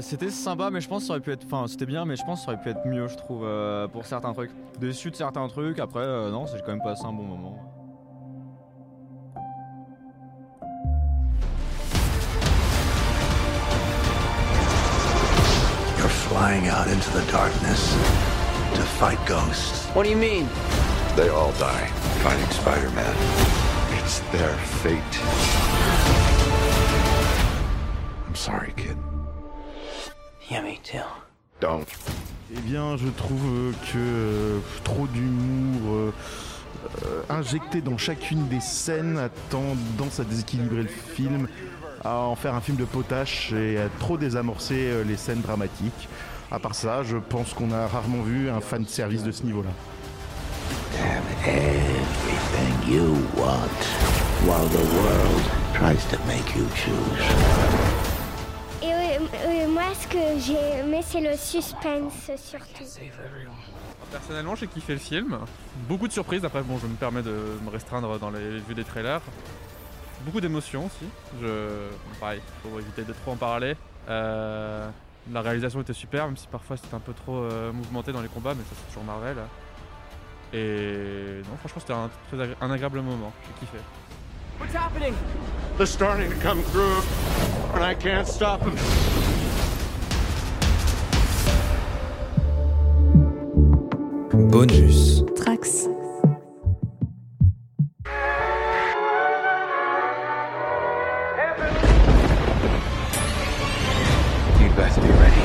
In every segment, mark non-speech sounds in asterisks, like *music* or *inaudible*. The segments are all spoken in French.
c'était sympa, mais je pense que ça aurait pu être. Enfin, c'était bien, mais je pense que ça aurait pu être mieux, je trouve, euh, pour certains trucs. Déçu de certains trucs, après, euh, non, j'ai quand même passé un bon moment. You're flying out into the darkness to fight ghosts. What do you mean? They all die fighting Spider Man. It's their fate. I'm sorry, kid. Don't. Eh bien, je trouve que euh, trop d'humour euh, euh, injecté dans chacune des scènes a tendance à déséquilibrer le film, à en faire un film de potache et à trop désamorcer euh, les scènes dramatiques. À part ça, je pense qu'on a rarement vu un fan de service de ce niveau-là. Have everything you want while the world tries to make you choose. Ce que j'ai aimé, c'est le suspense surtout. Personnellement, j'ai kiffé le film. Beaucoup de surprises. Après, bon, je me permets de me restreindre dans les vues des trailers. Beaucoup d'émotions aussi. Je, pareil, faut éviter de trop en parler. Euh, la réalisation était super, même si parfois c'était un peu trop euh, mouvementé dans les combats, mais ça c'est toujours Marvel. Et non, franchement, c'était un, très agré- un agréable moment. J'ai kiffé. What's happening? They're starting to come through, and I can't stop them. Bonus. Trax. You best be ready.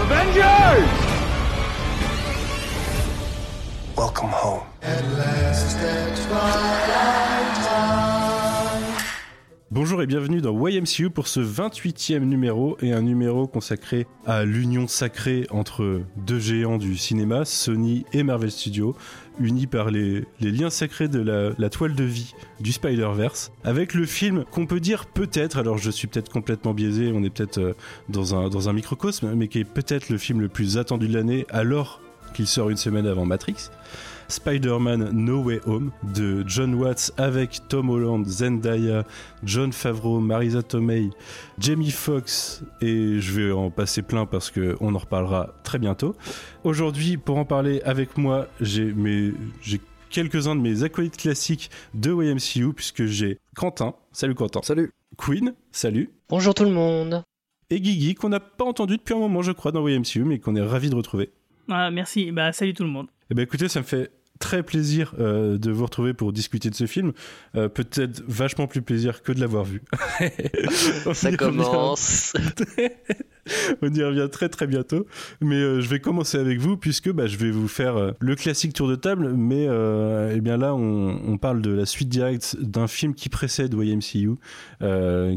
Avengers! Welcome home. Bonjour et bienvenue dans YMCU pour ce 28e numéro et un numéro consacré à l'union sacrée entre deux géants du cinéma, Sony et Marvel Studios, unis par les, liens sacrés de la, la toile de vie du Spider-Verse, avec le film qu'on peut dire peut-être, alors je suis peut-être complètement biaisé, on est peut-être euh, dans un, dans un microcosme, mais qui est peut-être le film le plus attendu de l'année alors qu'il sort une semaine avant Matrix. Spider-Man No Way Home de John Watts avec Tom Holland, Zendaya, John Favreau, Marisa Tomei, Jamie Foxx et je vais en passer plein parce que on en reparlera très bientôt. Aujourd'hui, pour en parler avec moi, j'ai mes j'ai quelques-uns de mes acolytes classiques de YMCU puisque j'ai Quentin, salut Quentin. Salut. Queen, salut. Bonjour tout le monde. Et Guigui qu'on n'a pas entendu depuis un moment je crois dans YMCU mais qu'on est ravi de retrouver. Ah, merci, bah salut tout le monde. Eh ben écoutez, ça me fait très plaisir euh, de vous retrouver pour discuter de ce film. Euh, Peut-être vachement plus plaisir que de l'avoir vu. *laughs* *laughs* On Ça commence. *laughs* *laughs* On y revient très très bientôt. Mais euh, je vais commencer avec vous puisque bah, je vais vous faire euh, le classique tour de table. Mais euh, eh bien là, on, parle de la suite directe d'un film qui précède YMCU,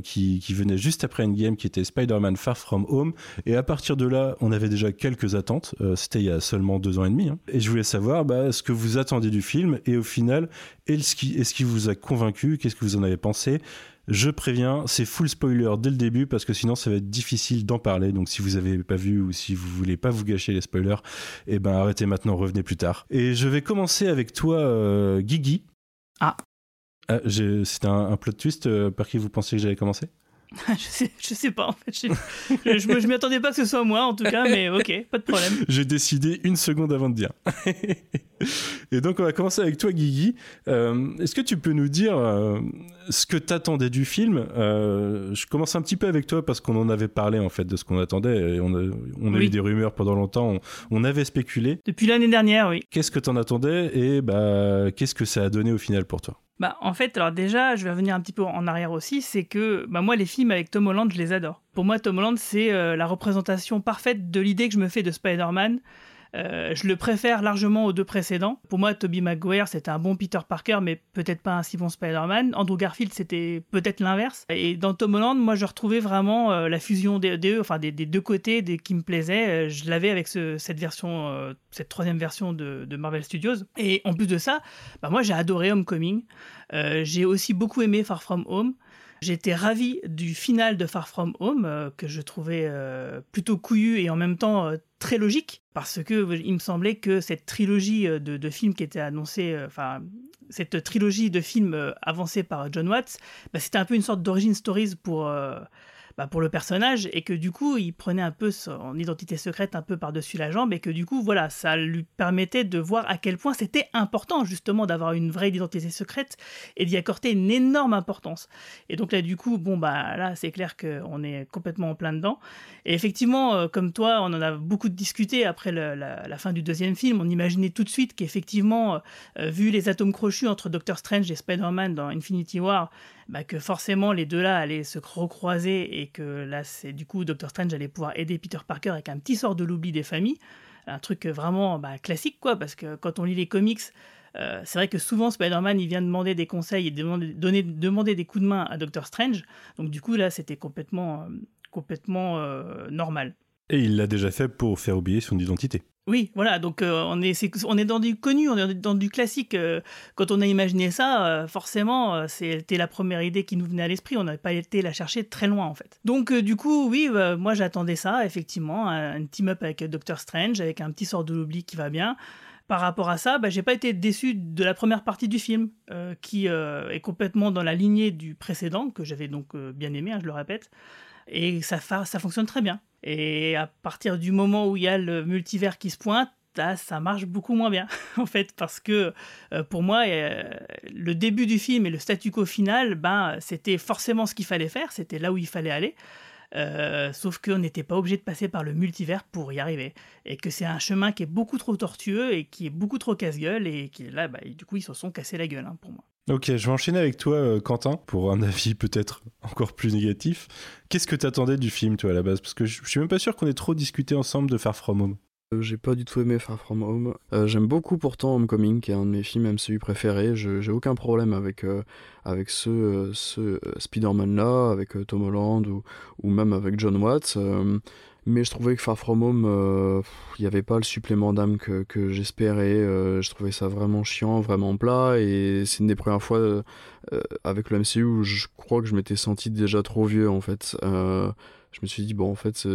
qui, venait juste après Endgame, qui était Spider-Man Far From Home. Et à partir de là, on avait déjà quelques attentes. C'était il y a seulement deux ans et demi. hein. Et je voulais savoir bah, ce que vous attendiez du film et au final, est-ce qui, qui vous a convaincu? Qu'est-ce que vous en avez pensé? Je préviens, c'est full spoiler dès le début parce que sinon ça va être difficile d'en parler. Donc si vous avez pas vu ou si vous voulez pas vous gâcher les spoilers, eh ben arrêtez maintenant, revenez plus tard. Et je vais commencer avec toi, euh, Guigui. Ah. Ah, C'était un, un plot twist euh, par qui vous pensiez que j'allais commencer? *laughs* je, sais, je sais pas en fait. Je, je, je je m'y attendais pas que ce soit moi en tout cas, mais ok, pas de problème. *laughs* J'ai décidé une seconde avant de dire. *laughs* Et donc on va commencer avec toi, Guigui. Euh, Est-ce que tu peux nous dire euh, ce que t'attendais du film Euh, Je commence un petit peu avec toi parce qu'on en avait parlé en fait de ce qu'on attendait. Et on a, on a Oui. eu des rumeurs pendant longtemps. On, on avait spéculé. Depuis l'année dernière, oui. Qu'est-ce que t'en attendais et bah qu'est-ce que ça a donné au final pour toi? Bah en fait, alors déjà, je vais revenir un petit peu en arrière aussi, c'est que bah, moi les films avec Tom Holland, je les adore. Pour moi, Tom Holland, c'est euh, la représentation parfaite de l'idée que je me fais de Spider-Man. Euh, je le préfère largement aux deux précédents. Pour moi, Tobey Maguire, c'était un bon Peter Parker, mais peut-être pas un si bon Spider-Man. Andrew Garfield, c'était peut-être l'inverse. Et dans Tom Holland, moi, je retrouvais vraiment euh, la fusion des, des, enfin, des, deux côtés des, qui me plaisaient. Euh, Je l'avais avec ce- cette version, cette troisième version de, Marvel Studios. Et en plus de ça, bah, moi, j'ai adoré Homecoming. J'ai aussi beaucoup aimé Far From Home. J'étais ravi du final de Far From Home, euh, que je trouvais euh, plutôt couillu et en même temps euh, très logique, parce que il me semblait que cette trilogie de, films qui était annoncée, enfin, cette trilogie de films avancée par John Watts, bah, c'était un peu une sorte d'origin stories pour bah, pour le personnage et que du coup il prenait un peu son identité secrète un peu par-dessus la jambe et que du coup voilà ça lui permettait de voir à quel point c'était important justement d'avoir une vraie identité secrète et d'y accorder une énorme importance. Et donc là du coup bon bah là c'est clair qu'on est complètement en plein dedans. Et effectivement euh, comme toi on en a beaucoup discuté après la, la, fin du deuxième film. On imaginait tout de suite qu'effectivement euh, vu les atomes crochus entre Doctor Strange et Spider-Man dans Infinity War bah, que forcément les deux là allaient se recroiser et que là c'est du coup Doctor Strange allait pouvoir aider Peter Parker avec un petit sort de l'oubli des familles, un truc vraiment bah, classique quoi, parce que quand on lit les comics, euh, c'est vrai que souvent Spider-Man il vient demander des conseils et demander, demander des coups de main à Doctor Strange, donc du coup là c'était complètement, euh, complètement euh, normal. Et il l'a déjà fait pour faire oublier son identité. Oui, voilà, donc euh, on, est, on est dans du connu, on est dans du classique. Euh, quand on a imaginé ça, euh, forcément, c'était la première idée qui nous venait à l'esprit, on n'avait pas été la chercher très loin en fait. Donc du coup, oui, moi j'attendais ça, effectivement, un, team-up avec Doctor Strange, avec un petit sort de l'oubli qui va bien. Par rapport à ça, bah, j'ai pas été déçu de la première partie du film, qui est complètement dans la lignée du précédent, que j'avais donc bien aimé, hein, je le répète. Et ça, fonctionne très bien. Et à partir du moment où il y a le multivers qui se pointe, ça marche beaucoup moins bien, *laughs* en fait, parce que euh, pour moi, euh, le début du film et le statu quo final, ben, c'était forcément ce qu'il fallait faire, c'était là où il fallait aller. Euh, sauf qu'on n'était pas obligé de passer par le multivers pour y arriver. Et que c'est un chemin qui est beaucoup trop tortueux et qui est beaucoup trop casse-gueule. Et qui, là, bah, du coup, ils se sont cassés la gueule hein, pour moi. Ok, je vais enchaîner avec toi, euh, Quentin, pour un *laughs* avis peut-être encore plus négatif. Qu'est-ce que t'attendais du film, toi, à la base? Parce que je suis même pas sûr qu'on ait trop discuté ensemble de Far From Home. Euh, j'ai pas du tout aimé Far From Home. Euh, j'aime beaucoup pourtant Homecoming, qui est un de mes films MCU préférés. J'ai aucun problème avec, avec ce, ce Spider-Man là, avec Tom Holland ou, ou même avec John Watts. Mais je trouvais que Far From Home, euh, il n'y avait pas le supplément d'âme que, que j'espérais. Euh, je trouvais ça vraiment chiant, vraiment plat. Et c'est une des premières fois euh, avec le MCU où je crois que je m'étais senti déjà trop vieux en fait. je me suis dit, bon, en fait,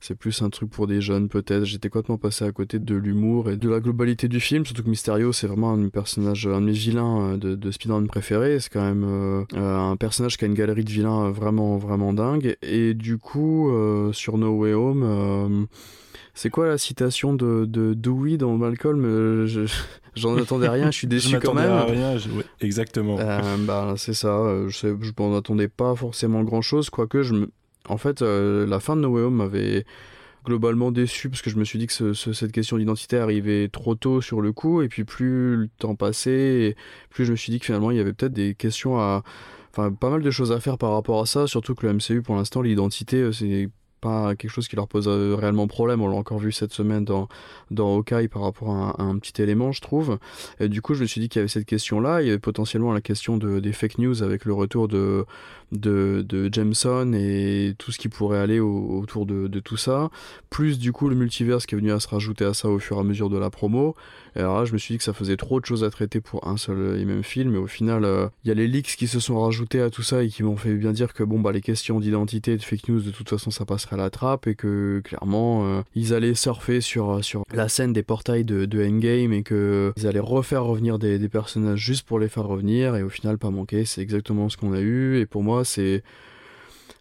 c'est plus un truc pour des jeunes peut-être. J'étais complètement passé à côté de l'humour et de la globalité du film, surtout que Mysterio c'est vraiment un personnage, un de mes vilains euh, de, de Spider-Man préférés. C'est quand même euh, euh, un personnage qui a une galerie de vilains vraiment vraiment dingue. Et du coup sur No Way Home. c'est quoi la citation de, de Dewey dans Malcolm? *laughs* J'en attendais rien, je suis *laughs* déçu quand même. À rien, exactement. bah, c'est ça, je, je m'en attendais pas forcément grand chose, quoique je me, en fait, euh, la fin de No Way Home m'avait globalement déçu parce que je me suis dit que cette question d'identité arrivait trop tôt sur le coup et puis plus le temps passait plus je me suis dit que finalement il y avait peut-être des questions à enfin pas mal de choses à faire par rapport à ça surtout que le MCU pour l'instant l'identité euh, c'est pas quelque chose qui leur pose euh, réellement problème. On l'a encore vu cette semaine dans, dans Hawkeye par rapport à un, petit élément, je trouve. Et du coup, je me suis dit qu'il y avait cette question-là. Il y avait potentiellement la question de, des fake news avec le retour de, de, de Jameson et tout ce qui pourrait aller autour de, tout ça. Plus, du coup, le multiverse qui est venu à se rajouter à ça au fur et à mesure de la promo. Et alors là, je me suis dit que ça faisait trop de choses à traiter pour un seul et même film. Et au final, euh, il y a les leaks qui se sont rajoutés à tout ça et qui m'ont fait bien dire que bon, bah, les questions d'identité et de fake news, de toute façon, ça passerait à la trappe et que clairement, euh, ils allaient surfer sur, sur la scène des portails de, Endgame et qu'ils allaient refaire revenir des, des personnages juste pour les faire revenir. Et au final, pas manquer. C'est exactement ce qu'on a eu. Et pour moi, c'est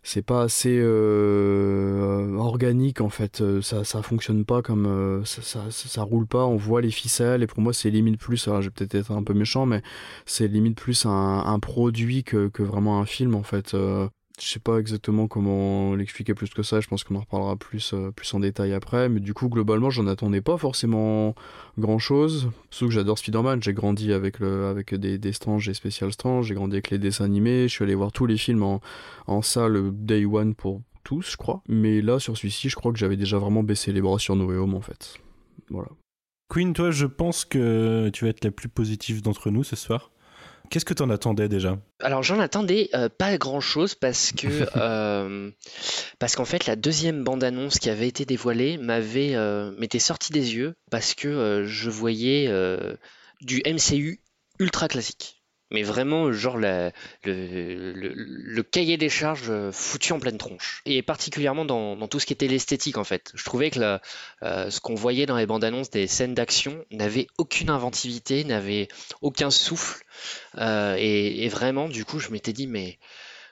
c'est pas assez euh, organique en fait. Ça ça fonctionne pas comme euh, ça, ça, roule pas. On voit les ficelles et pour moi c'est limite plus alors je peut-être être un peu méchant mais c'est limite plus un, produit que, que, vraiment un film en fait. Euh, je sais pas exactement comment l'expliquer plus que ça, je pense qu'on en reparlera plus, euh, plus en détail après, mais du coup globalement j'en attendais pas forcément grand chose, sauf que j'adore Spider-Man, j'ai grandi avec, le, avec des, des Strange et Special Strange, j'ai grandi avec les dessins animés, je suis allé voir tous les films en, en salle Day One pour tous je crois, mais là sur celui-ci je crois que j'avais déjà vraiment baissé les bras sur No Way Home en fait, voilà. Queen, toi je pense que tu vas être la plus positive d'entre nous ce soir. Qu'est-ce que tu en attendais déjà? Alors j'en attendais euh, pas grand-chose parce que *laughs* euh, parce qu'en fait la deuxième bande-annonce qui avait été dévoilée m'avait euh, m'était sortie des yeux parce que je voyais du MCU ultra classique. Mais vraiment, genre le, le- cahier des charges euh, foutu en pleine tronche. Et particulièrement dans, dans tout ce qui était l'esthétique en fait. Je trouvais que euh, ce qu'on voyait dans les bandes annonces des scènes d'action n'avait aucune inventivité, n'avait aucun souffle. Euh, et, vraiment, du coup, je m'étais dit, mais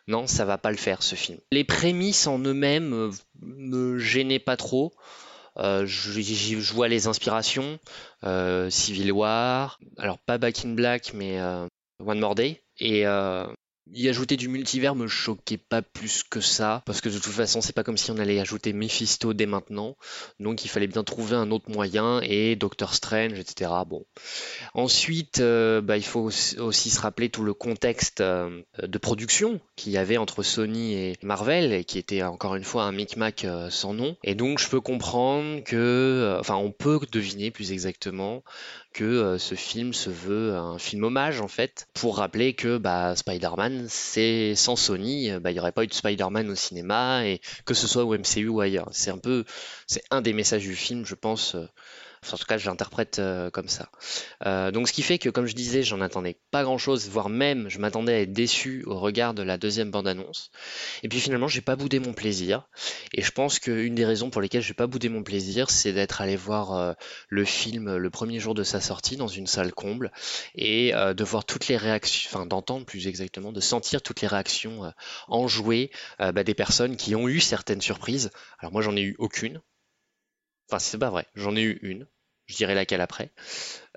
non, ça va pas le faire ce film. Les prémices en eux-mêmes euh, me gênaient pas trop. Je vois les inspirations, euh, Civil War, alors pas Back in Black, mais euh, One More Day. Et euh, y ajouter du multivers me choquait pas plus que ça, parce que de toute façon, c'est pas comme si on allait ajouter Mephisto dès maintenant. Donc il fallait bien trouver un autre moyen, et Doctor Strange, etc. Bon. Ensuite, euh, bah, il faut aussi se rappeler tout le contexte euh, de production qu'il y avait entre Sony et Marvel, et qui était encore une fois un micmac euh, sans nom. Et donc je peux comprendre que, enfin on peut deviner plus exactement que euh, ce film se veut un film hommage en fait, pour rappeler que bah, Spider-Man, c'est sans Sony, euh, bah, il n'y aurait pas eu de Spider-Man au cinéma, et que ce soit au MCU ou ailleurs. C'est un peu, c'est un des messages du film, je pense. Enfin, en tout cas, je l'interprète euh, comme ça. Euh, donc, ce qui fait que, comme je disais, j'en attendais pas grand-chose, voire même, je m'attendais à être déçu au regard de la deuxième bande-annonce. Et puis finalement, j'ai pas boudé mon plaisir. Et je pense qu'une des raisons pour lesquelles j'ai pas boudé mon plaisir, c'est d'être allé voir euh, le film le premier jour de sa sortie dans une salle comble et de voir toutes les réactions, enfin d'entendre plus exactement, de sentir toutes les réactions enjouées bah, des personnes qui ont eu certaines surprises. Alors moi, j'en ai eu aucune. Enfin, c'est pas vrai, j'en ai eu une. Je dirais laquelle après.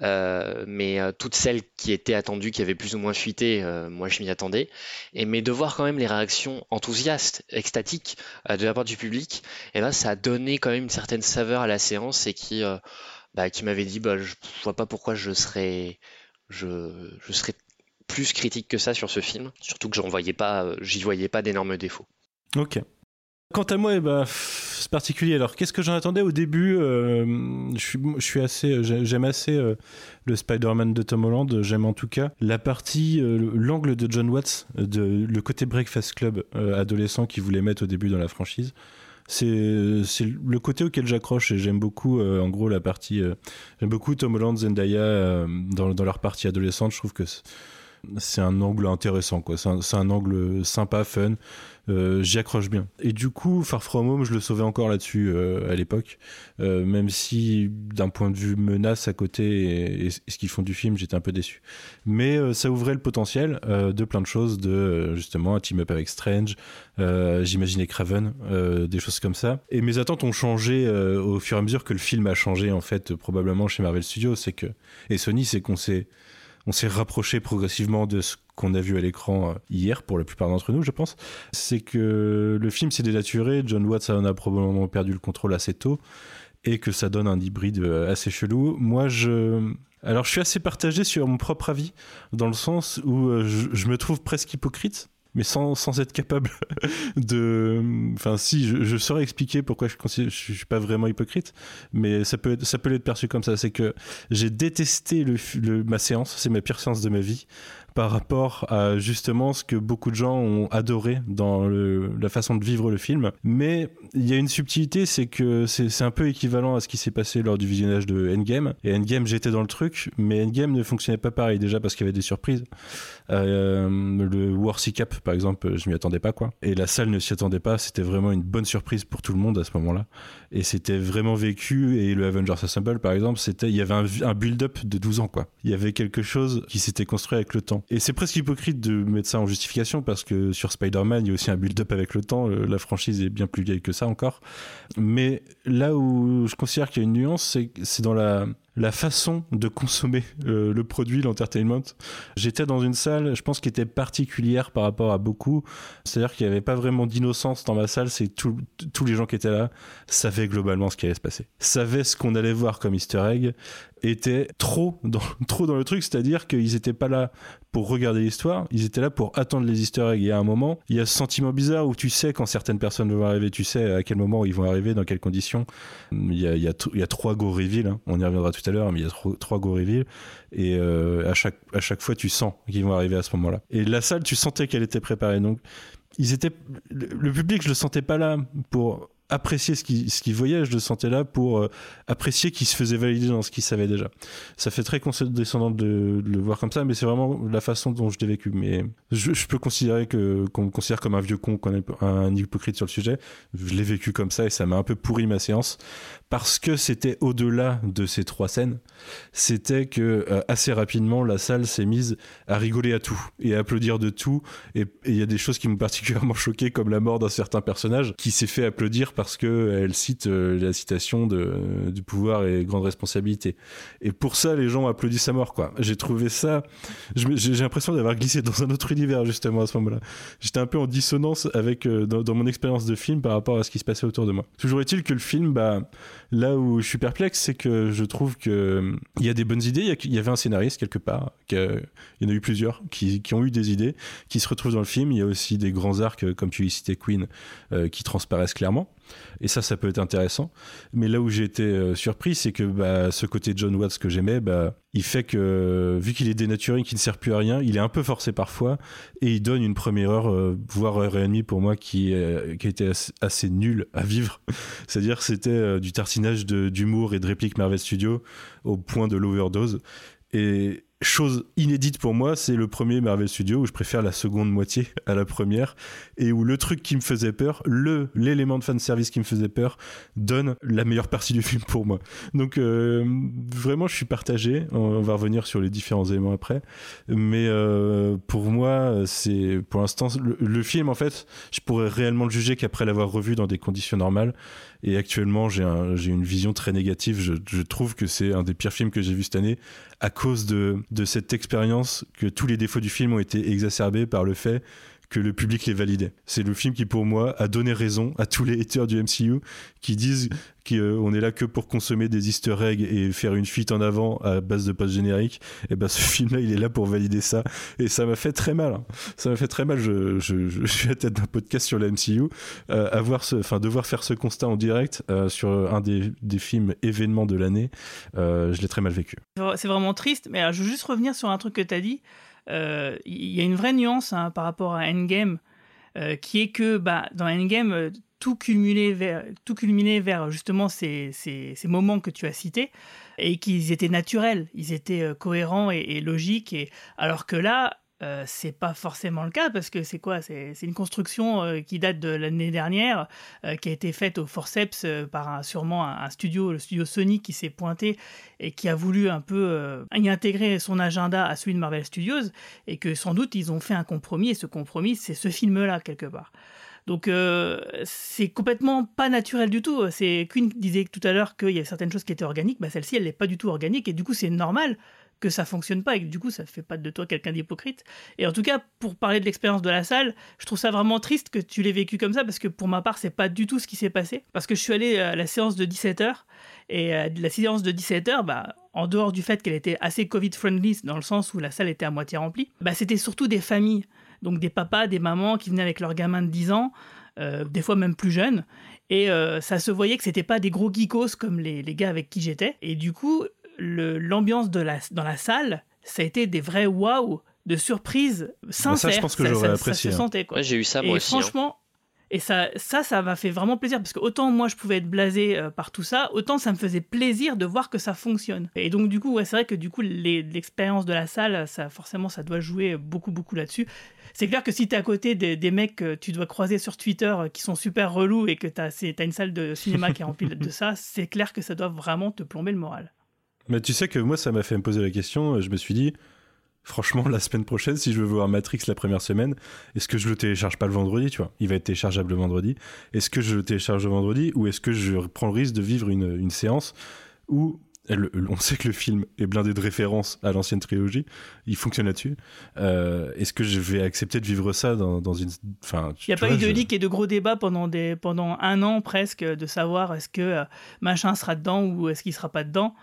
Euh, mais euh, toutes celles qui étaient attendues, qui avaient plus ou moins fuité, euh, moi je m'y attendais. Et mais de voir quand même les réactions enthousiastes, extatiques de la part du public, et ben ça a donné quand même une certaine saveur à la séance et qui, bah, qui m'avait dit, bah, je vois pas pourquoi je serais, je, serais plus critique que ça sur ce film. Surtout que j'en voyais pas, j'y voyais pas d'énormes défauts. Ok. Quant à moi, eh ben, c'est particulier. Alors, qu'est-ce que j'en attendais au début euh, je, suis, assez, j'ai- j'aime assez euh, le Spider-Man de Tom Holland. J'aime en tout cas la partie, euh, l'angle de John Watts, euh, le côté Breakfast Club euh, adolescent qu'il voulait mettre au début dans la franchise. C'est le côté auquel j'accroche et j'aime beaucoup, euh, en gros, la partie. euh, j'aime beaucoup Tom Holland, Zendaya euh, dans, leur partie adolescente. Je trouve que c'est- un angle intéressant, c'est un angle sympa, fun. Euh, J'y accroche bien. Et du coup, Far From Home, je le sauvais encore là-dessus euh, à l'époque, Euh, même si d'un point de vue menace à côté et, ce qu'ils font du film, j'étais un peu déçu. Mais ça ouvrait le potentiel de plein de choses, de justement un team-up avec Strange, j'imaginais Craven, des choses comme ça. Et mes attentes ont changé au fur et à mesure que le film a changé en fait, probablement chez Marvel Studios, c'est que et Sony, c'est qu'on s'est on s'est rapproché progressivement de ce qu'on a vu à l'écran euh, hier pour la plupart d'entre nous, je pense. C'est que le film s'est dénaturé, John Watts en a probablement perdu le contrôle assez tôt et que ça donne un hybride euh, assez chelou. Moi, je alors je suis assez partagé sur mon propre avis dans le sens où euh, je, me trouve presque hypocrite mais sans, sans être capable *laughs* de... Enfin, si, je, saurais expliquer pourquoi je je suis pas vraiment hypocrite, mais ça peut, être, ça peut l'être perçu comme ça. C'est que j'ai détesté le, le- ma séance, c'est ma pire séance de ma vie, par rapport à justement ce que beaucoup de gens ont adoré dans la façon de vivre le film. Mais il y a une subtilité, c'est que c'est un peu équivalent à ce qui s'est passé lors du visionnage de Endgame. Et Endgame, j'étais dans le truc, mais Endgame ne fonctionnait pas pareil, déjà parce qu'il y avait des surprises. Euh, le War Sea Cap, par exemple, je m'y attendais pas, quoi. Et la salle ne s'y attendait pas, c'était vraiment une bonne surprise pour tout le monde à ce moment-là. Et c'était vraiment vécu. Et le Avengers Assemble, par exemple, c'était, il y avait un, un build-up de 12 ans, quoi. Il y avait quelque chose qui s'était construit avec le temps. Et c'est presque hypocrite de mettre ça en justification parce que sur Spider-Man, il y a aussi un build-up avec le temps. Euh, La franchise est bien plus vieille que ça encore. Mais là où je considère qu'il y a une nuance, c'est dans la, façon de consommer euh, le produit, l'entertainment. J'étais dans une salle, je pense, qui était particulière par rapport à beaucoup. C'est-à-dire qu'il n'y avait pas vraiment d'innocence dans ma salle. C'est tous les gens qui étaient là savaient globalement ce qui allait se passer. Savaient ce qu'on allait voir comme easter egg étaient trop dans, *laughs* trop dans le truc, c'est-à-dire qu'ils n'étaient pas là pour regarder l'histoire, ils étaient là pour attendre les easter eggs. Et à un moment, il y a ce sentiment bizarre où tu sais quand certaines personnes vont arriver, tu sais à quel moment ils vont arriver, dans quelles conditions. Il y a, il y a, trois go reveals, hein. on y reviendra tout à l'heure, mais il y a trois, trois go reveals. Et euh, à, chaque, à chaque fois, tu sens qu'ils vont arriver à ce moment-là. Et la salle, tu sentais qu'elle était préparée. Donc, ils étaient, le, le public, je le sentais pas là pour apprécier ce qu'il ce qu'il voyait, je le sentais là pour euh, apprécier qu'il se faisait valider dans ce qu'il savait déjà. Ça fait très condescendant de, de le voir comme ça, mais c'est vraiment la façon dont je l'ai vécu. Mais je, peux considérer que qu'on me considère comme un vieux con, qu'on est un hypocrite sur le sujet. Je l'ai vécu comme ça et ça m'a un peu pourri ma séance parce que c'était au-delà de ces trois scènes. C'était que euh, assez rapidement la salle s'est mise à rigoler à tout et à applaudir de tout. Et il y a des choses qui m'ont particulièrement *laughs* choqué, comme la mort d'un certain personnage qui s'est fait applaudir parce que elle cite euh, la citation de du pouvoir et grande responsabilité. Et pour ça, les gens ont applaudi sa mort. J'ai trouvé ça. J'ai l'impression d'avoir glissé dans un autre univers justement à ce moment-là. J'étais un peu en dissonance avec euh, dans, mon expérience de film par rapport à ce qui se passait autour de moi. Toujours est-il que le film, bah, là où je suis perplexe, c'est que je trouve que euh, il y a des bonnes idées. Il y avait un scénariste quelque part. il y en a eu plusieurs qui, ont eu des idées, qui se retrouvent dans le film. Il y a aussi des grands arcs, euh, comme tu citais Queen, euh, qui transparaissent clairement. Et ça, ça peut être intéressant. Mais là où j'ai été euh, surpris, c'est que bah, ce côté John Watts que j'aimais, bah, il fait que, vu qu'il est dénaturé, qu'il ne sert plus à rien, il est un peu forcé parfois, et il donne une première heure, euh, voire heure et demie pour moi, qui, euh, qui assez, assez nulle à vivre. *laughs* C'est-à-dire c'était euh, du tartinage d'humour et de répliques Marvel Studios au point de l'overdose. Et chose inédite pour moi, c'est le premier Marvel Studio où je préfère la seconde moitié à la première et où le truc qui me faisait peur, le l'élément de fanservice qui me faisait peur, donne la meilleure partie du film pour moi. Donc euh, vraiment, je suis partagé. On, va revenir sur les différents éléments après, mais euh, pour moi, c'est pour l'instant le film en fait, je pourrais réellement le juger qu'après l'avoir revu dans des conditions normales. Et actuellement, j'ai un- j'ai une vision très négative. Je, trouve que c'est un des pires films que j'ai vu cette année à cause de cette expérience que tous les défauts du film ont été exacerbés par le fait que le public les validait. C'est le film qui, pour moi, a donné raison à tous les haters du MCU qui disent qu'on est là que pour consommer des easter eggs et faire une fuite en avant à base de post générique. Et ben, ce *laughs* film-là, il est là pour valider ça. Et ça m'a fait très mal. hein. Ça m'a fait très mal. Je, *laughs* suis à tête d'un podcast sur la MCU. Euh, avoir ce, enfin, devoir faire ce constat en direct euh, sur un des, films événements de l'année, euh, je l'ai très mal vécu. C'est vraiment triste, mais je veux juste revenir sur un truc que tu as dit. Euh, Il y a une vraie nuance hein, par rapport à Endgame, euh, qui est que bah, dans Endgame, euh, tout culminait vers, tout culminait vers justement ces, ces, moments que tu as cités, et qu'ils étaient naturels, ils étaient cohérents et, et logiques, et, alors que là, euh, c'est pas forcément le cas parce que c'est quoi C'est une construction euh, qui date de l'année dernière, euh, qui a été faite au forceps par un- sûrement un, studio, le studio Sony, qui s'est pointé et qui a voulu un peu y intégrer son agenda à celui de Marvel Studios, et que sans doute ils ont fait un compromis, et ce compromis, c'est ce film-là, quelque part. Donc c'est complètement pas naturel du tout. C'est Queen disait tout à l'heure qu'il y a certaines choses qui étaient organiques, bah celle-ci elle n'est pas du tout organique et du coup c'est normal que ça fonctionne pas et que du coup ça fait pas de toi quelqu'un d'hypocrite. Et en tout cas pour parler de l'expérience de la salle, je trouve ça vraiment triste que tu l'aies vécu comme ça parce que pour ma part c'est pas du tout ce qui s'est passé parce que je suis allé à la séance de 17h et euh, la séance de 17h bah en dehors du fait qu'elle était assez Covid friendly dans le sens où la salle était à moitié remplie, bah c'était surtout des familles donc des papas, des mamans qui venaient avec leurs gamins de 10 ans, euh, des fois même plus jeunes. Et euh, ça se voyait que c'était pas des gros geekos comme les, les gars avec qui j'étais. Et du coup, l'ambiance de la, dans la salle, ça a été des vrais waouh de surprise sincères. Bah, je pense que j'aurais apprécié, se hein. sentait, quoi. Ouais, j'ai eu ça Et moi aussi. hein. franchement, et ça, ça, ça m'a fait vraiment plaisir parce que autant moi je pouvais être blasé euh, par tout ça, autant ça me faisait plaisir de voir que ça fonctionne. Et donc du coup, ouais, c'est vrai que du coup l'expérience de la salle, ça forcément ça doit jouer beaucoup beaucoup là-dessus. C'est clair que si t'es à côté des, des mecs que tu dois croiser sur Twitter euh, qui sont super relous et que t'as une salle de cinéma qui est remplie de ça, c'est clair que ça doit vraiment te plomber le moral. Mais tu sais que moi, ça m'a fait me poser la question. Je me suis dit, franchement, la semaine prochaine, si je veux voir Matrix la première semaine, est-ce que je le télécharge pas le vendredi, tu vois? Il va être téléchargeable le vendredi. Est-ce que je le télécharge le vendredi ou est-ce que je prends le risque de vivre une, une séance où on sait que le film est blindé de références à l'ancienne trilogie, il fonctionne là-dessus. Euh, est-ce que je vais accepter de vivre ça dans, dans une... Enfin, Il n'y a pas vois, eu de je- leak et de gros débats pendant, des, pendant un an presque de savoir est-ce que euh, machin sera dedans ou est-ce qu'il sera pas dedans.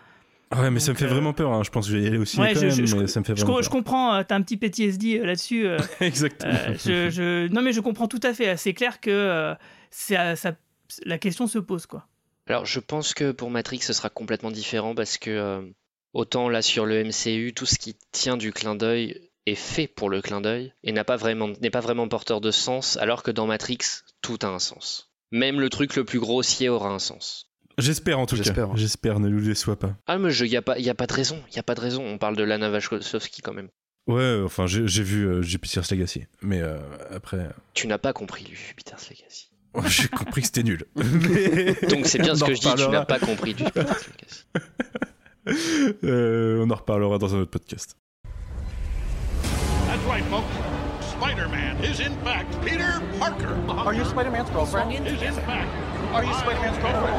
Ouais, mais ça me fait euh, vraiment peur. hein. Je pense que je vais y aller aussi Ouais, quand je- même, je- mais ça me fait Je, peur. je comprends, euh, t'as un petit PTSD euh, là-dessus. euh, *laughs* Exactement. euh, je, je- Non mais je comprends tout à fait. C'est clair que euh, ça- ça- la question se pose quoi. Alors, je pense que pour Matrix, ce sera complètement différent parce que euh, autant là sur le MCU, tout ce qui tient du clin d'œil est fait pour le clin d'œil et n'a pas vraiment n'est pas vraiment porteur de sens, alors que dans Matrix, tout a un sens. même le truc le plus grossier aura un sens. J'espère en tout cas. J'espère. J'espère, ne nous déçois pas. Ah, mais il n'y a, pas- y a pas de raison. Il y a pas de raison. On parle de Lana Wachowski quand même. Ouais, enfin, j'ai vu euh, Jupiter's Legacy. Mais euh, après, Tu n'as pas compris, lui, Jupiter's *laughs* Legacy. j'ai compris que c'était nul. Mais- *laughs* Donc c'est bien ce que je dis, tu n'as pas compris du Jupiter's *laughs* Legacy. Euh, on en reparlera dans un autre podcast. That's right, folks. Spider-Man is in fact Peter Parker. Are you Spider-Man's girlfriend? Is in fact. Are you Spider-Man's girlfriend?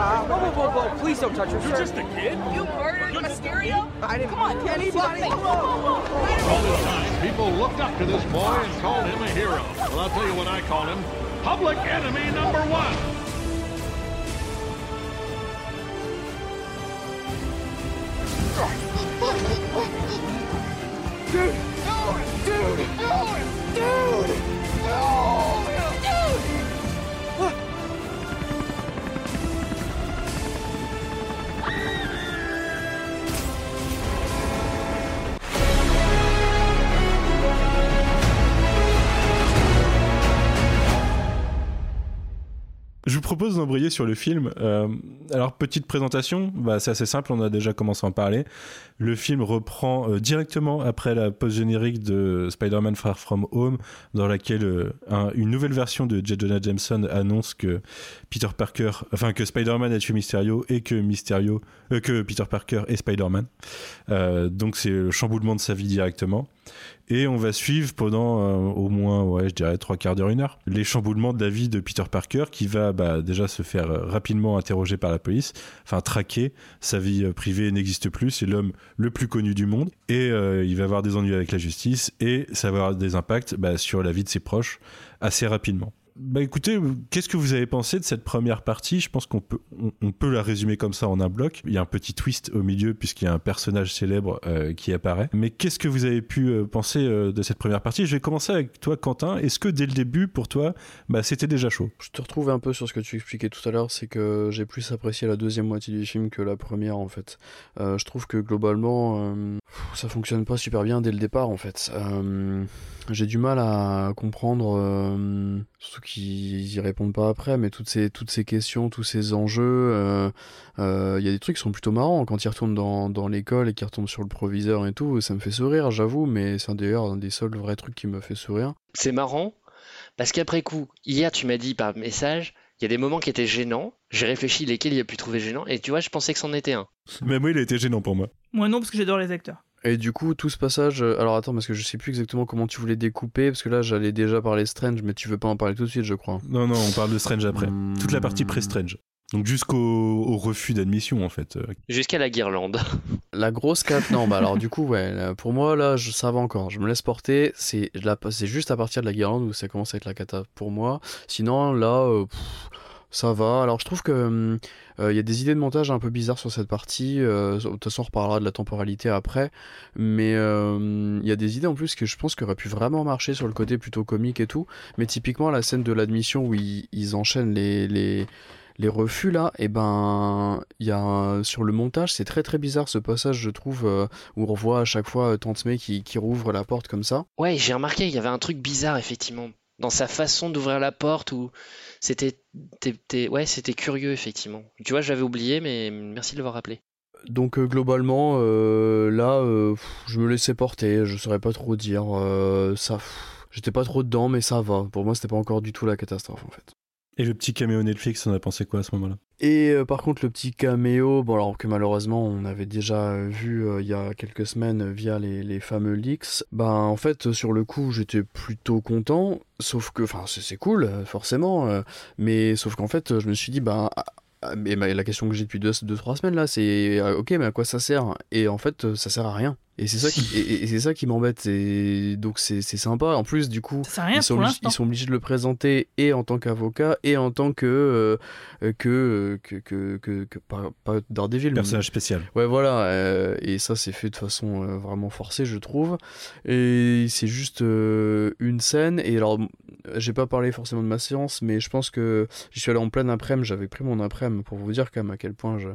Uh, whoa, whoa, whoa, whoa, please don't touch her. You're just a kid. You murdered Mysterio? I didn't. Come on, anybody. All this time, people looked up to this boy and called him a hero. Well, I'll tell you what I call him. Public enemy number one. *laughs* Je vous propose d'embrayer sur le film. Euh, alors, petite présentation, bah, c'est assez simple, on a déjà commencé à en parler. Le film reprend euh, directement après la post-générique de Spider-Man Far From Home, dans laquelle euh, un- une nouvelle version de J. Jonah Jameson annonce que Peter Parker, enfin que Spider-Man a tué Mysterio et que Mysterio, euh, que Peter Parker est Spider-Man. Donc c'est le chamboulement de sa vie directement. Et on va suivre pendant au moins, ouais, je dirais trois quarts d'heure, une heure, les chamboulements de la vie de Peter Parker qui va bah, déjà se faire rapidement interroger par la police, enfin traquer. Sa vie privée n'existe plus, c'est l'homme le plus connu du monde. Et euh, il va avoir des ennuis avec la justice et ça va avoir des impacts bah, sur la vie de ses proches assez rapidement. Bah écoutez, qu'est-ce que vous avez pensé de cette première partie? Je pense qu'on peut, on, peut la résumer comme ça en un bloc. Il y a un petit twist au milieu puisqu'il y a un personnage célèbre euh, qui apparaît. Mais qu'est-ce que vous avez pu euh, penser euh, de cette première partie? Je vais commencer avec toi, Quentin. Est-ce que dès le début, pour toi, bah, c'était déjà chaud? Je te retrouve un peu sur ce que tu expliquais tout à l'heure, c'est que j'ai plus apprécié la deuxième moitié du film que la première en fait. Je trouve que globalement, ça fonctionne pas super bien dès le départ en fait. J'ai du mal à comprendre, surtout qu'ils y répondent pas après, mais toutes ces, toutes ces questions, tous ces enjeux, euh, euh, il y a des trucs qui sont plutôt marrants quand ils retournent dans, dans l'école et qu'ils retournent sur le proviseur et tout, ça me fait sourire, j'avoue, mais c'est d'ailleurs un des seuls vrais trucs qui me fait sourire. C'est marrant parce qu'après coup, hier tu m'as dit par message, il y a des moments qui étaient gênants. J'ai réfléchi lesquels il a pu trouver gênants et tu vois, je pensais que c'en était un. Mais moi, il a été gênant pour moi. Moi non, parce que j'adore les acteurs. Et du coup, tout ce passage. euh, Alors attends, parce que je sais plus exactement comment tu voulais découper, parce que là j'allais déjà parler Strange, mais tu veux pas en parler tout de suite, je crois. Non, non, on parle de Strange après. Hmm. Toute la partie pré-Strange. Donc jusqu'au au refus d'admission, en fait. Euh, Jusqu'à la guirlande. *laughs* La grosse cap, non, bah alors du coup, ouais, pour moi là, je, ça va encore. Je me laisse porter. C'est là, c'est juste à partir de la guirlande où ça commence à être la cata pour moi. Sinon, là, euh, pff, ça va. Alors je trouve que hum, euh, il y a des idées de montage un peu bizarres sur cette partie. euh, de toute façon, on reparlera de la temporalité après. Mais euh, il y a des idées en plus que je pense qu'auraient pu vraiment marcher sur le côté plutôt comique et tout. Mais typiquement, la scène de l'admission où ils, enchaînent les, refus là, et ben, il y a sur le montage, c'est très très bizarre ce passage, je trouve, euh, où on revoit à chaque fois euh, Tante May qui, qui rouvre la porte comme ça. Ouais, j'ai remarqué, il y avait un truc bizarre effectivement dans sa façon d'ouvrir la porte où c'était ouais, c'était curieux effectivement. Tu vois, j'avais oublié mais merci de l'avoir rappelé. Donc euh, globalement, euh, là, euh, je me laissais porter, je saurais pas trop dire. ça, j'étais pas trop dedans, mais ça va. Pour moi, c'était pas encore du tout la catastrophe en fait. Et le petit caméo Netflix, on a pensé quoi à ce moment-là? Et euh, par contre, le petit caméo, bon alors que malheureusement on avait déjà vu euh, il y a quelques semaines via les, fameux leaks, bah en fait sur le coup j'étais plutôt content, sauf que, enfin c'est cool euh, forcément, mais sauf qu'en fait je me suis dit bah ah, ah, mais la question que j'ai depuis deux, deux trois semaines là c'est ok mais à quoi ça sert? Et en fait ça sert à rien. Et c'est ça qui, et, et c'est ça qui m'embête. Et donc c'est c'est sympa. En plus du coup ils sont, obligés- l'instant. ils sont obligés de le présenter et en tant qu'avocat et en tant que euh, euh, que, que, que, que, que- pas, pas Daredevil. mais- Personnage spécial. Ouais, voilà. euh, et ça, c'est fait de façon euh, vraiment forcée, je trouve. Et c'est juste euh, une scène. Et alors, j'ai pas parlé forcément de ma séance, mais je pense que j'y suis allé en pleine après-midi. J'avais pris mon après-midi pour vous dire quand même à quel point je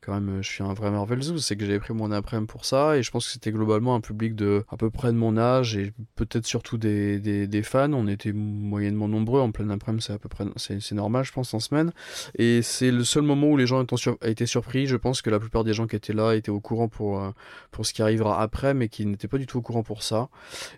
quand même, je suis un vrai Marvel Zoo, c'est que j'avais pris mon après-midi pour ça, et je pense que c'était globalement un public de à peu près de mon âge, et peut-être surtout des, des, fans. On était moyennement nombreux, en plein après-midi, c'est à peu près, c'est, normal, je pense, en semaine. Et c'est le seul moment où les gens ont été surpris. Je pense que la plupart des gens qui étaient là étaient au courant pour, euh, pour ce qui arrivera après, mais qui n'étaient pas du tout au courant pour ça.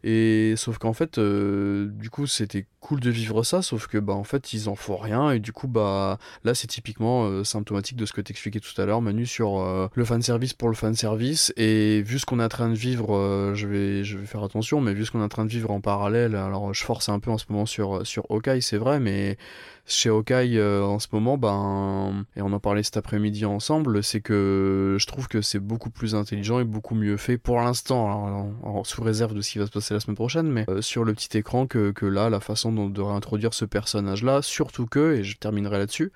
Et sauf qu'en fait, euh, du coup, c'était cool de vivre ça, sauf que bah en fait, ils en font rien, et du coup, bah là, c'est typiquement euh, symptomatique de ce que t'expliquais tout à l'heure, Sur euh, le fanservice pour le fanservice. Et vu ce qu'on est en train de vivre, euh, je vais je vais faire attention, mais vu ce qu'on est en train de vivre en parallèle, alors je force un peu en ce moment sur sur Hawkeye, c'est vrai, mais chez Hawkeye euh, en ce moment, ben, et on en parlait cet après-midi ensemble, c'est que je trouve que c'est beaucoup plus intelligent et beaucoup mieux fait pour l'instant, sous réserve de ce qui va se passer la semaine prochaine, mais euh, sur le petit écran que, que là, la façon dont de réintroduire ce personnage-là, surtout que, et je terminerai là-dessus,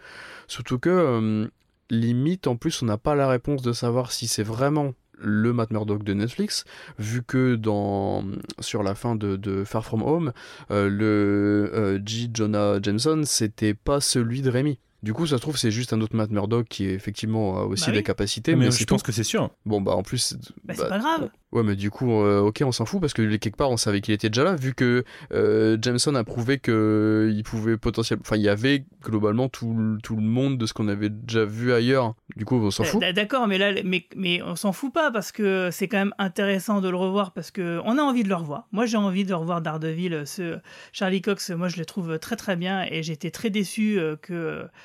surtout que, euh, limite, en plus, on n'a pas la réponse de savoir si c'est vraiment le Matt Murdock de Netflix, vu que dans sur la fin de, Far From Home, euh, le euh, J. Jonah Jameson, c'était pas celui de Rémi. Du coup, ça se trouve, c'est juste un autre Matt Murdock qui effectivement a aussi Bah oui. des capacités. Mais Mais, je c'est pense tout. que c'est sûr. Bon, bah en plus. Bah, c'est pas grave. Ouais, mais du coup, euh, ok, on s'en fout parce que quelque part, on savait qu'il était déjà là, vu que euh, Jameson a prouvé que il pouvait potentiellement. Enfin, il y avait globalement tout, le- tout le monde de ce qu'on avait déjà vu ailleurs. Du coup, on s'en fout. D'accord, mais là, mais, mais on s'en fout pas parce que c'est quand même intéressant de le revoir parce que on a envie de le revoir. Moi, j'ai envie de revoir Daredevil. Ce Charlie Cox, moi, je le trouve très très bien et j'étais très déçu euh, que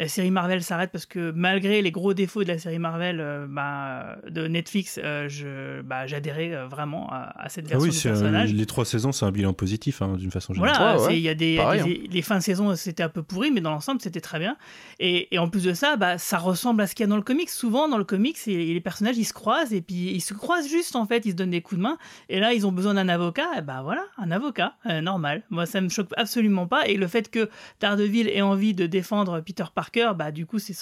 la série Marvel s'arrête parce que malgré les gros défauts de la série Marvel euh, bah, de Netflix, euh, je bah, j'adhérais euh, vraiment à, à cette Ah version oui, du c'est un- personnage. les trois saisons, c'est un bilan positif hein, d'une façon générale. Voilà, Ouais, ouais. c'est- il y a des, hein. les fins de saison c'était un peu pourri, mais dans l'ensemble c'était très bien. Et, et en plus de ça, bah, ça ressemble à ce qu'il y a dans le comics. Souvent dans le comics, et- les personnages ils se croisent et puis ils se croisent juste en fait, ils se donnent des coups de main. Et là ils ont besoin d'un avocat, et bah voilà, un avocat, euh, normal. Moi ça me choque absolument pas. Et le fait que Daredevil ait envie de défendre Peter Parker, bah du coup c'est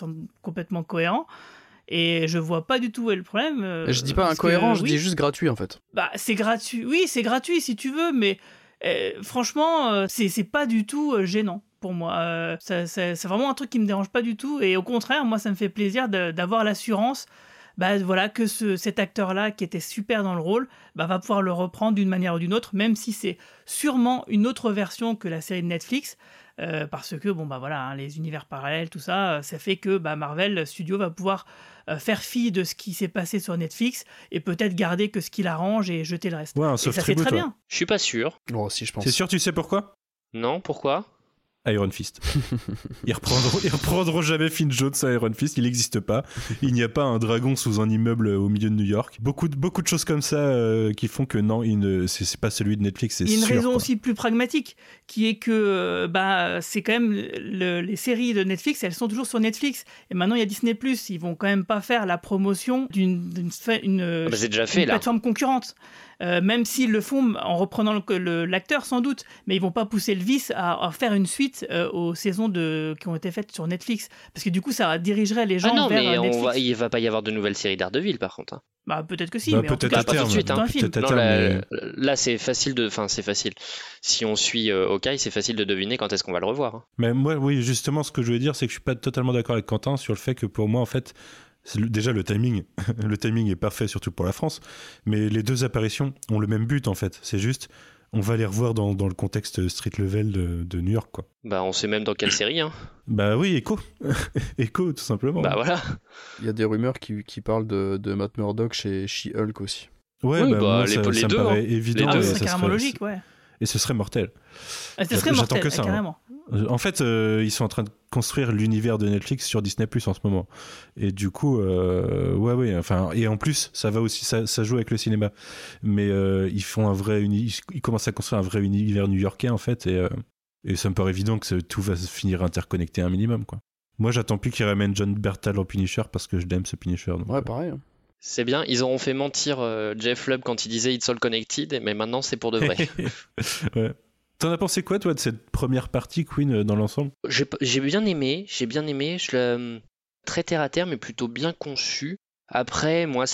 complètement cohérent. Et je vois pas du tout où est le problème. euh, je dis pas que, incohérent, je oui, dis juste gratuit en fait. bah, c'est gratuit. Oui, c'est gratuit si tu veux, mais euh, franchement, euh, c'est pas du tout gênant pour moi. C'est vraiment un truc qui me dérange pas du tout. Et au contraire, moi, ça me fait plaisir d'avoir l'assurance. Bah, voilà que ce, cet acteur-là qui était super dans le rôle bah, va pouvoir le reprendre d'une manière ou d'une autre, même si c'est sûrement une autre version que la série de Netflix, euh, parce que bon bah voilà hein, les univers parallèles tout ça, euh, ça fait que bah, Marvel Studio va pouvoir euh, faire fi de ce qui s'est passé sur Netflix et peut-être garder que ce qui l'arrange et jeter le reste. Ouais, un et soft ça c'est très bien. Je suis pas sûr. Oh, si, je pense. C'est sûr, tu sais pourquoi? Non, pourquoi? Iron Fist. Ils reprendront, ils reprendront jamais Finn Jones à Iron Fist, il n'existe pas. Il n'y a pas un dragon sous un immeuble au milieu de New York. Beaucoup de, beaucoup de choses comme ça euh, qui font que non, c'est, pas celui de Netflix, c'est Il y a une sûr. raison quoi. aussi plus pragmatique, qui est que euh, bah, c'est quand même le- les séries de Netflix, elles sont toujours sur Netflix. Et maintenant, il y a Disney+. Ils vont quand même pas faire la promotion d'une une, Ah bah, c'est déjà fait, une là. plateforme concurrente. Euh, même s'ils le font en reprenant le- le- l'acteur sans doute, mais ils vont pas pousser le vice à, à faire une suite euh, aux saisons de, qui ont été faites sur Netflix, parce que du coup ça dirigerait les gens Ah non, vers mais euh, on Netflix. va, il va pas y avoir de nouvelles séries d'Ardeville par contre. hein. Bah peut-être que si, Bah, mais en tout peut-être cas à pas tout terme, de suite, hein, à Non, terme, là, mais- là, c'est facile de, enfin c'est facile. Si on suit euh, Hawkeye, c'est facile de deviner quand est-ce qu'on va le revoir. hein. Mais moi, oui, justement, ce que je voulais dire, c'est que je suis pas totalement d'accord avec Quentin sur le fait que pour moi, en fait, déjà le timing, *laughs* le timing est parfait, surtout pour la France. Mais les deux apparitions ont le même but, en fait. C'est juste, on va les revoir dans, dans le contexte street level de, de New York, quoi. Bah on sait même dans quelle série. Hein. Bah oui, Echo, *laughs* Echo, tout simplement. Bah voilà. Il y a des rumeurs qui, qui parlent de, de Matt Murdock chez She-Hulk aussi. Ouais, Oui, bah, bah, moi, les- ça, les ça me deux, paraît hein. évident. Les Ah, deux. ça carrément serait- logique, ouais. Et ce serait mortel. Ah, Ce serait J'attends mortel, que ça, hein. carrément. En fait, euh, ils sont en train de construire l'univers de Netflix sur Disney Plus en ce moment. Et du coup, euh, ouais, ouais. Enfin, et en plus, ça va aussi, ça, ça joue avec le cinéma. Mais euh, ils font un vrai, uni- ils commencent à construire un vrai univers new-yorkais en fait. Et, euh, et ça me paraît évident que tout va se finir interconnecté un minimum, quoi. Moi, j'attends plus qu'ils ramènent John Bertal en Punisher parce que je l'aime ce Punisher. donc, Ouais, euh, pareil. hein. C'est bien. Ils auront fait mentir euh, Jeff Lubb quand il disait It's all connected, mais maintenant c'est pour de vrai. *laughs* *laughs* ouais. T'en as pensé quoi, toi, de cette première partie, Queen, euh, dans l'ensemble? J'ai bien aimé, j'ai bien aimé, je l'ai très terre à terre, mais plutôt bien conçu. Après, moi,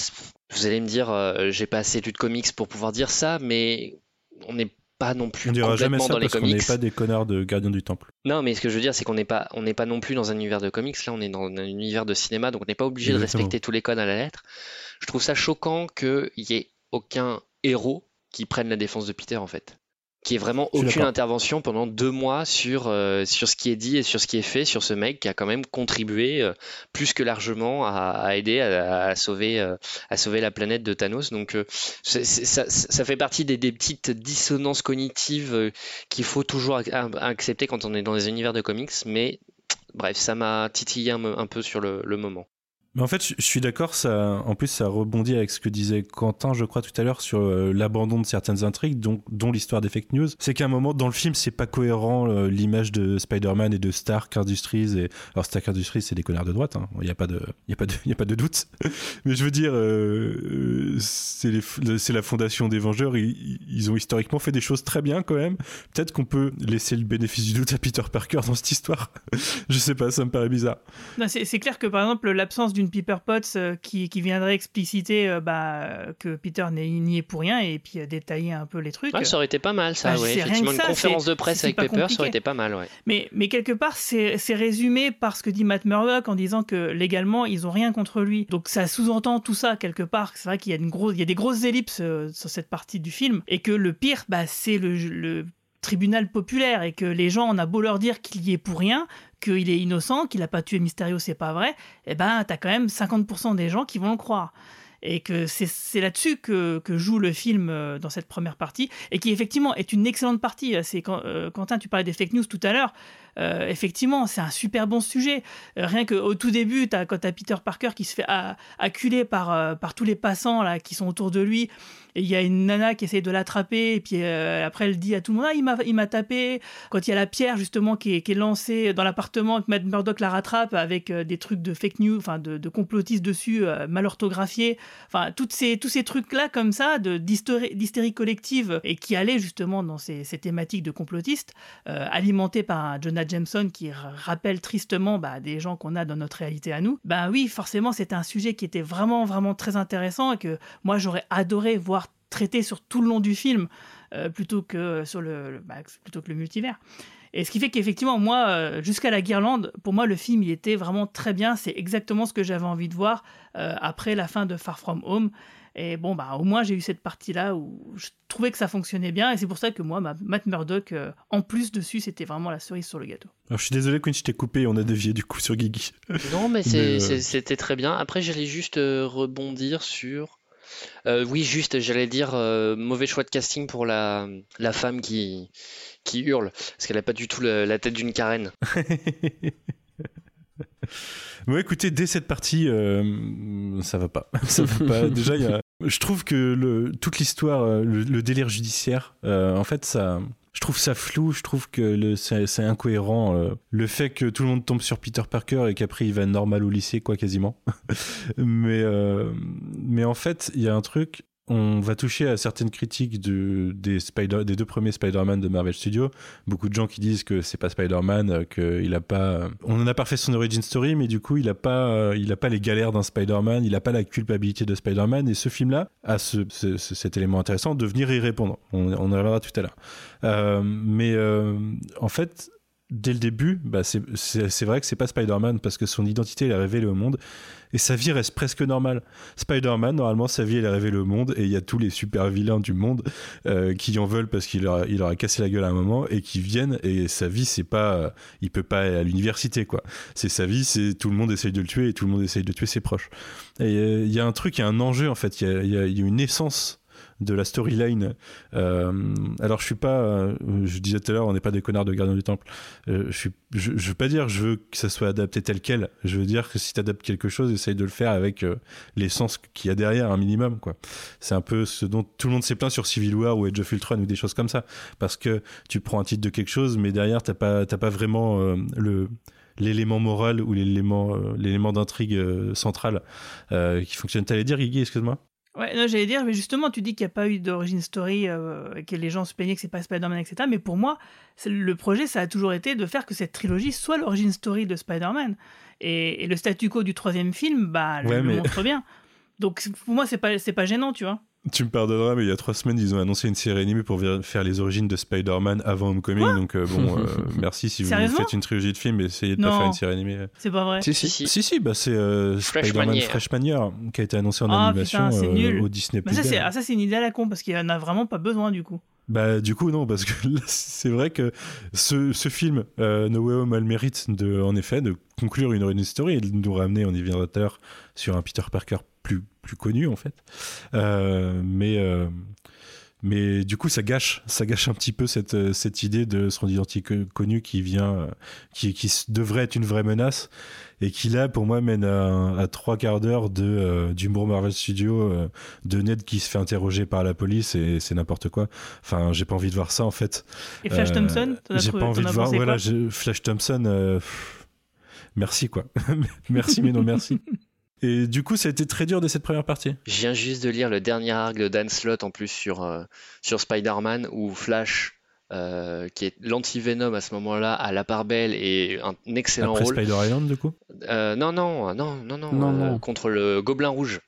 vous allez me dire, euh, j'ai pas assez lu de comics pour pouvoir dire ça, mais on est pas non plus On dira jamais ça dans les parce qu'on n'est comics. pas des connards de gardiens du temple. Non, mais ce que je veux dire, c'est qu'on n'est pas, on n'est pas non plus dans un univers de comics. Là, on est dans un univers de cinéma, donc on n'est pas obligé de respecter tous les codes à la lettre. Je trouve ça choquant qu'il y ait aucun héros qui prenne la défense de Peter, en fait. Qu'il y ait vraiment aucune intervention pendant deux mois sur, euh, sur ce qui est dit et sur ce qui est fait sur ce mec qui a quand même contribué euh, plus que largement à, à aider à, à sauver, euh, à sauver la planète de Thanos. Donc, ça, ça fait partie des, des petites dissonances cognitives qu'il faut toujours ac- accepter quand on est dans les univers de comics, mais bref, ça m'a titillé un, peu sur le, le moment. Mais en fait, je suis d'accord, ça, en plus, ça rebondit avec ce que disait Quentin, je crois, tout à l'heure, sur euh, l'abandon de certaines intrigues, dont l'histoire des fake news. C'est qu'à un moment, dans le film, c'est pas cohérent euh, l'image de Spider-Man et de Stark Industries. Et... Alors, Stark Industries, c'est des connards de droite, hein. il n'y a, pas de- a, *laughs* a pas de doute. *laughs* Mais je veux dire, euh, c'est la fondation des Vengeurs, ils, ils ont historiquement fait des choses très bien quand même. Peut-être qu'on peut laisser le bénéfice du doute à Peter Parker dans cette histoire. *laughs* je sais pas, ça me paraît bizarre. C'est clair que par exemple l'absence d'une Piper Potts euh, qui, qui viendrait expliciter euh, bah, que Peter n'est n'y est pour rien et puis euh, détailler un peu les trucs. Ouais, ça aurait été pas mal, ça, Bah, ouais. Effectivement, une ça, conférence de presse avec Pepper, ça aurait été pas mal, ouais. Mais, mais quelque part, c'est c'est résumé par ce que dit Matt Murdock en disant que légalement, ils ont rien contre lui. Donc ça sous-entend tout ça quelque part. C'est vrai qu'il y a une grosse, il y a des grosses ellipses euh, sur cette partie du film et que le pire, bah, c'est le, le tribunal populaire et que les gens, on a beau leur dire qu'il y est pour rien, qu'il est innocent, qu'il a pas tué Mysterio, c'est pas vrai. Et ben, t'as quand même 50% des gens qui vont le croire. Et que c'est là-dessus que, que joue le film euh, dans cette première partie, et qui effectivement est une excellente partie. C'est euh, Quentin, tu parlais des fake news tout à l'heure. Euh, effectivement, c'est un super bon sujet. Rien qu'au tout début, as, quand tu as Peter Parker qui se fait acculer par, par tous les passants là, qui sont autour de lui, il y a une nana qui essaye de l'attraper, et puis euh, après elle dit à tout le monde Ah, il m'a- tapé. Quand il y a la pierre justement qui est, qui est lancée dans l'appartement, que Matt Murdock la rattrape avec euh, des trucs de fake news, enfin de, complotistes dessus, euh, mal orthographiés, enfin ces, tous ces trucs-là comme ça, d'hystérie collective, et qui allaient justement dans ces, ces thématiques de complotistes, euh, alimentés par un Jonah Jameson qui rappelle tristement bah, des gens qu'on a dans notre réalité à nous, bah oui, forcément, c'était un sujet qui était vraiment, vraiment très intéressant et que moi, j'aurais adoré voir traité sur tout le long du film euh, plutôt, que sur le, le- bah, plutôt que le multivers. Et ce qui fait qu'effectivement, moi, euh, jusqu'à la guirlande, pour moi, le film, il était vraiment très bien. C'est exactement ce que j'avais envie de voir euh, après la fin de Far From Home. Et bon, bah, au moins, j'ai eu cette partie-là où je trouvais que ça fonctionnait bien. Et c'est pour ça que moi, ma- Matt Murdock, euh, en plus dessus, c'était vraiment la cerise sur le gâteau. Alors, je suis désolé, Quinn, je t'ai coupé, on a dévié du coup sur Guigui. Non, mais euh, c'était très bien. Après, j'allais juste rebondir sur. Euh, oui, juste, j'allais dire euh, mauvais choix de casting pour la, la femme qui, qui hurle, parce qu'elle a pas du tout la tête d'une carène. *laughs* Bon, écoutez, dès cette partie, euh, ça va pas. *laughs* Ça va pas. *laughs* Déjà, y a- je trouve que le, toute l'histoire, le, le délire judiciaire, euh, en fait, ça. Je trouve ça flou, je trouve que c'est incohérent. euh, le fait que tout le monde tombe sur Peter Parker et qu'après il va normal au lycée, quoi, quasiment. *laughs* mais, euh, mais en fait, il y a un truc, on va toucher à certaines critiques de, des, deux premiers Spider-Man de Marvel Studios. Beaucoup de gens qui disent que c'est pas Spider-Man, euh, qu'il a pas. On en a pas fait son origin story, mais du coup, il a pas, euh, il a pas les galères d'un Spider-Man, il a pas la culpabilité de Spider-Man. Et ce film-là a ce, ce- ce- cet élément intéressant de venir y répondre. On, en reviendra tout à l'heure. Euh, mais euh, en fait. Dès le début, bah c'est- vrai que c'est pas Spider-Man parce que son identité elle est révélée au monde et sa vie reste presque normale. Spider-Man, normalement, sa vie elle est révélée au monde et il y a tous les super vilains du monde euh, qui en veulent parce qu'il leur, a- cassé la gueule à un moment et qui viennent et sa vie c'est pas, euh, il peut pas aller à l'université quoi. C'est sa vie, c'est tout le monde essaye de le tuer et tout le monde essaye de tuer ses proches. Et euh, il y a un truc, il y a un enjeu en fait, il y a, y a une essence de la storyline. Euh, alors je suis pas, euh, je disais tout à l'heure, on n'est pas des connards de gardiens du temple. Euh, je, suis, je, je veux pas dire je veux que ça soit adapté tel quel. Je veux dire que si tu adaptes quelque chose, essaye de le faire avec l'essence qu'il y a derrière, un minimum. C'est un peu ce dont tout le monde s'est plaint sur Civil War ou Age of Ultron ou des choses comme ça. Parce que tu prends un titre de quelque chose, mais derrière, t'as pas, t'as pas vraiment l'élément moral ou l'élément l'élément d'intrigue central euh, qui fonctionne. T'allais dire, Guigui, excuse-moi? Ouais, non, j'allais dire, mais justement, tu dis qu'il n'y a pas eu d'origine story, euh, que les gens se plaignaient que c'est pas Spider-Man, etc. Mais pour moi, le projet, ça a toujours été de faire que cette trilogie soit l'origine story de Spider-Man. Et, et le statu quo du troisième film, bah, le- Ouais, le mais- montre bien. Donc pour moi, c'est pas, c'est pas gênant, tu vois. Tu me pardonneras, mais il y a trois semaines, ils ont annoncé une série animée pour faire les origines de Spider-Man avant Homecoming. donc, euh, bon, euh, *laughs* merci si vous faites une trilogie de films, essayez de Non. pas faire une série animée. C'est pas vrai. Si, si. Si, si, bah, c'est euh, Spider-Man Freshmanier. Freshmanier qui a été annoncé en Ah, animation putain, euh, au Disney Bah, ça, Plus c'est Day. ah, ça, c'est une idée à la con parce qu'il en a vraiment pas besoin du coup. Bah du coup non parce que *laughs* c'est vrai que ce, ce film euh, No Way Home a le mérite de en effet de conclure une origin story et de nous ramener on y viendra tout à l'heure sur un Peter Parker plus plus connu en fait. Euh, mais euh, mais du coup ça gâche ça gâche un petit peu cette euh, cette idée de son identité connue qui vient qui qui devrait être une vraie menace et qui là pour moi mène à, à trois quarts d'heure de euh, d'humour Marvel Studio de Ned qui se fait interroger par la police et c'est n'importe quoi. Enfin j'ai pas envie de voir ça en fait. Et Flash Thompson, j'ai pas envie de voir voilà Flash Thompson pff, merci quoi. *laughs* Merci mais non merci *laughs* et du coup ça a été très dur de cette première partie Je viens juste de lire le dernier arc de Dan Slott en plus sur, euh, sur Spider-Man où Flash, euh, qui est l'anti-Venom à ce moment-là, a la part belle et un excellent après rôle. Spider Island du coup? Euh, non, non, non, non, non, Non, euh, non. contre le Gobelin Rouge.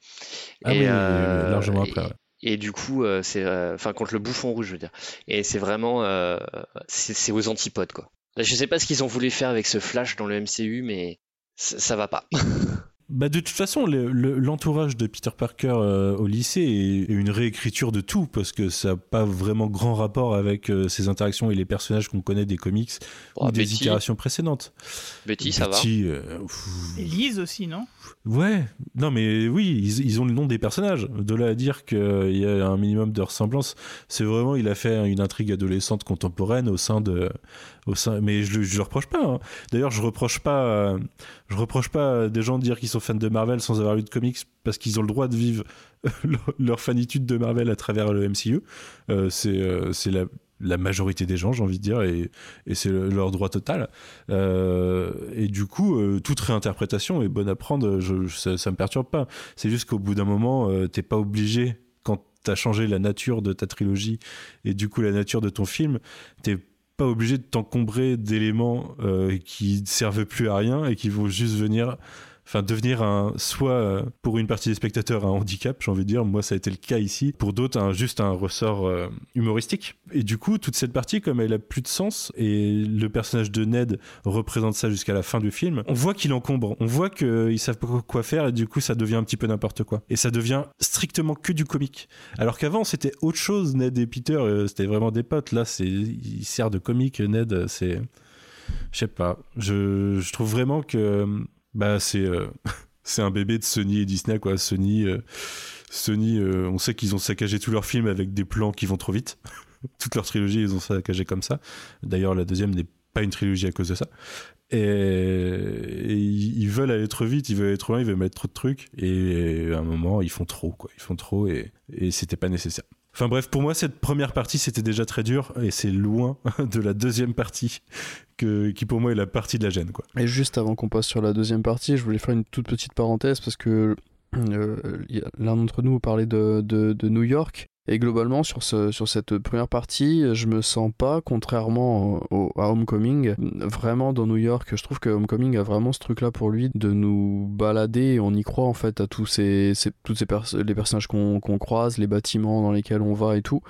Ah oui, oui, largement après, ouais. Et, et du coup, euh, c'est, euh, enfin, contre le Bouffon Rouge, je veux dire. Et c'est vraiment, euh, c'est aux antipodes, quoi. Je sais pas ce qu'ils ont voulu faire avec ce Flash dans le MCU, mais ça, ça va pas. *laughs* Bah de toute façon, le- le- l'entourage de Peter Parker euh, au lycée est, est une réécriture de tout parce que ça n'a pas vraiment grand rapport avec euh, ses interactions et les personnages qu'on connaît des comics Oh, ou des itérations précédentes. Betty, ça va. Betty, euh, pff, Et Lise aussi, non? Ouais, non mais oui, ils, ils ont le nom des personnages. De là à dire qu'il y a un minimum de ressemblance, c'est vraiment, il a fait une intrigue adolescente contemporaine au sein de, Mais je, je le reproche pas. hein. D'ailleurs, je reproche pas, euh, je reproche pas à des gens de dire qu'ils sont fans de Marvel sans avoir lu de comics parce qu'ils ont le droit de vivre *laughs* leur, fanitude de Marvel à travers le MCU. Euh, c'est, euh, c'est la majorité des gens, j'ai envie de dire, et, et c'est le- leur droit total. Euh, et du coup, euh, toute réinterprétation est bonne à prendre, ça, ça me perturbe pas. C'est juste qu'au bout d'un moment, euh, t'es pas obligé, quand t'as changé la nature de ta trilogie et du coup la nature de ton film, t'es pas obligé de t'encombrer d'éléments euh, qui ne servent plus à rien et qui vont juste venir enfin devenir un soit euh, pour une partie des spectateurs un handicap j'ai envie de dire. Moi ça a été le cas ici. Pour d'autres juste un ressort euh, humoristique. Et du coup toute cette partie comme elle a plus de sens et le personnage de Ned représente ça jusqu'à la fin du film on voit qu'il encombre. On voit qu'ils savent pas quoi faire et du coup ça devient un petit peu n'importe quoi. Et ça devient strictement que du comique. Alors qu'avant c'était autre chose Ned et Peter euh, c'était vraiment des potes. Là c'est il sert de comique Ned c'est je sais pas. Je, je trouve vraiment que bah c'est euh, *laughs* c'est un bébé de Sony et Disney quoi. Sony euh, Sony euh, on sait qu'ils ont saccagé tous leurs films avec des plans qui vont trop vite. *laughs* Toute leur trilogie ils ont saccagé comme ça. D'ailleurs la deuxième n'est pas une trilogie à cause de ça. Et, ils veulent aller trop vite ils veulent aller trop loin ils veulent mettre trop de trucs. Et à un moment ils font trop quoi. Ils font trop et, et c'était pas nécessaire Enfin bref, pour moi, cette première partie, c'était déjà très dur, et c'est loin *laughs* de la deuxième partie, qui pour moi est la partie de la gêne. Quoi. Et juste avant qu'on passe sur la deuxième partie, je voulais faire une toute petite parenthèse parce que euh, l'un d'entre nous parlait de, de New York. Et globalement, sur, ce, sur cette première partie, je me sens pas, contrairement au, à Homecoming, vraiment dans New York. Je trouve que Homecoming a vraiment ce truc-là pour lui de nous balader on y croit en fait à tous ces, toutes ces les personnages qu'on qu'on croise, les bâtiments dans lesquels on va et tout.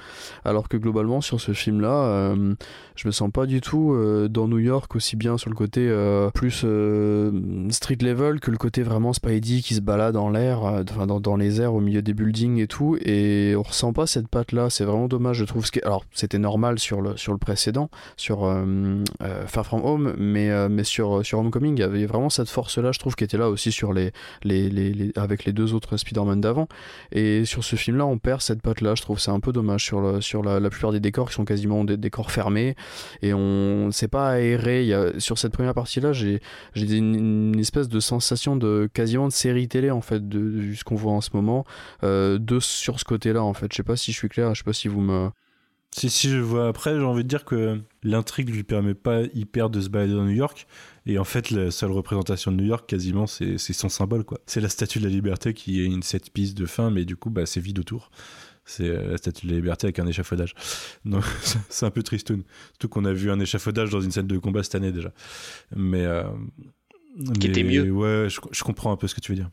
Alors que globalement, sur ce film-là, euh, je me sens pas du tout euh, dans New York aussi bien sur le côté euh, plus euh, street level que le côté vraiment Spidey qui se balade en l'air, dans, dans les airs au milieu des buildings et tout. Et on ressent pas cette patte là. C'est vraiment dommage, je trouve. Ce qui Alors c'était normal sur le sur le précédent, sur euh, euh, Far From Home, mais euh, mais sur, sur Homecoming, il y avait vraiment cette force-là, je trouve, qui était là aussi sur les, les, les, avec les deux autres Spider-Man d'avant. Et sur ce film-là, on perd cette patte-là, je trouve. C'est un peu dommage sur, sur la, plupart des décors qui sont quasiment des décors fermés. Et on c'est pas aéré. Il y a, sur cette première partie-là, j'ai j'ai une, espèce de sensation de quasiment de série télé, en fait, de, de ce qu'on voit en ce moment, de, sur ce côté-là, en fait. Je sais pas si je suis clair, je sais pas si vous me. Si, si je vois après, j'ai envie de dire que l'intrigue lui permet pas hyper de se balader dans New York. Et en fait, la seule représentation de New York, quasiment, c'est c'est son symbole, quoi. C'est la statue de la liberté qui est une set piece de fin, mais du coup, bah, c'est vide autour. C'est euh, la statue de la liberté avec un échafaudage. *laughs* Donc, c'est un peu tristoun. Surtout qu'on a vu un échafaudage dans une scène de combat cette année déjà. Mais. euh, Qui était mieux. Ouais, je, je comprends un peu ce que tu veux dire.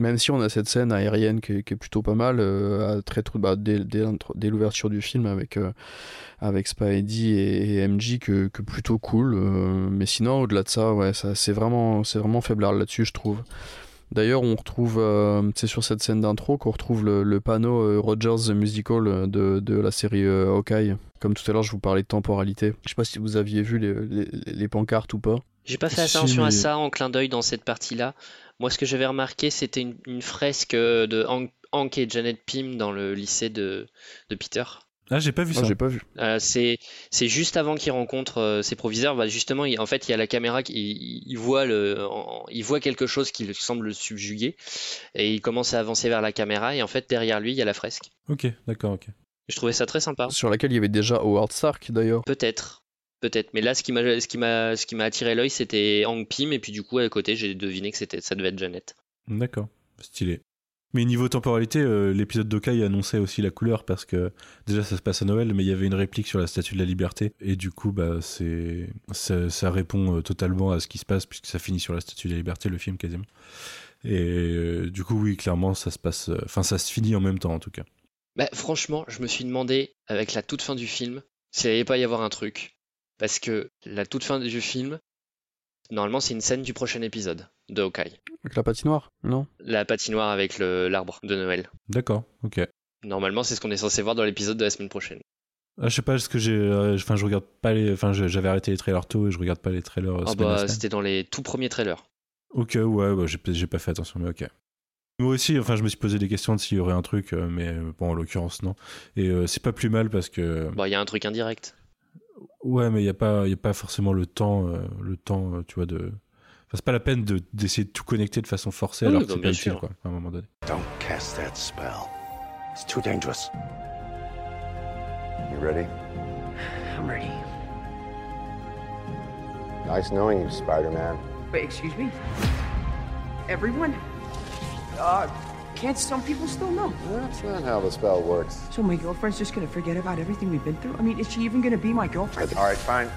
Même si on a cette scène aérienne qui est, qui est plutôt pas mal, euh, à très, bah, dès, dès, dès l'ouverture du film avec, euh, avec Spidey et, et MJ, que, que plutôt cool. euh, mais sinon, au-delà de ça, ouais, ça c'est vraiment, c'est vraiment faiblard là-dessus, je trouve. D'ailleurs, on retrouve, euh, c'est sur cette scène d'intro qu'on retrouve le, le panneau euh, Rogers The Musical de, de la série euh, Hawkeye. Comme tout à l'heure, je vous parlais de temporalité. Je sais pas si vous aviez vu les, les, les pancartes ou pas. J'ai pas fait Si, attention à ça en clin d'œil dans cette partie-là. Moi, ce que j'avais remarqué, c'était une, une fresque euh, de Hank, Hank et Janet Pym dans le lycée de, de Peter. Ah, j'ai pas vu Moi, ça. j'ai pas vu. Euh, c'est c'est juste avant qu'il rencontre euh, ses proviseurs. Bah, justement, il- en fait, il y a la caméra qui il, il voit le, en- il voit quelque chose qui le semble le subjuguer et il commence à avancer vers la caméra et en fait derrière lui il y a la fresque. Ok, d'accord, ok. Je trouvais ça très sympa. Sur laquelle il y avait déjà Howard Stark d'ailleurs. Peut-être, peut-être. Mais là, ce qui m'a ce qui m'a ce qui m'a attiré l'œil, c'était Hank Pym et puis du coup à côté j'ai deviné que c'était ça devait être Janet. D'accord, stylé. Mais niveau temporalité, euh, l'épisode d'Okai annonçait aussi la couleur parce que déjà ça se passe à Noël, mais il y avait une réplique sur la Statue de la Liberté et du coup bah c'est ça, ça répond euh, totalement à ce qui se passe puisque ça finit sur la Statue de la Liberté le film quasiment. Et euh, du coup oui clairement ça se passe, enfin ça se finit en même temps en tout cas. Bah, franchement, je me suis demandé avec la toute fin du film s'il allait pas y avoir un truc parce que la toute fin du film normalement c'est une scène du prochain épisode de Hawkeye. Avec la patinoire, non? La patinoire avec le- l'arbre de Noël. D'accord, ok. Normalement, c'est ce qu'on est censé voir dans l'épisode de la semaine prochaine. Ah, je sais pas ce que j'ai, euh, enfin je regarde pas les, enfin j'avais arrêté les trailers tôt et je regarde pas les trailers. euh, Ah bah, c'était dans les tout premiers trailers. Ok, ouais, bah, j'ai pas fait attention, mais ok. Moi aussi, enfin, je me suis posé des questions de s'il y aurait un truc, euh, mais bon, en l'occurrence, non. Et euh, c'est pas plus mal parce que. Bah, il y a un truc indirect. Ouais, mais il n'y a, pas- y a pas forcément le temps, euh, le temps euh, tu vois, de. Enfin, c'est pas la peine de- d'essayer de, tout connecter de façon forcée Oui, alors que c'est pas utile, quoi, à un moment donné. Don't cast that spell. It's too dangerous. You ready? I'm ready. Nice knowing you, Spider-Man. Wait, excuse me? Everyone? Uh, can't some people still know? That's not how the spell works. So my girlfriend's just gonna forget about everything we've been through? I mean, is she even gonna be my girlfriend? All right, fine.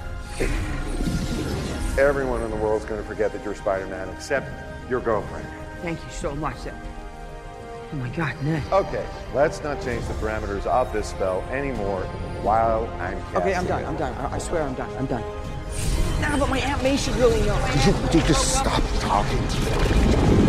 Everyone in the world's gonna forget that you're Spider-Man except your girlfriend. Thank you so much. Oh my god, Ned. Okay, let's not change the parameters of this spell anymore while I'm casting Okay, I'm done. I'm done. I, I swear I'm done. I'm done. Nah, but my Aunt May should really know. *laughs* You just stop talking.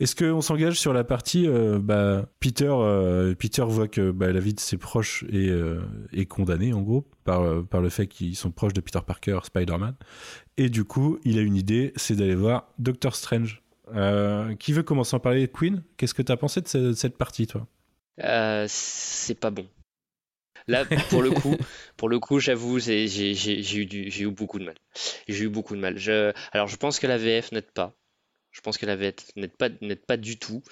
Est-ce qu'on s'engage sur la partie euh, bah, Peter, euh, Peter voit que bah, la vie de ses proches est, euh, condamnée en gros par, par le fait qu'ils sont proches de Peter Parker, Spider-Man. Et du coup, il a une idée, c'est d'aller voir Doctor Strange. Euh, qui veut commencer à en parler Queen? Qu'est-ce que tu as pensé de ce- de cette partie, toi? Euh, c'est pas bon. Là, pour le coup, *laughs* pour le coup, j'avoue, j'ai eu, du- j'ai eu beaucoup de mal. J'ai eu beaucoup de mal. Je, alors, je pense que la VF n'aide pas. Je pense que la VF n'aide pas, n'aide pas du tout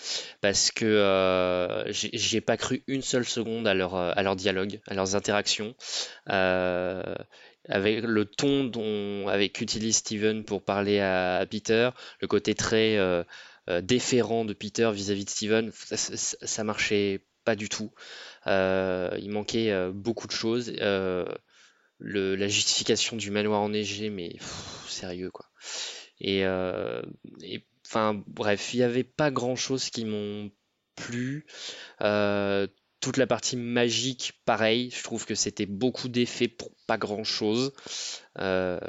parce que euh, j'ai pas cru une seule seconde à leur, à leur dialogue, à leurs interactions, euh, avec le ton dont, avec qu'utilise Steven pour parler à, Peter, le côté très euh, euh, déférent de Peter vis-à-vis de Steven, ça, marchait pas du tout. Euh, il manquait beaucoup de choses. La justification du manoir enneigé, mais sérieux quoi. Et, enfin bref, il n'y avait pas grand chose qui m'ont plu. Toute la partie magique, pareil, je trouve que c'était beaucoup d'effets pour pas grand chose. Euh,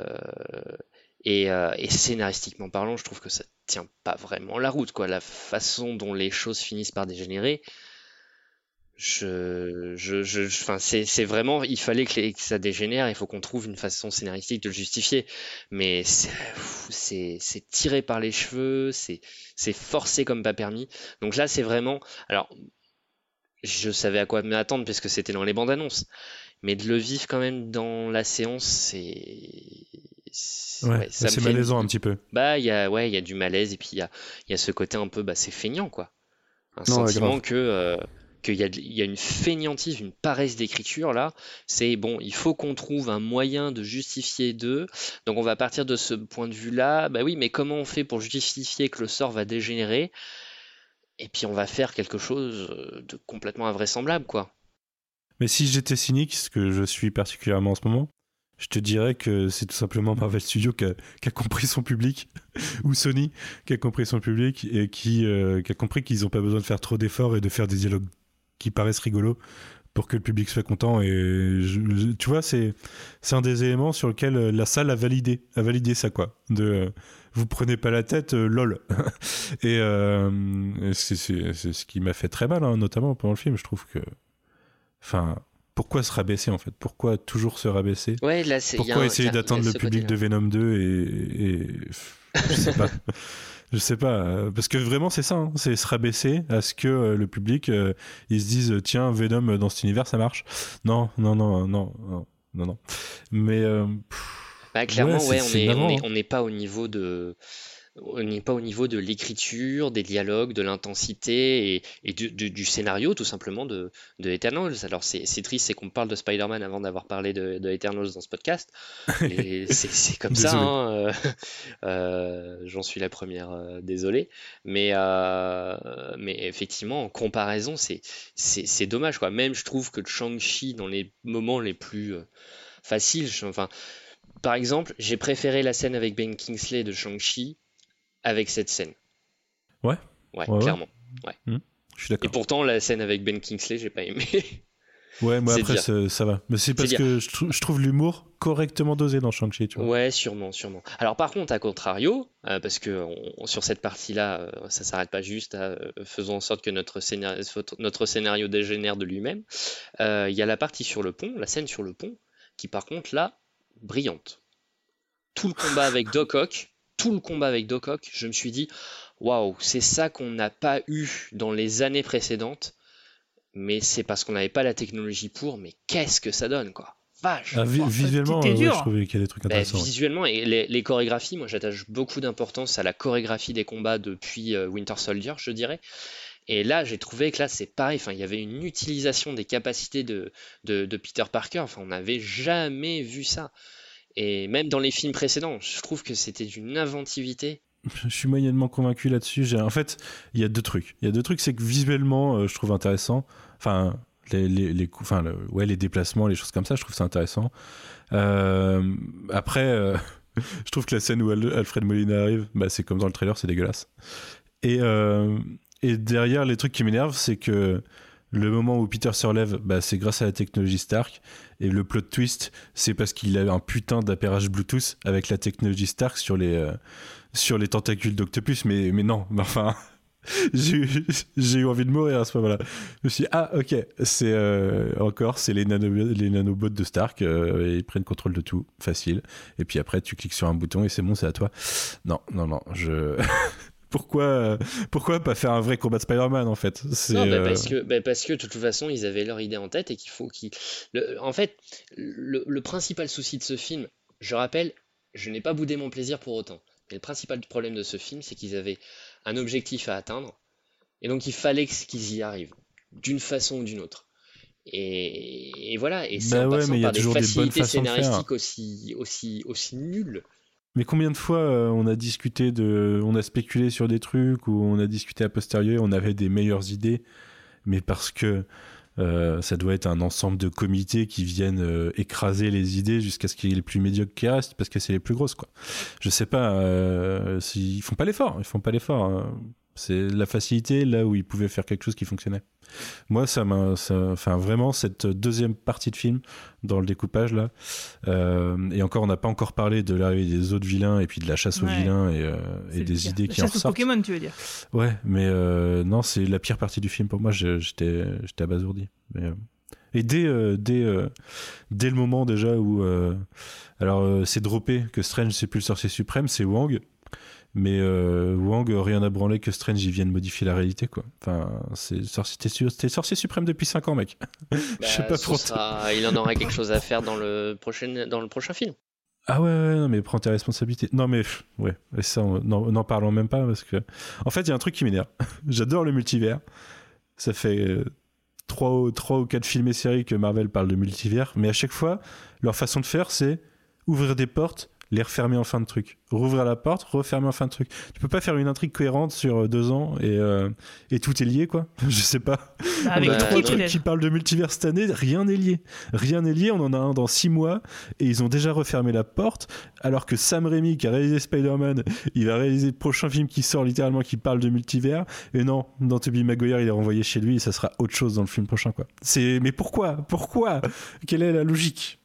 et, euh, et scénaristiquement parlant, je trouve que ça tient pas vraiment la route, quoi. La façon dont les choses finissent par dégénérer, je, je, je, c'est, vraiment, il fallait que, les- que ça dégénère, il faut qu'on trouve une façon scénaristique de le justifier. Mais c'est, tiré par les cheveux, c'est forcé comme pas permis. Donc là, c'est vraiment, alors, je savais à quoi m'attendre puisque c'était dans les bandes annonces. Mais de le vivre quand même dans la séance, c'est. Ouais, c'est une- malaisant un petit peu. Bah, il y a, ouais, il y a du malaise et puis il y a, y a ce côté un peu, bah, c'est feignant, quoi. Un Non, sentiment que, euh, qu'il y, a de- il y a une fainéantise, une paresse d'écriture là. C'est bon, il faut qu'on trouve un moyen de justifier d'eux. Donc on va partir de ce point de vue-là. Bah oui, mais comment on fait pour justifier que le sort va dégénérer? Et puis on va faire quelque chose euh, de complètement invraisemblable, quoi. Mais si j'étais cynique, ce que je suis particulièrement en ce moment, je te dirais que c'est tout simplement Marvel Studios qui a, compris son public, *laughs* ou Sony qui a compris son public et qui, euh, a compris qu'ils n'ont pas besoin de faire trop d'efforts et de faire des dialogues qui paraissent rigolos pour que le public soit content. Et tu vois, c'est un des éléments sur lequel euh, la salle a validé, a validé ça quoi. Vous prenez pas la tête, euh, lol. *laughs* et euh, c'est ce qui m'a fait très mal, hein, notamment pendant le film. Je trouve que Enfin, pourquoi se rabaisser en fait? Pourquoi toujours se rabaisser? Ouais, là, Pourquoi un- essayer d'atteindre le public de. Venom 2 et, et- je sais pas. *laughs* Je sais pas, euh, parce que vraiment c'est ça, hein, c'est se rabaisser à ce que euh, le public, euh, ils se disent tiens Venom dans cet univers ça marche. Non, non, non, non, non, non, non. Mais euh, pff, Bah, clairement, ouais, est, on n'est pas au niveau de, on n'est pas au niveau de l'écriture, des dialogues, de l'intensité et, et du, du- du scénario, tout simplement, de, de Eternals. Alors, c'est triste, c'est qu'on parle de Spider-Man avant d'avoir parlé de, de Eternals dans ce podcast. *laughs* C'est comme ça, hein, euh, *laughs* euh, j'en suis la première, euh, désolé. Mais, euh, mais effectivement, en comparaison, c'est dommage, quoi. Même, je trouve que Shang-Chi, dans les moments les plus faciles, enfin, par exemple, j'ai préféré la scène avec Ben Kingsley de Shang-Chi avec cette scène. Ouais. Ouais, clairement. Ouais. Hmm, je suis Et d'accord. pourtant, la scène avec Ben Kingsley, j'ai pas aimé. *laughs* Ouais, moi après ça, va. Mais c'est parce que je, trou- je trouve l'humour correctement dosé dans Shang-Chi, tu vois. Ouais, sûrement, sûrement. Alors par contre, à contrario, euh, parce que on- sur cette partie-là, euh, ça s'arrête pas juste à euh, faisons en sorte que notre scénario, notre scénario dégénère de lui-même. Euh, Il y a la partie sur le pont, la scène sur le pont, qui par contre là, brillante. Tout le combat avec Doc Ock, tout le combat avec Doc Ock, je me suis dit, waouh, c'est ça qu'on n'a pas eu dans les années précédentes, mais c'est parce qu'on n'avait pas la technologie pour, mais qu'est-ce que ça donne, quoi. Vache. Ah, vi- visuellement, C'était ouais, dur. je trouvais qu'il y a des trucs Bah, intéressants. visuellement et les, les chorégraphies, moi j'attache beaucoup d'importance à la chorégraphie des combats depuis euh, Winter Soldier, je dirais. Et là, j'ai trouvé que là, c'est pareil. Enfin, il y avait une utilisation des capacités de, de, Peter Parker. Enfin, on n'avait jamais vu ça. Et même dans les films précédents, je trouve que c'était d'une inventivité. Je suis moyennement convaincu là-dessus. En fait, il y a deux trucs. Il y a deux trucs, c'est que visuellement, euh, je trouve intéressant. Enfin, les, les, les, enfin, ouais, les déplacements, les choses comme ça, je trouve ça intéressant. Euh, après, euh, *laughs* je trouve que la scène où Al- Alfred Molina arrive, bah, c'est comme dans le trailer, c'est dégueulasse. Et, et derrière, les trucs qui m'énervent, c'est que le moment où Peter se relève, bah, c'est grâce à la technologie Stark. Et le plot twist, c'est parce qu'il a un putain d'appairage Bluetooth avec la technologie Stark sur les, euh, sur les tentacules d'Octopus. Mais, mais non, *laughs* enfin, j'ai eu, envie de mourir à ce moment-là. Je me suis dit, ah, ok, c'est euh, encore, c'est les, nano, les nanobots de Stark. euh, ils prennent contrôle de tout, facile. Et puis après, tu cliques sur un bouton et c'est bon, c'est à toi. Non, non, non, je. *laughs* pourquoi, euh, pourquoi pas faire un vrai combat de Spider-Man en fait? Non, bah, euh, parce, que, bah, parce que de toute façon, ils avaient leur idée en tête et qu'il faut qu'ils. le- En fait, le, le principal souci de ce film, je rappelle, je n'ai pas boudé mon plaisir pour autant. Mais le principal problème de ce film, c'est qu'ils avaient un objectif à atteindre et donc il fallait qu'ils y arrivent d'une façon ou d'une autre. Et, et voilà, et c'est Bah ouais, passant mais il y a par des toujours des bonnes facilités de scénaristiques aussi, aussi, aussi nulles. Mais combien de fois euh, on a discuté de, on a spéculé sur des trucs ou on a discuté a posteriori, on avait des meilleures idées, mais parce que euh, ça doit être un ensemble de comités qui viennent euh, écraser les idées jusqu'à ce qu'il y ait les plus médiocres qui restent parce que c'est les plus grosses quoi. Je sais pas, euh, s'ils font pas l'effort, ils font pas l'effort. hein. C'est la facilité là où ils pouvaient faire quelque chose qui fonctionnait. Moi, ça m'a, enfin vraiment cette deuxième partie de film dans le découpage là. euh, et encore, on n'a pas encore parlé de l'arrivée des autres vilains et puis de la chasse aux vilains et, euh, et des pire. idées La qui en chasse aux ressortent. Pokémon, tu veux dire Ouais, mais euh, non, c'est la pire partie du film pour moi. J'étais, j'étais abasourdi. Mais, et dès, dès, dès le moment déjà où, alors c'est droppé que Strange c'est plus le sorcier suprême, c'est Wang. Mais euh, Wang, euh, rien à branler que Strange il vienne modifier la réalité quoi. Enfin, c'est sorcier, t'es, sorcier suprême depuis 5 ans, mec. *laughs* Je sais Bah, pas pour sera- il en aura quelque chose à faire dans le prochain, dans le prochain film. Ah ouais, ouais, non, mais prends tes responsabilités. Non, mais ouais, et ça, n'en parlons même pas parce que. En fait, il y a un truc qui m'énerve. *laughs* J'adore le multivers. Ça fait euh, trois, ou- trois ou quatre films et séries que Marvel parle de multivers, mais à chaque fois, leur façon de faire, c'est ouvrir des portes, les refermer en fin de truc. Rouvrir la porte, refermer en fin de truc. Tu peux pas faire une intrigue cohérente sur euh, deux ans et, euh, et tout est lié, quoi. *laughs* Je sais pas. Avec on a trois trucs qui parlent de multivers cette année, rien n'est lié. Rien n'est lié, on en a un dans six mois et ils ont déjà refermé la porte, alors que Sam Raimi, qui a réalisé Spider-Man, il va réaliser le prochain film qui sort littéralement qui parle de multivers. Et non, dans Tobey Maguire, il est renvoyé chez lui et ça sera autre chose dans le film prochain, quoi. C'est, mais pourquoi? Pourquoi? Quelle est la logique?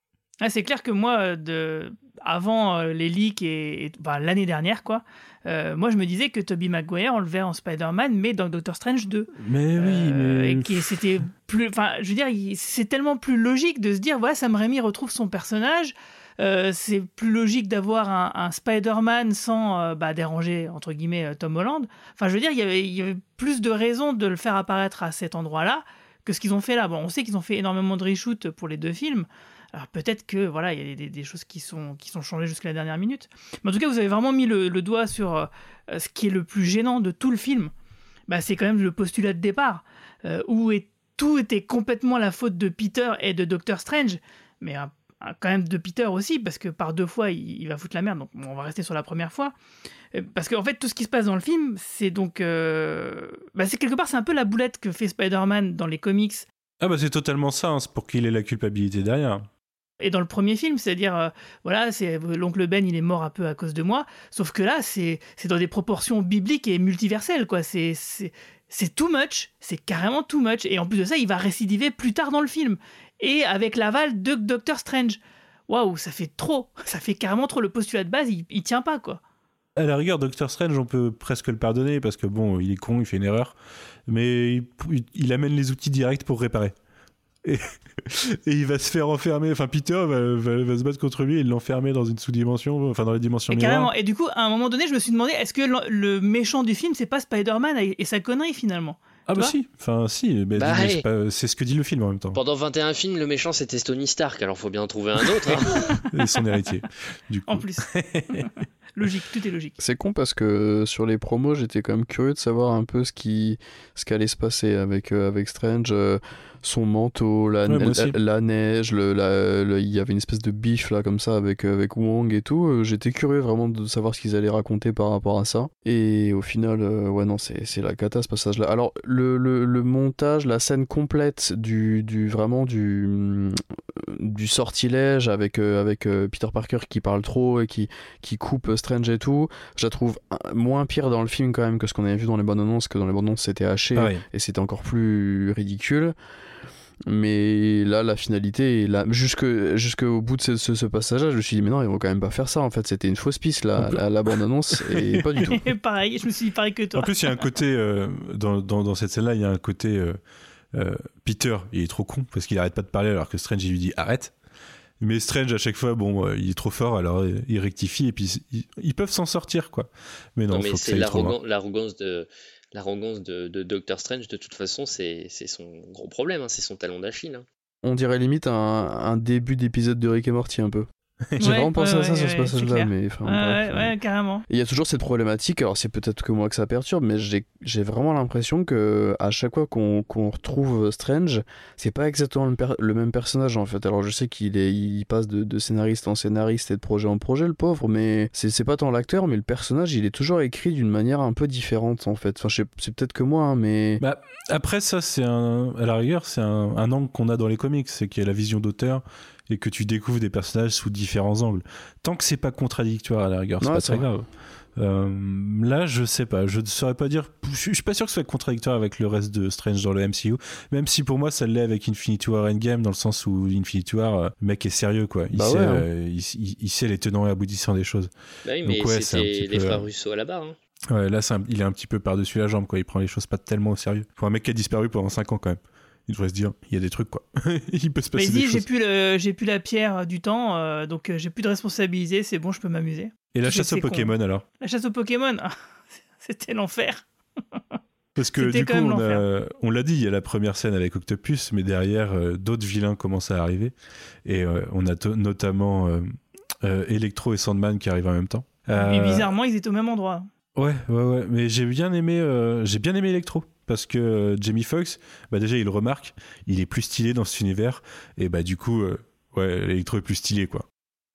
Ah, c'est clair que moi, euh, de... avant euh, les leaks et, et- enfin, l'année dernière, quoi, euh, moi je me disais que Tobey Maguire, on le verrait en Spider-Man, mais dans Doctor Strange 2. Mais oui, mais. et qui c'était plus enfin je veux dire c'est tellement plus logique de se dire voilà Sam Raimi retrouve son personnage c'est plus logique d'avoir un, un Spider-Man sans bah, déranger entre guillemets Tom Holland enfin je veux dire il y, avait, il y avait plus de raisons de le faire apparaître à cet endroit-là que ce qu'ils ont fait là bon on sait qu'ils ont fait énormément de reshoots pour les deux films alors peut-être que voilà il y a des, choses qui sont qui sont changées jusqu'à la dernière minute mais en tout cas vous avez vraiment mis le, doigt sur euh, ce qui est le plus gênant de tout le film bah, c'est quand même le postulat de départ, euh, où tout était complètement la faute de Peter et de Doctor Strange, mais un- un- quand même de Peter aussi, parce que par deux fois, il, va foutre la merde, donc on va rester sur la première fois. Euh, Parce qu'en fait, tout ce qui se passe dans le film, c'est donc... bah, c'est quelque part, c'est un peu la boulette que fait Spider-Man dans les comics Ah bah c'est totalement ça, hein, c'est pour qu'il ait la culpabilité derrière. Et dans le premier film, c'est-à-dire, euh, voilà, c'est l'oncle Ben, il est mort un peu à cause de moi. Sauf que là, c'est c'est dans des proportions bibliques et multiverselles, quoi. C'est c'est too much, c'est carrément too much. Et en plus de ça, il va récidiver plus tard dans le film et avec l'aval de Doctor Strange. Waouh, ça fait trop, *laughs* ça fait carrément trop. Le postulat de base, il, tient pas, quoi. À la rigueur, Doctor Strange, on peut presque le pardonner parce que bon, il est con, il fait une erreur, mais il amène les outils directs pour réparer. Et, *laughs* et il va se faire enfermer. Enfin, Peter va, va- va se battre contre lui et l'enfermer dans une sous-dimension, enfin dans les dimensions Et miroirs. carrément. Et du coup, à un moment donné, je me suis demandé, est-ce que le, le méchant du film, c'est pas Spider-Man et, et sa connerie finalement? Ah bah si, enfin si, mais Bah, hey. c'est ce que dit le film en même temps. Pendant 21 films, le méchant c'était Tony Stark, alors faut bien en trouver un autre. hein. *laughs* Et son héritier. Du coup. En plus. *laughs* logique, tout est logique. C'est con parce que sur les promos, j'étais quand même curieux de savoir un peu ce qui ce qu'allait se passer avec euh, avec Strange, euh, son manteau, la, Ouais, moi la, aussi. la neige, le, la- le- il y avait une espèce de bif là comme ça avec euh, avec Wong et tout. Euh, J'étais curieux vraiment de savoir ce qu'ils allaient raconter par rapport à ça. Et au final, euh, ouais non, c'est la cata ce passage-là. Alors le, le, le montage, la scène complète du du vraiment du hum, du sortilège avec euh, avec euh, Peter Parker qui parle trop et qui qui coupe Strange et tout, je la trouve euh, moins pire dans le film quand même que ce qu'on avait vu dans les bandes annonces, que dans les bandes annonces c'était haché Pareil. et c'était encore plus ridicule. Mais là, la finalité, est là, jusque jusqu'au bout de ce, ce- ce passage-là, je me suis dit, mais non, ils vont quand même pas faire ça. En fait, c'était une fausse piste, la, la, la bande-annonce, et *laughs* pas du tout. Et pareil, je me suis dit pareil que toi. En plus, il y a un côté, euh, dans, dans, dans cette scène-là, il y a un côté. euh, euh, Peter, il est trop con parce qu'il arrête pas de parler alors que Strange, il lui dit arrête. Mais Strange, à chaque fois, bon, euh, il est trop fort, alors euh, il rectifie et puis ils, ils peuvent s'en sortir, quoi. Mais non, Non, mais c'est l'arrogance de l'arrogance de, de Doctor Strange. De toute façon, c'est son gros problème, hein, c'est son talon d'Achille. hein. On dirait limite un début d'épisode de Rick et Morty un peu. *laughs* J'ai Ouais, vraiment pensé ouais, à ça ouais, sur ce passage-là, mais enfin, Ouais, bref, ouais, ouais, carrément. Il y a toujours cette problématique, alors c'est peut-être que moi que ça perturbe, mais j'ai vraiment l'impression que à chaque fois qu'on retrouve Strange, c'est pas exactement le, per- le même personnage en fait. Alors je sais qu'il est, il passe de, de scénariste en scénariste et de projet en projet, le pauvre, mais c'est pas tant l'acteur, mais le personnage, il est toujours écrit d'une manière un peu différente en fait. Enfin, c'est peut-être que moi, hein, mais. Bah, après, ça, c'est un. À la rigueur, c'est un, un angle qu'on a dans les comics, c'est qu'il y a la vision d'auteur et que tu découvres des personnages sous différents angles. Tant que c'est pas contradictoire, à la rigueur, c'est pas très vrai. grave. Euh, là, je sais pas, je ne saurais pas dire. Je suis- je suis pas sûr que ce soit contradictoire avec le reste de Strange dans le MCU, même si pour moi ça l'est avec Infinity War Endgame, dans le sens où Infinity War, euh, le mec est sérieux, quoi. Il, Bah sait, ouais, hein. euh, il, il- il sait les tenants et aboutissants des choses. Bah oui, Donc mais ouais, c'était les peu, frères Russo à la barre. hein. Ouais, là, un- il est un petit peu par-dessus la jambe, quoi. Il prend les choses pas tellement au sérieux. Pour un mec qui a disparu pendant 5 ans, quand même. Il devrait se dire, il y a des trucs, quoi. *laughs* il peut se Mais passer il des dit, j'ai choses. plus, le- j'ai plus la pierre du temps, euh, donc euh, j'ai plus de responsabilité, c'est bon, je peux m'amuser. Et la chasse aux con. Pokémon, alors? La chasse aux Pokémon, *laughs* c'était l'enfer. Parce que du coup, on, a- l'enfer. on l'a dit, il y a la première scène avec Octopus, mais derrière, euh, d'autres vilains commencent à arriver. Et euh, on a to- notamment euh, euh, Electro et Sandman qui arrivent en même temps. Euh, bizarrement, ils étaient au même endroit. Ouais, ouais, ouais. Mais j'ai bien aimé, euh, j'ai bien aimé Electro. Parce que euh, Jamie Foxx, bah déjà il le remarque, il est plus stylé dans cet univers et bah du coup, euh, ouais, Electro est plus stylé quoi.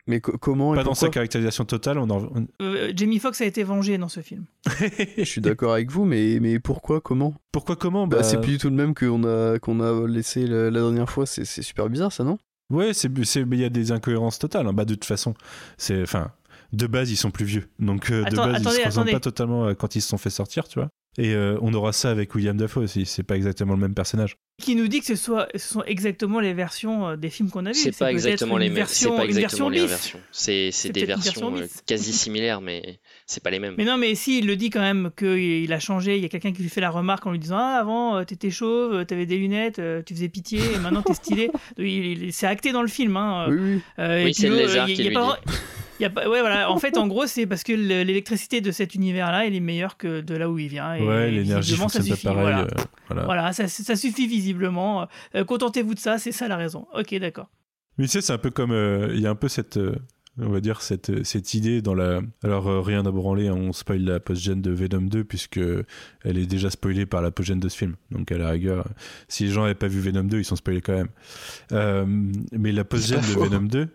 Mais co- comment et Pas dans sa caractérisation totale, on en... on- Euh, Jamie Foxx a été vengé dans ce film. *laughs* Je suis d'accord avec vous, mais, mais pourquoi Comment? Pourquoi comment? Bah, Bah, C'est plus du tout le même qu'on a, qu'on a laissé la, la dernière fois. C'est super bizarre, ça, non? Ouais, il y a des incohérences totales. hein. Bah de toute façon, c'est enfin de base ils sont plus vieux, donc euh, de base ils attendez, se ressemblent pas totalement quand ils se sont fait sortir, tu vois. Et euh, on aura ça avec William Dafoe aussi. C'est pas exactement le même personnage. Qui nous dit que ce, soit, ce sont exactement les versions euh, des films qu'on a vus. C'est pas peut-être exactement les mêmes. C'est version- pas une exactement version les versions. C'est des version versions euh, quasi *laughs* similaires, mais c'est pas les mêmes. Mais non, mais si, il le dit quand même qu'il a changé. Il y a quelqu'un qui lui fait la remarque en lui disant Ah, avant, euh, t'étais chauve, t'avais des lunettes, tu faisais pitié, et maintenant t'es stylé. *laughs* C'est acté dans le film. Hein. Oui, oui. Euh, Oui, c'est le lézard qui lui pas- il y a pas- ouais, voilà. En fait, en *laughs* gros, c'est parce que le- l'électricité de cet univers-là, elle est meilleure que de là où il vient. Et ouais, l'énergie ça pas suffit. pareil. Voilà, euh, voilà. Voilà, ça, ça suffit visiblement. Euh, Contentez-vous de ça, c'est ça la raison. Ok, d'accord. Mais tu sais, c'est un peu comme euh, il y a un peu cette euh, on va dire cette, cette idée dans la alors euh, rien à branler on spoil la post-gen de Venom 2 puisque elle est déjà spoilée par la post-gen de ce film donc à la rigueur si les gens n'avaient pas vu Venom 2 ils sont spoilés quand même Euh, mais la post-gen de faux. *laughs* Venom 2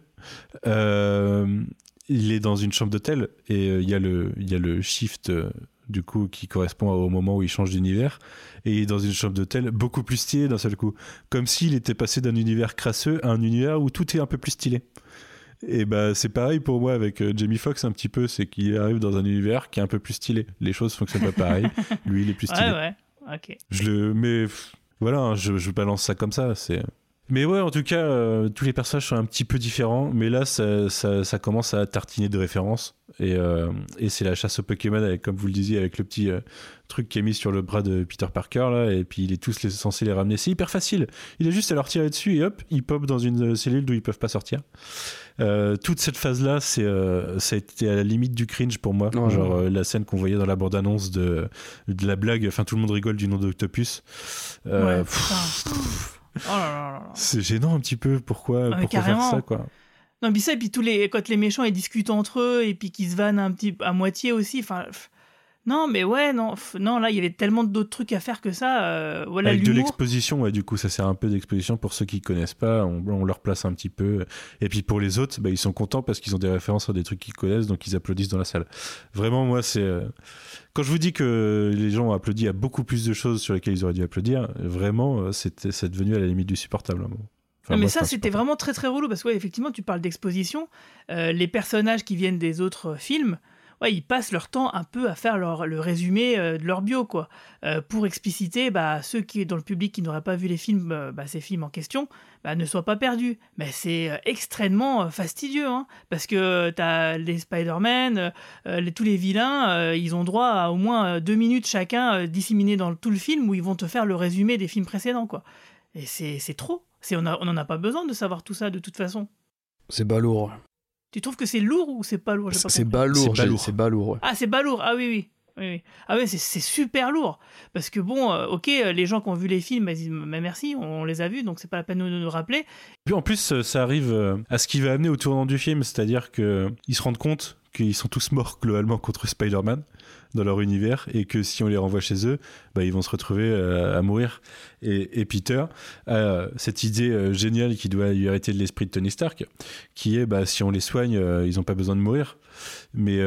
euh, il est dans une chambre d'hôtel et euh, il y a le il y a le shift euh, du coup qui correspond au moment où il change d'univers. Et dans une chambre d'hôtel beaucoup plus stylé d'un seul coup. Comme s'il était passé d'un univers crasseux à un univers où tout est un peu plus stylé. Et bah c'est pareil pour moi avec euh, Jamie Foxx un petit peu. C'est qu'il arrive dans un univers qui est un peu plus stylé. Les choses fonctionnent pas pareil. *laughs* Lui il est plus stylé. Ouais, ouais. Ok. je le mais voilà hein, je, je balance ça comme ça. C'est mais ouais en tout cas euh, tous les personnages sont un petit peu différents mais là ça, ça, ça commence à tartiner de références. Et, euh, et c'est la chasse au Pokémon avec comme vous le disiez avec le petit euh, truc qui est mis sur le bras de Peter Parker là et puis il est tous les, censé les ramener. C'est hyper facile. Il a juste à leur tirer dessus et hop ils pop dans une cellule d'où ils peuvent pas sortir. Euh, toute cette phase là c'est euh, ça a été à la limite du cringe pour moi. Genre euh, la scène qu'on voyait dans la bande annonce de, de la blague enfin tout le monde rigole du nom d'Octopus. Euh, Ouais. Oh là là là là. c'est gênant un petit peu pourquoi, faire ça quoi? Non, puis ça, et puis tous les, quand les méchants ils discutent entre eux et puis qu'ils se vannent un petit à moitié aussi. Enfin, pff, non, mais ouais, non, non, là il y avait tellement d'autres trucs à faire que ça. euh, voilà avec de l'exposition ouais, du coup ça sert un peu d'exposition pour ceux qui connaissent pas on, on leur place un petit peu et puis pour les autres bah, ils sont contents parce qu'ils ont des références à des trucs qu'ils connaissent donc ils applaudissent dans la salle vraiment moi c'est euh, quand je vous dis que les gens ont applaudi à beaucoup plus de choses sur lesquelles ils auraient dû applaudir vraiment euh, c'était c'est devenu à la limite du supportable. Enfin, Non, mais moi, ça, c'était vraiment très très relou parce que, ouais, effectivement, tu parles d'exposition. euh, les personnages qui viennent des autres films, ils passent leur temps un peu à faire leur, le résumé euh, de leur bio, quoi. Euh, pour expliciter, bah, ceux qui, dans le public qui n'auraient pas vu les films, euh, bah, ces films en question, bah, ne soient pas perdus. Mais c'est extrêmement fastidieux, hein, parce que tu as les Spider-Man, tous les vilains, ils ont droit à au moins deux minutes chacun disséminés dans tout le film où ils vont te faire le résumé des films précédents, quoi. Et c'est trop. On n'en a pas besoin de savoir tout ça de toute façon. C'est balourd. Tu trouves que c'est lourd ou c'est pas lourd? Pas C'est compris. balourd, C'est c'est balourd. ouais. Ah, c'est balourd. Ah oui, oui. oui, oui. Ah ouais, c'est- c'est super lourd. Parce que bon, euh, ok, euh, les gens qui ont vu les films, ils disent mais merci, on les a vus, donc c'est pas la peine de nous, rappeler. Puis en plus, euh, ça arrive à ce qui va amener au tournant du film, c'est-à-dire qu'ils se rendent compte qu'ils sont tous morts globalement contre Spider-Man dans leur univers et que si on les renvoie chez eux, bah, ils vont se retrouver euh, à mourir. Et, et Peter a cette idée euh, géniale qui doit lui hériter de l'esprit de Tony Stark, qui est bah, si on les soigne, euh, ils n'ont pas besoin de mourir, mais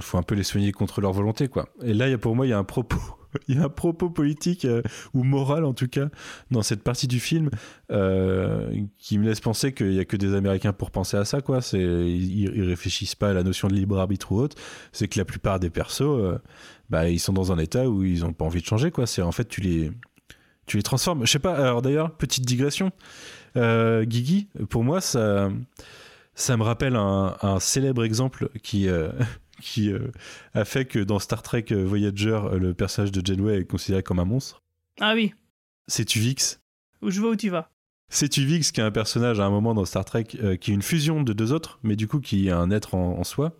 faut un peu les soigner contre leur volonté. quoi. Et là, y a, pour moi, il y a un propos. *laughs* Il y a un propos politique euh, ou moral en tout cas dans cette partie du film euh, qui me laisse penser qu'il y a que des Américains pour penser à ça quoi. Ils, ils réfléchissent pas à la notion de libre arbitre ou autre. C'est que la plupart des persos, euh, bah ils sont dans un état où ils ont pas envie de changer quoi. C'est en fait tu les transformes. Je sais pas. Alors d'ailleurs petite digression. Guigui, pour moi ça me rappelle un, célèbre exemple qui qui euh, a fait que dans Star Trek Voyager, euh, le personnage de Janeway est considéré comme un monstre. Ah oui, C'est Tuvix. je vois où tu vas. C'est Tuvix qui est un personnage à un moment dans Star Trek euh, qui est une fusion de deux autres, mais du coup qui est un être en, en soi?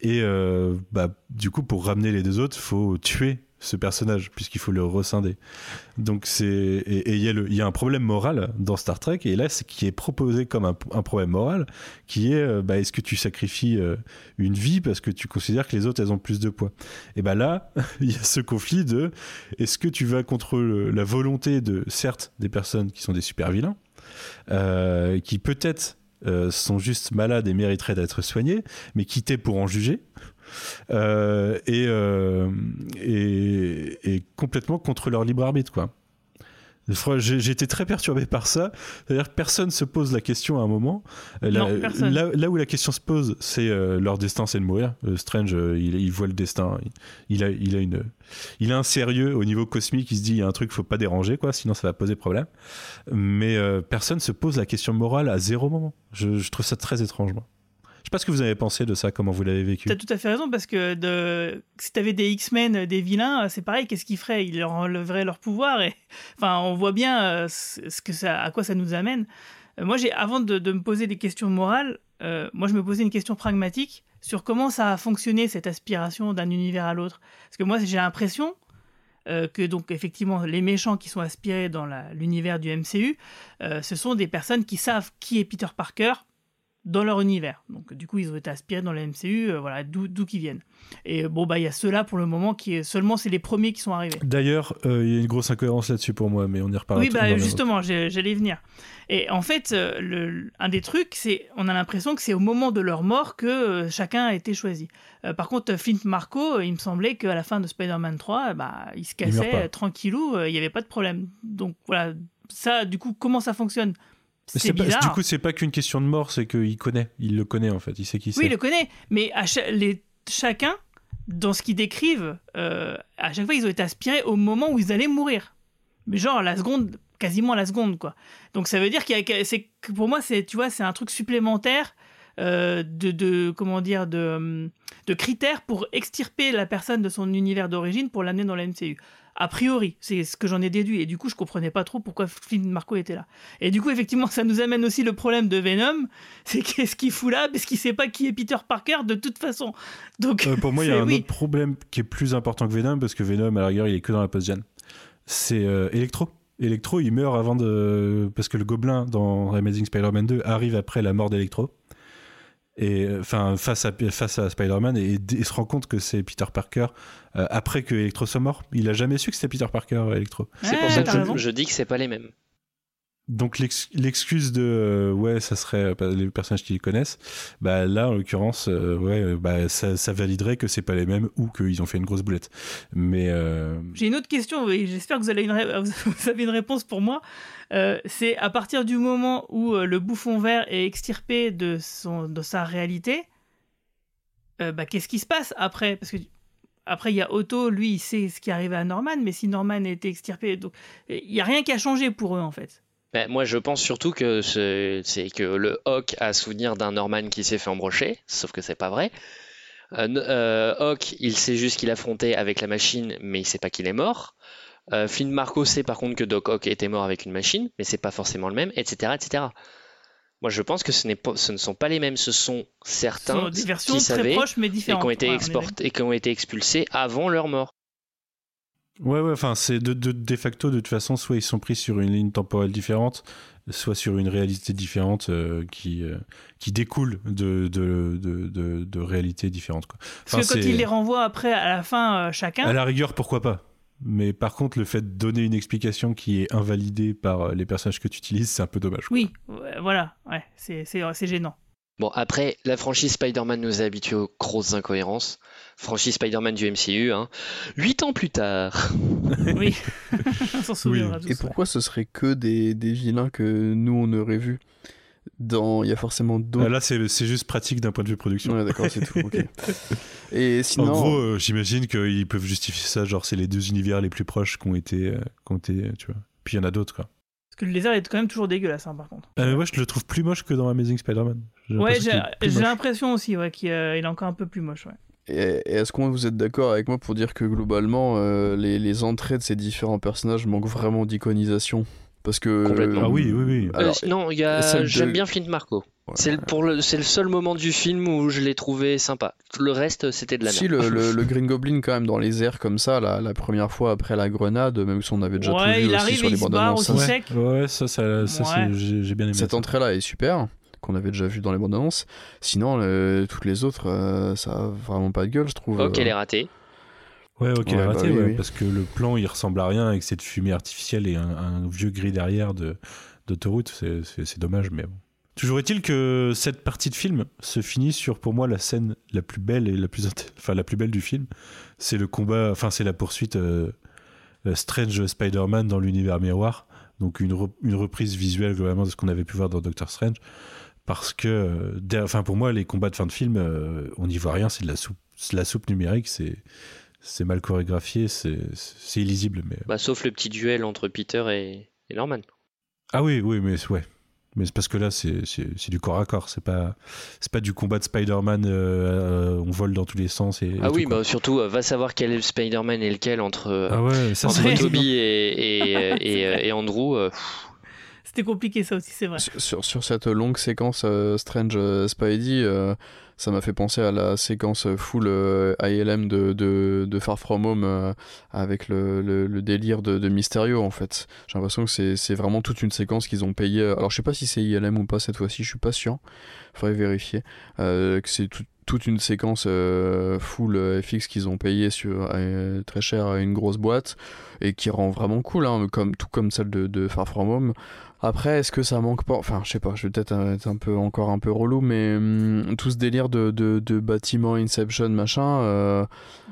Et euh, bah, du coup, pour ramener les deux autres, faut tuer ce personnage, puisqu'il faut le rescinder. Donc c'est et il y, y a un problème moral dans Star Trek, et là, c'est qui est proposé comme un, problème moral, qui est euh, bah, est-ce que tu sacrifies euh, une vie parce que tu considères que les autres elles ont plus de poids? Et bah là, *laughs* il y a ce conflit de est-ce que tu vas contre la volonté de certes des personnes qui sont des super vilains, euh, qui peut-être sont juste malades et mériteraient d'être soignés, mais qui t'es pour en juger? Et, et complètement contre leur libre arbitre quoi. J'ai été très perturbé par ça. C'est-à-dire que personne se pose la question à un moment. Euh, Non, là, là, là où la question se pose, c'est euh, leur destin, c'est de mourir. Euh, Strange, euh, il, il voit le destin. Il, il a, il, a une, il a un sérieux au niveau cosmique. Il se dit, il y a un truc, faut pas déranger, quoi, sinon ça va poser problème. Mais personne se pose la question morale à zéro moment. Je, je trouve ça très étrange, moi. Je sais pas ce que vous avez pensé de ça, comment vous l'avez vécu. T'as tout à fait raison parce que de... si t'avais des X-Men, euh, des vilains, euh, c'est pareil. Qu'est-ce qu'ils feraient? Ils leur enleveraient leur pouvoir et *laughs* enfin, on voit bien euh, ce que ça, à quoi ça nous amène. Moi, j'ai avant de, me poser des questions morales, moi je me posais une question pragmatique sur comment ça a fonctionné cette aspiration d'un univers à l'autre. Parce que moi, j'ai l'impression que donc effectivement les méchants qui sont aspirés dans l'univers du MCU, ce sont des personnes qui savent qui est Peter Parker dans leur univers. Donc du coup, ils ont été aspirés dans le MCU, euh, voilà, d'où qu'ils viennent. Et bon, bah il y a ceux-là pour le moment qui est seulement c'est les premiers qui sont arrivés. D'ailleurs, euh, il y a une grosse incohérence là-dessus pour moi, mais on y reparlera. Oui, bah justement, j'allais venir. Et en fait, euh, le, un des trucs, c'est on a l'impression que c'est au moment de leur mort que chacun a été choisi. Par contre, Flint Marco, il me semblait qu'à la fin de Spider-Man 3, euh, bah, il se Il cassait euh, tranquillou, il n'y avait pas de problème. Donc voilà, ça, du coup, comment ça fonctionne? C'est pas- bizarre. du coup, c'est pas qu'une question de mort, c'est qu'il connaît. Il le connaît en fait. Il sait qui c'est. Oui, il le connaît, mais à les, chacun, dans ce qu'ils décrivent, euh, à chaque fois, ils ont été aspirés au moment où ils allaient mourir. Mais genre, à la seconde, quasiment à la seconde, quoi. Donc ça veut dire qu'il y a, c'est, pour moi, c'est, tu vois, c'est un truc supplémentaire euh, de, de, comment dire, de, de critères pour extirper la personne de son univers d'origine pour l'amener dans la MCU. A priori, c'est ce que j'en ai déduit. Et du coup, je comprenais pas trop pourquoi Flynn Marco était là. Et du coup, effectivement, ça nous amène aussi le problème de Venom. *laughs* C'est qu'est-ce qu'il fout là Parce qu'il sait pas qui est Peter Parker de toute façon. Donc, Euh, pour moi, *laughs* il y a un oui. autre problème qui est plus important que Venom, parce que Venom, à la rigueur, il est que dans la post-gen. C'est euh, Electro. Electro, il meurt avant de. Parce que le gobelin dans Amazing Spider-Man 2 arrive après la mort d'Electro. Et enfin, face à, face à Spider-Man, et, il se rend compte que c'est Peter Parker euh, après que Electro soit mort. Il a jamais su que c'était Peter Parker, Electro. C'est pour ça que je, je dis que c'est pas les mêmes. Donc l'ex- l'excuse de euh, ouais ça serait euh, les personnages qui les connaissent, bah là en l'occurrence euh, ouais bah ça, validerait que c'est pas les mêmes ou qu'ils ont fait une grosse boulette. Mais J'ai une autre question, et j'espère que *laughs* vous, avez une réponse pour moi. C'est à partir du moment où le bouffon vert est extirpé de, son, de sa réalité, bah, qu'est-ce qui se passe après? Parce que après, il y a Otto, lui, il sait ce qui est arrivé à Norman, mais si Norman a été extirpé, donc il n'y a rien qui a changé pour eux en fait. Ben, moi, je pense surtout que c'est que le Hawk a souvenir d'un Norman qui s'est fait embrocher, sauf que c'est pas vrai. Euh, euh, Hawk, il sait juste qu'il affrontait avec la machine, mais il sait pas qu'il est mort. Euh, Flynn Marco sait par contre que Doc Ock était mort avec une machine, mais c'est pas forcément le même, etc., etc. Moi, je pense que ce, n'est pas, ce ne sont pas les mêmes. Ce sont certains Ce sont des versions qui très savaient proches, mais et différentes. qui ont été Ouais, on est exportés et qui ont été expulsés avant leur mort. Ouais ouais enfin c'est de, de, de facto de toute façon soit ils sont pris sur une ligne temporelle différente, soit sur une réalité différente euh, qui euh, qui découle de de, de, de, réalités différentes quoi. Parce que quand c'est- il les renvoie après, à la fin, euh, chacun. À la rigueur, pourquoi pas Mais par contre, le fait de donner une explication qui est invalidée par les personnages que tu utilises, c'est un peu dommage. quoi. Oui, voilà, ouais, c'est gênant. Bon, après, la franchise Spider-Man nous a habitués aux grosses incohérences. Franchise Spider-Man du MCU, hein. Huit ans plus tard. *laughs* Oui, *laughs* on s'en souviendra tous. Et pourquoi ce serait que des, des vilains que nous on aurait vus dans il y a forcément d'autres Ah, Là, c'est c'est juste pratique d'un point de vue production. Ouais, d'accord, c'est tout. ok. *laughs* Et sinon, En gros, euh, j'imagine qu'ils peuvent justifier ça, genre c'est les deux univers les plus proches qui ont été, euh, qui ont été tu vois. Puis il y en a d'autres, quoi. Parce que le lézard est quand même toujours dégueulasse, hein, par contre. Euh, ouais, je le trouve plus moche que dans Amazing Spider-Man. J'ai Ouais, l'impression j'ai l'impression aussi ouais, qu'il euh, il est encore un peu plus moche. Ouais. et, et est-ce que vous êtes d'accord avec moi pour dire que globalement, euh, les, les entrées de ces différents personnages manquent vraiment d'iconisation? Parce que. Complètement. Ah oui, oui, oui. Euh, Alors, non, il y a- celle de- j'aime bien Flint Marco. C'est le, pour le, c'est le seul moment du film où je l'ai trouvé sympa. Le reste, c'était de la Si merde. le, le, *laughs* le Green Goblin quand même dans les airs comme ça la, la première fois après la grenade même si on avait déjà Ouais, tout vu il aussi arrive sur les bandes annonces aussi ça, sec. Ouais, ça, ça, ça, Ouais. j'ai j'ai bien aimé. cette ça. entrée là est super qu'on avait déjà vu dans les bandes annonces sinon le- toutes les autres euh, ça a vraiment pas de gueule je trouve Ok, euh. elle est ratée. Ouais, ok, Ouais, bah raté, oui, ouais, oui. parce que le plan il ressemble à rien avec cette fumée artificielle et un, un vieux gris derrière de d'autoroute, c'est- dommage, mais bon. Toujours est-il que cette partie de film se finit sur pour moi la scène la plus belle et la plus enfin la plus belle du film, c'est le combat, enfin c'est la poursuite euh, euh, Strange Spider-Man dans l'univers miroir, donc une, re- une reprise visuelle globalement de ce qu'on avait pu voir dans Doctor Strange, parce que, euh, enfin pour moi les combats de fin de film, euh, on n'y voit rien, c'est de la soupe, c'est de la soupe numérique, c'est c'est mal chorégraphié, c'est illisible, mais Bah, sauf le petit duel entre Peter et, et Norman. ah oui, oui, mais ouais. Mais c'est parce que là, c'est du corps à corps. C'est pas, pas du combat de Spider-Man. euh, euh, on vole dans tous les sens. Et, et Ah oui, bah surtout, euh, va savoir quel est le Spider-Man et lequel entre, euh, Ah ouais, ça, entre Toby et, et, euh, Andrew. euh, C'était compliqué ça aussi, c'est vrai. sur, sur- cette longue séquence euh, Strange euh, Spidey, euh, ça m'a fait penser à la séquence full ILM de, de, Far From Home avec le, le, délire de, de Mysterio en fait. J'ai l'impression que c'est vraiment toute une séquence qu'ils ont payé. Alors je sais pas si c'est ILM ou pas cette fois-ci, je suis pas sûr. Faudrait vérifier. Que c'est tout- toute une séquence full euh, FX qu'ils ont payé sur, très cher à une grosse boîte et qui rend vraiment cool, hein, comme, tout comme celle de, de Far From Home. Après, est-ce que ça manque pas? Enfin, je sais pas, je vais peut-être euh, être un peu encore un peu relou, mais hum, tout ce délire de, de, de bâtiment Inception machin. euh,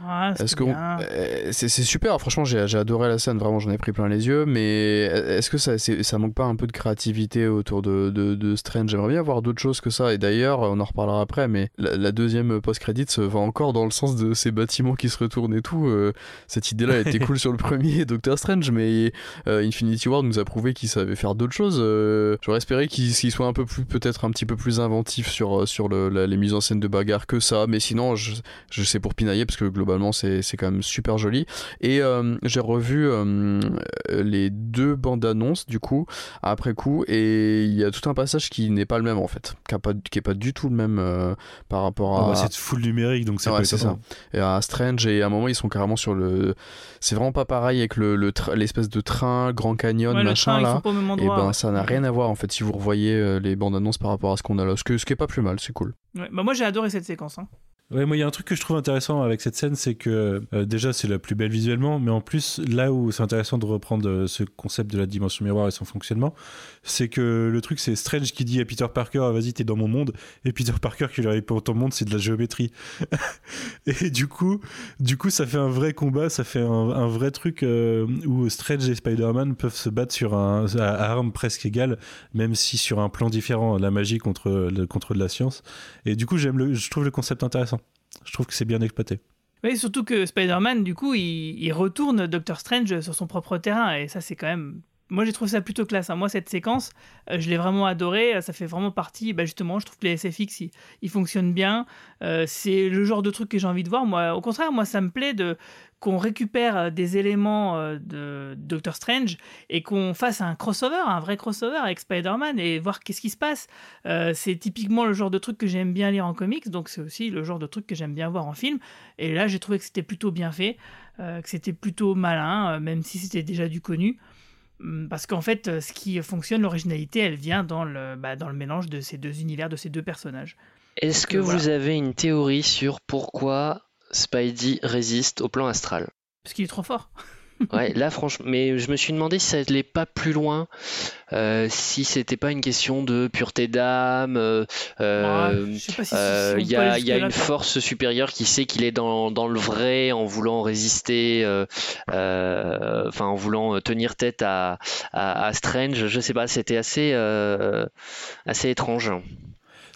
Ouais, est-ce que euh, c'est c'est super. Franchement j'ai j'ai adoré la scène. Vraiment j'en ai pris plein les yeux. Mais est-ce que ça c'est- ça manque pas un peu de créativité autour de, de, de Strange? J'aimerais bien voir d'autres choses que ça. Et d'ailleurs on en reparlera après mais la, la deuxième post-credit va encore dans le sens de ces bâtiments qui se retournent et tout. Euh, cette idée là était *laughs* cool sur le premier Doctor Strange mais euh, Infinity War nous a prouvé qu'il savait faire d'autres choses euh, j'aurais espéré qu'il qu'il soit un peu plus peut-être un petit peu plus inventif sur, sur le, la- les mises en scène de bagarre que ça mais sinon je, je sais pour pinailler parce que globalement c'est quand même super joli et euh, j'ai revu euh, les deux bandes annonces du coup après coup et il y a tout un passage qui n'est pas le même en fait qui, a pas, qui est pas du tout le même euh, par rapport Ah à bah, c'est full numérique, donc c'est Ouais, ça. Et à Strange, et à un moment, ils sont carrément sur le. C'est vraiment pas pareil avec le, le tra- l'espèce de train, Grand Canyon, Ouais, le machin ils là. sont pas au même et ben, ça n'a rien à voir en fait si vous revoyez euh, les bandes annonces par rapport à ce qu'on a là. Ce, que, ce qui est pas plus mal, c'est cool. Ouais, bah moi j'ai adoré cette séquence. hein. Ouais, moi, il y a un truc que je trouve intéressant avec cette scène, c'est que euh, déjà, c'est la plus belle visuellement, mais en plus, là où c'est intéressant de reprendre euh, ce concept de la dimension miroir et son fonctionnement, c'est que le truc, c'est Strange qui dit à Peter Parker, ah, vas-y, t'es dans mon monde, et Peter Parker qui lui répond, ton monde, c'est de la géométrie. *laughs* et du coup, du coup, ça fait un vrai combat, ça fait un, vrai truc euh, où Strange et Spider-Man peuvent se battre sur un, à à armes presque égales, même si sur un plan différent, la magie contre, le, contre de la science. Et du coup, j'aime le, je trouve le concept intéressant. Je trouve que c'est bien exploité. Oui, surtout que Spider-Man, du coup, il, il retourne Doctor Strange sur son propre terrain. Et ça, c'est quand même. Moi, j'ai trouvé ça plutôt classe. hein. Moi, cette séquence, euh, je l'ai vraiment adorée. Ça fait vraiment partie. Bah, justement, je trouve que les SFX, ils, fonctionnent bien. Euh, c'est le genre de truc que j'ai envie de voir. Moi, au contraire, moi, ça me plaît de qu'on récupère euh, des éléments euh, de Doctor Strange et qu'on fasse un crossover, un vrai crossover avec Spider-Man et voir qu'est-ce qui se passe. Euh, c'est typiquement le genre de truc que j'aime bien lire en comics, donc c'est aussi le genre de truc que j'aime bien voir en film. Et là, j'ai trouvé que c'était plutôt bien fait, euh, que c'était plutôt malin, euh, même si c'était déjà du connu. Hum, Parce qu'en fait, euh, ce qui fonctionne, l'originalité, elle vient dans le, bah, dans le mélange de ces deux univers, de ces deux personnages. Est-ce que Euh, voilà. vous avez une théorie sur pourquoi Spidey résiste au plan astral? Parce qu'il est trop fort. Ouais, là franchement, mais je me suis demandé si ça allait pas plus loin, euh, si c'était pas une question de pureté d'âme. euh, euh, Ouais, je sais pas si- si euh, on Il y a, y une force supérieure qui sait qu'il est dans, dans le vrai en voulant résister, enfin en voulant tenir tête à, à, à Strange. Je sais pas, c'était assez, assez étrange.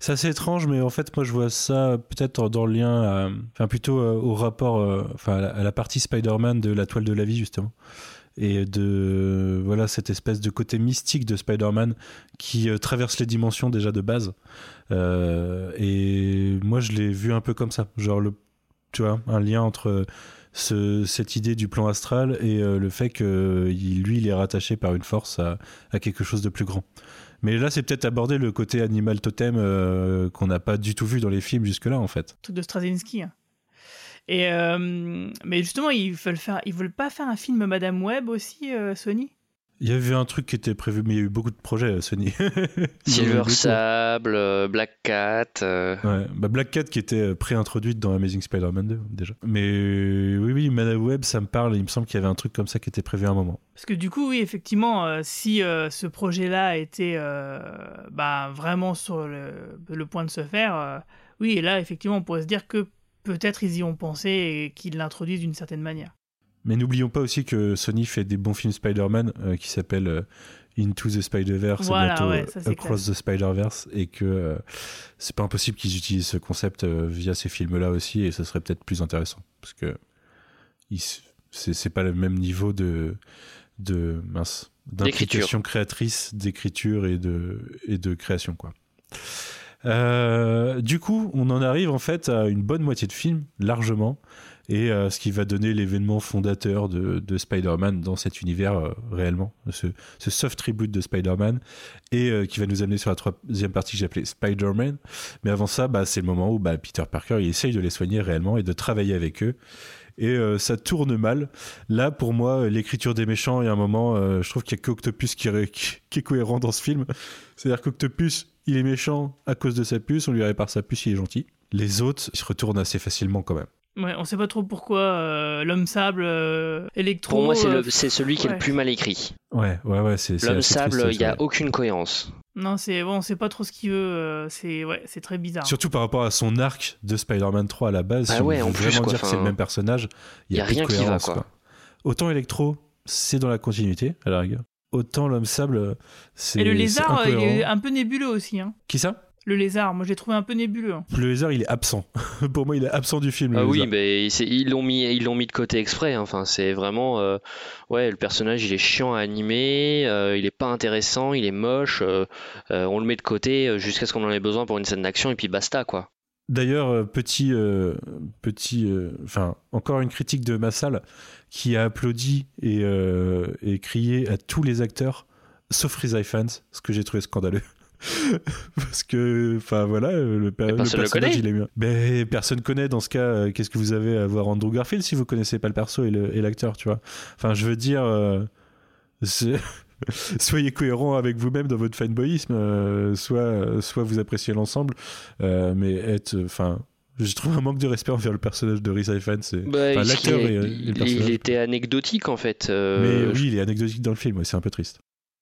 C'est assez étrange, mais en fait, moi, je vois ça peut-être dans le lien, à- enfin plutôt euh, au rapport, euh, enfin à la, partie Spider-Man de la toile de la vie justement, et de voilà cette espèce de côté mystique de Spider-Man qui euh, traverse les dimensions déjà de base. Euh, et moi, je l'ai vu un peu comme ça, genre le, tu vois, un lien entre ce- cette idée du plan astral et euh, le fait que lui, il est rattaché par une force à quelque chose de plus grand. Mais là, c'est peut-être aborder le côté animal totem euh, qu'on n'a pas du tout vu dans les films jusque-là, en fait. truc de Straczynski. hein. Et euh, mais justement, ils veulent faire, ils veulent pas faire un film Madame Web aussi, euh, Sony? Il y avait un truc qui était prévu, mais il y a eu beaucoup de projets, euh, Sony. *laughs* Eu Silver. Sable, euh, Black Cat. euh, Ouais, bah Black Cat qui était pré-introduite dans Amazing Spider-Man 2 déjà. Mais oui, oui, Madame Web, ça me parle. Il me semble qu'il y avait un truc comme ça qui était prévu à un moment. Parce que du coup, oui, effectivement, euh, si euh, ce projet-là était euh, bah, vraiment sur le, le point de se faire, euh, oui, et là, effectivement, on pourrait se dire que peut-être ils y ont pensé et qu'ils l'introduisent d'une certaine manière. Mais n'oublions pas aussi que Sony fait des bons films Spider-Man euh, qui s'appellent euh, Into the Spider-Verse Voilà, et bientôt ouais, euh, ça, Across the Spider-Verse et que euh, c'est pas impossible qu'ils utilisent ce concept euh, via ces films-là aussi et ça serait peut-être plus intéressant parce que c'est pas le même niveau de de mince d'implication créatrice d'écriture et de et de création quoi. Euh, du coup, on en arrive en fait à une bonne moitié de film, largement, et euh, ce qui va donner l'événement fondateur de, de Spider-Man dans cet univers euh, réellement, ce, soft tribute de Spider-Man, et euh, qui va nous amener sur la troisième partie que j'ai appelée Spider-Man. Mais avant ça, bah, c'est le moment où bah, Peter Parker il essaye de les soigner réellement et de travailler avec eux. Et ça tourne mal. Là, pour moi, l'écriture des méchants, il y a un moment, je trouve qu'il y a qu'Octopus qui, qui est cohérent dans ce film. C'est-à-dire qu'Octopus, il est méchant à cause de sa puce, on lui répare sa puce, il est gentil. Les autres, ils se retournent assez facilement quand même. Ouais, on sait pas trop pourquoi euh, l'homme sable, euh, électro. Pour moi, c'est euh, le- c'est celui qui est le plus mal écrit. Ouais, ouais, ouais, c'est L'homme sable, il n'y a aucune cohérence. Non, c'est bon, on sait pas trop ce qu'il veut. c'est ouais, c'est très bizarre. Surtout par rapport à son arc de Spider-Man 3 à la base, Ah si ouais, on en veut plus, vraiment quoi, dire que c'est le même personnage, il y y a a, plus de rien qui va, cohérence, quoi. Autant Electro, c'est dans la continuité, à la rigueur. Autant l'homme sable, c'est. Et le lézard, il est un peu nébuleux aussi. Hein. Qui ça? Le lézard, moi j'ai trouvé un peu nébuleux. hein. Le lézard, il est absent. *laughs* Pour moi, il est absent du film. le Ah oui, mais ils l'ont mis, ils l'ont mis de côté exprès. hein. Enfin, c'est vraiment, euh, ouais, le personnage, il est chiant à animer, euh, il est pas intéressant, il est moche. euh, euh, on le met de côté jusqu'à ce qu'on en ait besoin pour une scène d'action et puis basta, quoi. D'ailleurs, petit, euh, petit, euh, enfin, encore une critique de Massal qui a applaudi et, euh, et crié à tous les acteurs, sauf Rizai Fans, ce que j'ai trouvé scandaleux. *laughs* Parce que, enfin voilà, le, per- Mais le le personnage, connaît. il est mieux. Ben, personne connaît dans ce cas. euh, Qu'est-ce que vous avez à voir Andrew Garfield si vous connaissez pas le perso et le- l'acteur, tu vois Enfin, je veux dire, euh, *laughs* soyez cohérent avec vous-même dans votre fanboyisme. euh, soit, soit vous appréciez l'ensemble, mais être, enfin. Je trouve un manque de respect envers le personnage de Rhys Ifans. c'est- Bah, l'acteur il, et, et le personnage. il était anecdotique en fait. Mais oui, il est anecdotique dans le film, ouais, c'est un peu triste.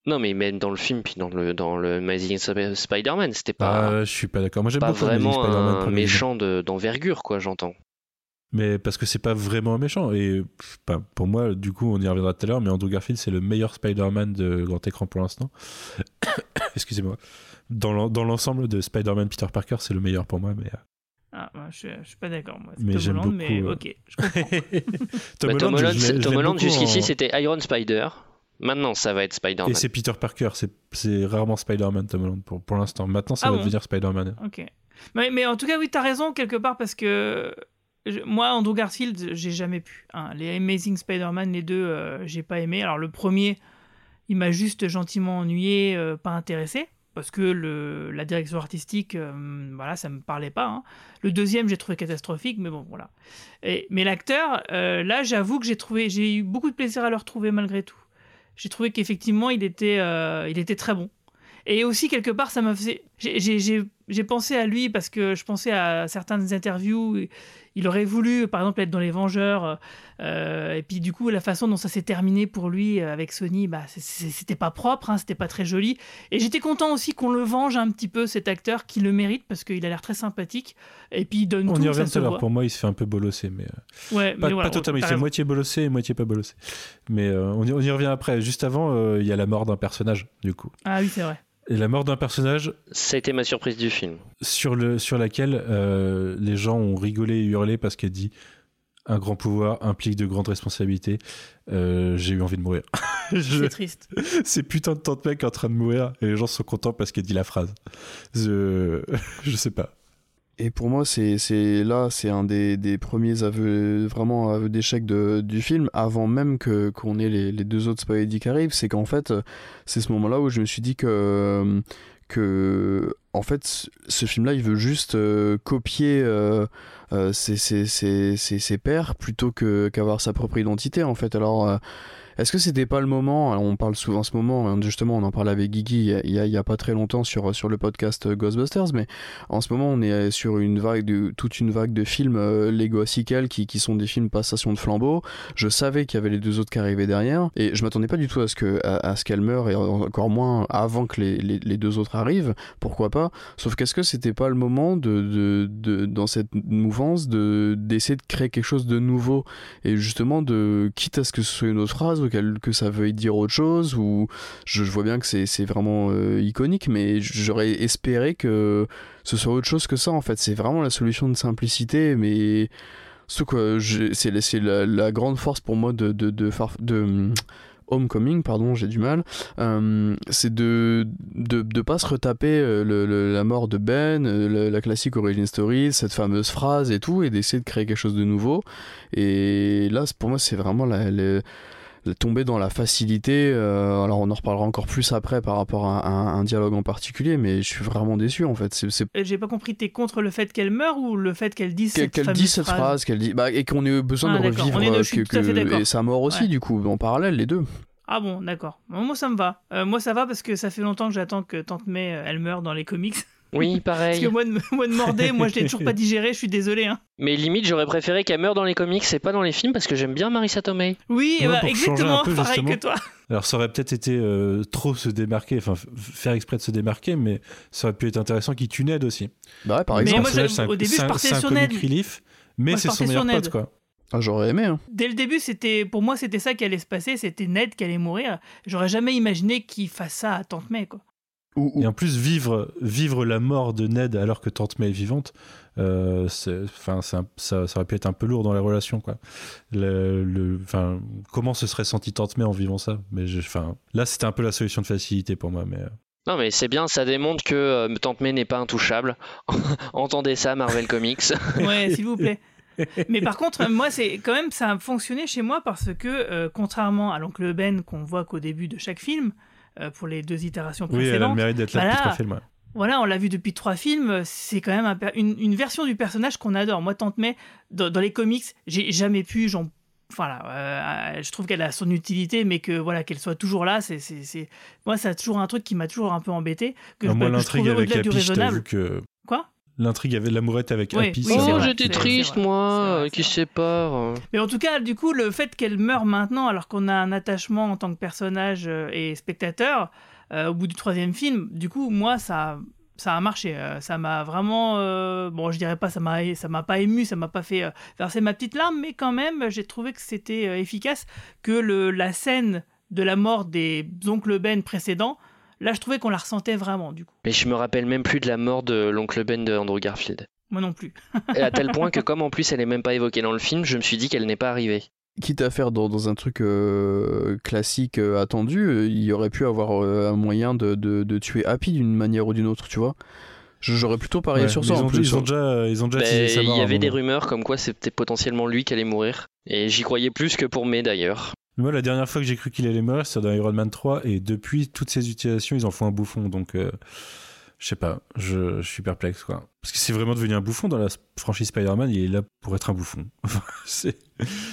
Non, mais même dans le film, puis dans le dans le Amazing Sp- Spider-Man, c'était pas Ah, je suis pas d'accord. Moi, j'aime pas beaucoup vraiment un méchant de- d'envergure, quoi, j'entends. Mais parce que c'est pas vraiment un méchant. Et bah, pour moi, du coup, on y reviendra tout à l'heure, mais Andrew Garfield, c'est le meilleur Spider-Man de grand écran pour l'instant. *coughs* Excusez-moi. Dans l'en- dans l'ensemble de Spider-Man Peter Parker, c'est le meilleur pour moi. Mais, euh, Ah, moi, je, suis, je suis pas d'accord. Moi, c'est mais Tom j'aime Holland, beaucoup. mais euh, ok, je comprends. *laughs* Tom Bah, Tom Holland, jusqu'ici, en- c'était Iron Spider. Maintenant, ça va être Spider-Man. Et c'est Peter Parker, c'est- c'est rarement Spider-Man, Tom Holland, pour, pour l'instant. Maintenant, ça Ah va bon devenir Spider-Man. Ok. Mais, mais en tout cas, oui, t'as raison quelque part parce que je- moi, Andrew Garfield, j'ai jamais pu. hein. Les Amazing Spider-Man, les deux, euh, j'ai pas aimé. Alors, le premier, il m'a juste gentiment ennuyé, euh, pas intéressé. Parce que le, la direction artistique, euh, voilà, ça me parlait pas. hein. Le deuxième, j'ai trouvé catastrophique, mais bon, voilà. Et, mais l'acteur, euh, là, j'avoue que j'ai trouvé, j'ai eu beaucoup de plaisir à le retrouver malgré tout. J'ai trouvé qu'effectivement, il était, euh, il était très bon. Et aussi, quelque part, ça m'a fait. J'ai- pensé à lui parce que je pensais à certaines interviews. Il aurait voulu, par exemple, être dans Les Vengeurs. euh, et puis, du coup, la façon dont ça s'est terminé pour lui euh, avec Sony, bah, c'était pas propre, hein, c'était pas très joli. Et j'étais content aussi qu'on le venge un petit peu, cet acteur, qui le mérite parce qu'il a l'air très sympathique. Et puis, il donne On tout. y revient tout se à l'heure. Pour moi, il se fait un peu bolosser, mais. euh, Ouais, pas, mais voilà, pas totalement, il t'as fait moitié bolossé et moitié pas bolossé. Mais euh, on, y, on y revient après. Juste avant, euh, il y a la mort d'un personnage, du coup. Ah oui, c'est vrai. Et la mort d'un personnage Ça a été ma surprise du film. sur, le, sur laquelle euh, les gens ont rigolé et hurlé parce qu'elle dit un grand pouvoir implique de grandes responsabilités. Euh, J'ai eu envie de mourir. *laughs* Je- C'est triste. Ces putains de tante mec en train de mourir et les gens sont contents parce qu'elle dit la phrase. Je, *laughs* je sais pas. Et pour moi, c'est là, c'est un des, premiers aveux, vraiment aveux d'échec du film, avant même que qu'on ait les, deux autres Spidey qui arrivent. C'est qu'en fait, c'est ce moment-là où je me suis dit que, en fait, ce- ce film-là, il veut juste euh, copier euh, euh, ses, ses- ses pairs plutôt que qu'avoir sa propre identité, en fait. Alors. Est-ce que c'était pas le moment On parle souvent en ce moment, hein, justement, on en parlait avec Guigui il y a- pas très longtemps sur, sur le podcast euh, Ghostbusters, mais en ce moment on est sur une vague de, toute une vague de films euh, Lego Sequel qui, qui sont des films passation de flambeau. Je savais qu'il y avait les deux autres qui arrivaient derrière, et je m'attendais pas du tout à ce que à, meure, et encore moins avant que les, les, les deux autres arrivent. Pourquoi pas? Sauf qu'est-ce que c'était pas le moment de, de, de dans cette mouvance de d'essayer de créer quelque chose de nouveau et justement de quitte à ce que ce soit une autre phrase ou que ça veuille dire autre chose ou je, vois bien que c'est vraiment euh, iconique mais j'aurais espéré que ce soit autre chose que ça en fait c'est vraiment la solution de simplicité mais quoi je- c'est la- la, grande force pour moi de hum, Homecoming, pardon, j'ai du mal, euh, c'est de, de pas se retaper euh, la mort de Ben, la classique origin story, cette fameuse phrase et tout, et d'essayer de créer quelque chose de nouveau. Et là, pour moi, c'est vraiment la- tomber dans la facilité. euh, alors, on en reparlera encore plus après par rapport à un, un dialogue en particulier, mais je suis vraiment déçu en fait. C'est J'ai pas compris, t'es contre le fait qu'elle meure ou le fait qu'elle dise cette qu'elle dise cette phrase, phrase, qu'elle dit, bah, et qu'on ait besoin Ah, de revivre On est deux, euh, que, que- et sa mort aussi, Ouais. du coup, en parallèle, les deux. Ah bon, d'accord. Moi ça me va. Euh, moi ça va parce que ça fait longtemps que j'attends que Tante May elle meure dans les comics. *laughs* Oui, *laughs* Parce pareil. que moi de, moi de Mordé, moi je l'ai toujours pas *laughs* digéré, je suis désolé. Hein. Mais limite, j'aurais préféré qu'elle meure dans les comics et pas dans les films parce que j'aime bien Marissa Tomei. Oui, Ouais, bah, exactement peu, pareil justement. que toi. Alors ça aurait peut-être été euh, trop se démarquer, enfin faire exprès de se démarquer, mais ça aurait pu être intéressant qu'il tue Ned aussi. Bah ouais, par Mais exemple. moi, c'est un- au début, c'est je un- partais sur Ned. relief, mais Moi, c'est son meilleur Ned. pote quoi. Ah, j'aurais aimé. Hein. Dès le début, c'était pour moi c'était ça qui allait se passer, c'était Ned qui allait mourir. J'aurais jamais imaginé qu'il fasse ça à Tante May quoi. Ou, ou- Et en plus vivre vivre la mort de Ned alors que Tante May est vivante, euh, c'est- un- ça, ça aurait pu être un peu lourd dans les relations quoi. Le, le- enfin comment se serait senti Tante May en vivant ça? Mais je- enfin là c'était un peu la solution de facilité pour moi, mais euh, Non, mais c'est bien, ça démontre que euh, Tante May n'est pas intouchable. *laughs* Entendez ça, Marvel Comics. *laughs* Ouais, s'il vous plaît. Mais par contre, moi, c'est quand même ça a fonctionné chez moi parce que euh, contrairement à l'oncle Ben qu'on voit qu'au début de chaque film, euh, pour les deux itérations oui, elle a le précédentes, mérite d'être là bah depuis trois films. ouais. Voilà, on l'a vu depuis trois films. C'est quand même un une, une version du personnage qu'on adore. Moi, Tante May, dans, dans les comics, j'ai jamais pu. J'en, voilà, euh, je trouve qu'elle a son utilité, mais que voilà, qu'elle soit toujours là, c'est, moi, c'est toujours un truc qui m'a toujours un peu embêté. Que, Ah, je- moi l'intrigue avec raisonnable. t'avoue que l'intrigue avec l'amourette avec Oui, Happy, oui, oh, j'étais triste, vrai, moi, vrai, euh, qui se sépare. euh. Mais en tout cas, du coup, le fait qu'elle meure maintenant, alors qu'on a un attachement en tant que personnage euh, et spectateur, euh, au bout du troisième film, du coup, moi, ça, ça a marché. Ça m'a vraiment, euh, bon, je dirais pas, ça m'a, ça m'a pas ému, ça m'a pas fait euh, verser ma petite larme, mais quand même, j'ai trouvé que c'était euh, efficace, que le, la scène de la mort des oncles Ben précédents, là, je trouvais qu'on la ressentait vraiment, du coup. Mais je me rappelle même plus de la mort de l'oncle Ben de Andrew Garfield. Moi non plus. *laughs* Et à tel point que *laughs* comme en plus elle est même pas évoquée dans le film, je me suis dit qu'elle n'est pas arrivée. quitte à faire dans, dans un truc euh, classique euh, attendu, euh, il y aurait pu avoir euh, un moyen de, de, de tuer Happy d'une manière ou d'une autre, tu vois. J'aurais plutôt parié Ouais, sur ça ils en ont, plus. ils ont déjà, ils ont déjà teasé sa Il y avait des moment. rumeurs comme quoi c'était potentiellement lui qui allait mourir. Et j'y croyais plus que pour May d'ailleurs. Moi, la dernière fois que j'ai cru qu'il allait mourir, c'était dans Iron Man 3, et depuis, toutes ces utilisations, ils en font un bouffon, donc euh, je sais pas, je, je suis perplexe, quoi. Parce que c'est vraiment devenu un bouffon dans la franchise Spider-Man, il est là pour être un bouffon. *laughs* c'est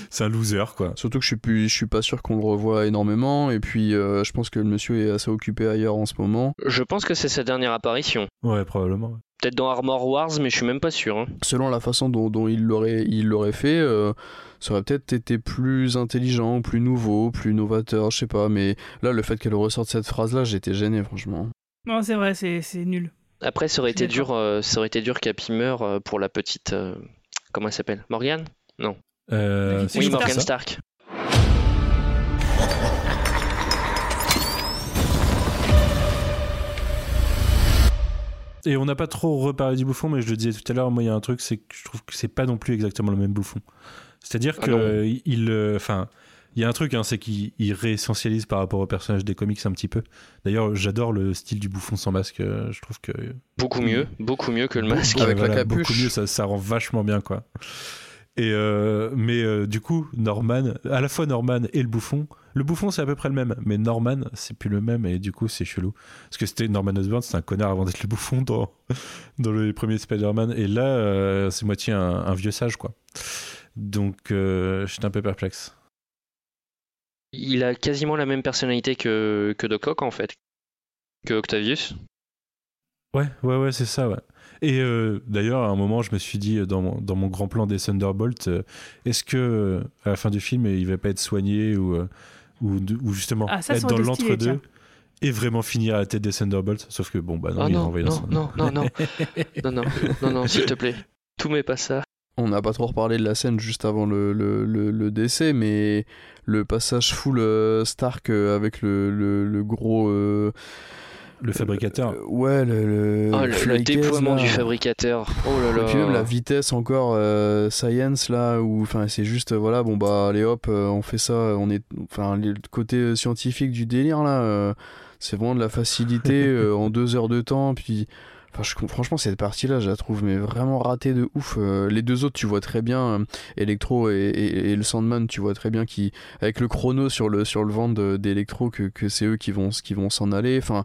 c'est un loser, quoi. Surtout que je suis, plus, je suis pas sûr qu'on le revoit énormément, et puis euh, je pense que le monsieur est assez occupé ailleurs en ce moment. Je pense que c'est sa dernière apparition. Ouais, probablement. Peut-être dans Armor Wars, mais je suis même pas sûr. hein. Selon la façon dont, dont il l'aurait il l'aurait fait, euh, ça aurait peut-être été plus intelligent, plus nouveau, plus novateur, je sais pas, mais là, le fait qu'elle ressorte cette phrase-là, j'étais gêné, franchement. Non, c'est vrai, c'est, c'est nul. Après, ça aurait suis été dur, euh, ça aurait été dur qu'Happy meure euh, pour la petite. euh, comment elle s'appelle? Morgan Non. Euh, Oui, je pense Morgan ça. Stark. Et on n'a pas trop reparlé du bouffon, mais je le disais tout à l'heure, moi, il y a un truc, c'est que je trouve que c'est pas non plus exactement le même bouffon. C'est-à-dire Ah que euh, il, euh, enfin, Il y a un truc, hein, c'est qu'il il réessentialise par rapport au personnage des comics un petit peu. D'ailleurs, j'adore le style du bouffon sans masque. euh, Je trouve que Beaucoup mieux, beaucoup mieux que le masque. Avec la capuche. Beaucoup mieux, ça, ça rend vachement bien, quoi. Et euh, mais euh, du coup, Norman, à la fois Norman et le bouffon, le bouffon c'est à peu près le même, mais Norman c'est plus le même et du coup c'est chelou. Parce que c'était Norman Osborn, c'était un connard avant d'être le bouffon dans, *laughs* dans les premiers Spider-Man, et là euh, c'est moitié un, un vieux sage, quoi. Donc euh, j'étais un peu perplexe. Il a quasiment la même personnalité que, que Doc Ock en fait, que Octavius. Ouais, ouais, ouais, c'est ça, ouais. Et euh, d'ailleurs, à un moment, je me suis dit, dans mon, dans mon grand plan des Thunderbolts, euh, est-ce que à la fin du film, il va pas être soigné ou, ou, justement Ah, ça, être dans l'entre-deux et vraiment finir à la tête des Thunderbolts? Sauf que bon, bah non, Oh il est non, non, non, non, *laughs* non, non, non, non, non, s'il te plaît. Tout mais pas ça. On n'a pas trop reparlé de la scène juste avant le, le, le- le décès, mais le passage full euh, Stark euh, avec le, le, le gros. euh, Le fabricateur. euh, ouais, le, le, Oh, le, le fly case, déploiement là. du fabricateur. Oh là Et là. puis même la vitesse encore euh, science là où enfin c'est juste voilà bon bah allez hop euh, on fait ça on est enfin le côté scientifique du délire là euh, c'est vraiment de la facilité *laughs* euh, en deux heures de temps puis enfin je- franchement cette partie là je la trouve mais vraiment ratée de ouf. Euh, les deux autres tu vois très bien euh, Electro et, et- et le Sandman tu vois très bien qui avec le chrono sur le sur le ventre de- d'Electro que, que c'est eux qui vont qui vont s'en aller. Enfin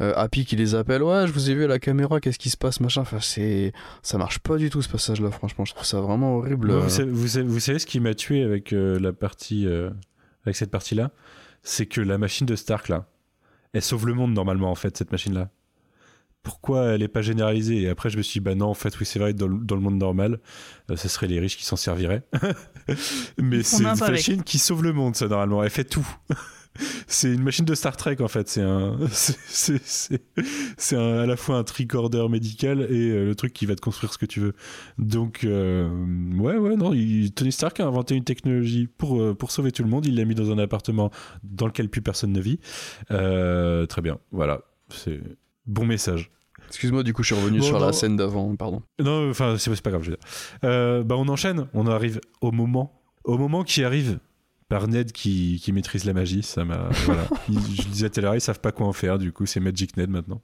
euh, Happy qui les appelle ouais je vous ai vu à la caméra qu'est-ce qui se passe machin enfin c'est ça marche pas du tout ce passage là franchement. Je trouve ça vraiment horrible vous, savez, vous savez- vous savez ce qui m'a tué avec euh, la partie, avec cette partie-là, c'est que la machine de Stark là, elle sauve le monde normalement en fait cette machine-là. Pourquoi elle est pas généralisée Et après je me suis dit bah non en fait oui c'est vrai dans, le- dans le monde normal, euh, ce serait les riches qui s'en serviraient. *laughs* Mais c'est une avec. machine qui sauve le monde ça normalement. Elle fait tout. *laughs* C'est une machine de Star Trek en fait. C'est un, *laughs* c'est- à la fois un tricorder médical et euh, le truc qui va te construire ce que tu veux. Donc euh, ouais ouais non, il- Tony Stark a inventé une technologie pour pour sauver tout le monde. Il l'a mis dans un appartement dans lequel plus personne ne vit. Très bien, voilà, c'est bon message. excuse-moi du coup je suis revenu Bon, sur non. la scène d'avant pardon Non, enfin, c'est pas grave, je veux dire. Euh, bah, on enchaîne, on arrive au moment. Au moment qui arrive par Ned qui, qui maîtrise la magie, ça m'a. *laughs* voilà. Ils- je le disais tout à l'heure, ils savent pas quoi en faire, du coup, c'est Magic Ned maintenant.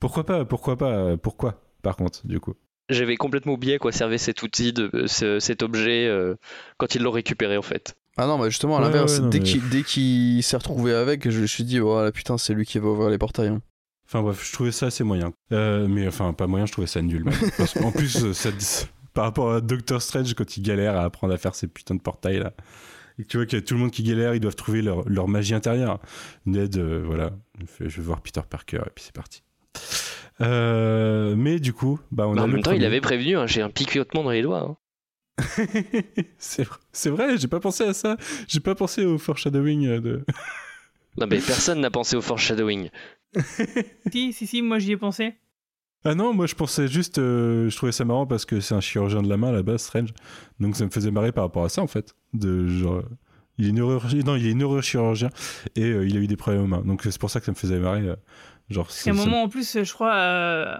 Pourquoi pas Pourquoi pas euh, Pourquoi, par contre, du coup? J'avais complètement oublié à quoi servait cet outil, de, ce- cet objet, euh, quand ils l'ont récupéré en fait. ah non mais justement à Ouais, l'inverse ouais, dès mais- qu'il dès qu'il s'est retrouvé avec je me suis dit voilà putain c'est lui qui va ouvrir les portails hein. Enfin bref, je trouvais ça assez moyen. Euh, mais enfin, pas moyen, je trouvais ça nul. même. *laughs* Parce qu'en plus, euh, ça, par rapport à Doctor Strange, quand il galère à apprendre à faire ces putains de portails là, et que tu vois qu'il y a tout le monde qui galère, ils doivent trouver leur, leur magie intérieure. Ned, euh, voilà, je vais voir Peter Parker, et puis c'est parti. Euh, mais du coup, bah, on a en le même temps, il avait prévenu, hein, j'ai un picotement dans les doigts. hein. *laughs* c'est vrai- j'ai pas pensé à ça. J'ai pas pensé au foreshadowing de. *laughs* Non mais personne n'a pensé au foreshadowing. *laughs* Si, si, si, moi j'y ai pensé. Ah non, moi je pensais juste, euh, je trouvais ça marrant parce que c'est un chirurgien de la main à la base, Strange. Donc ça me faisait marrer par rapport à ça en fait. De genre, il est neurochirurgien, non, il est neurochirurgien et euh, il a eu des problèmes aux mains. Donc c'est pour ça que ça me faisait marrer. euh, genre, qu'à un moment, en plus, je crois, euh,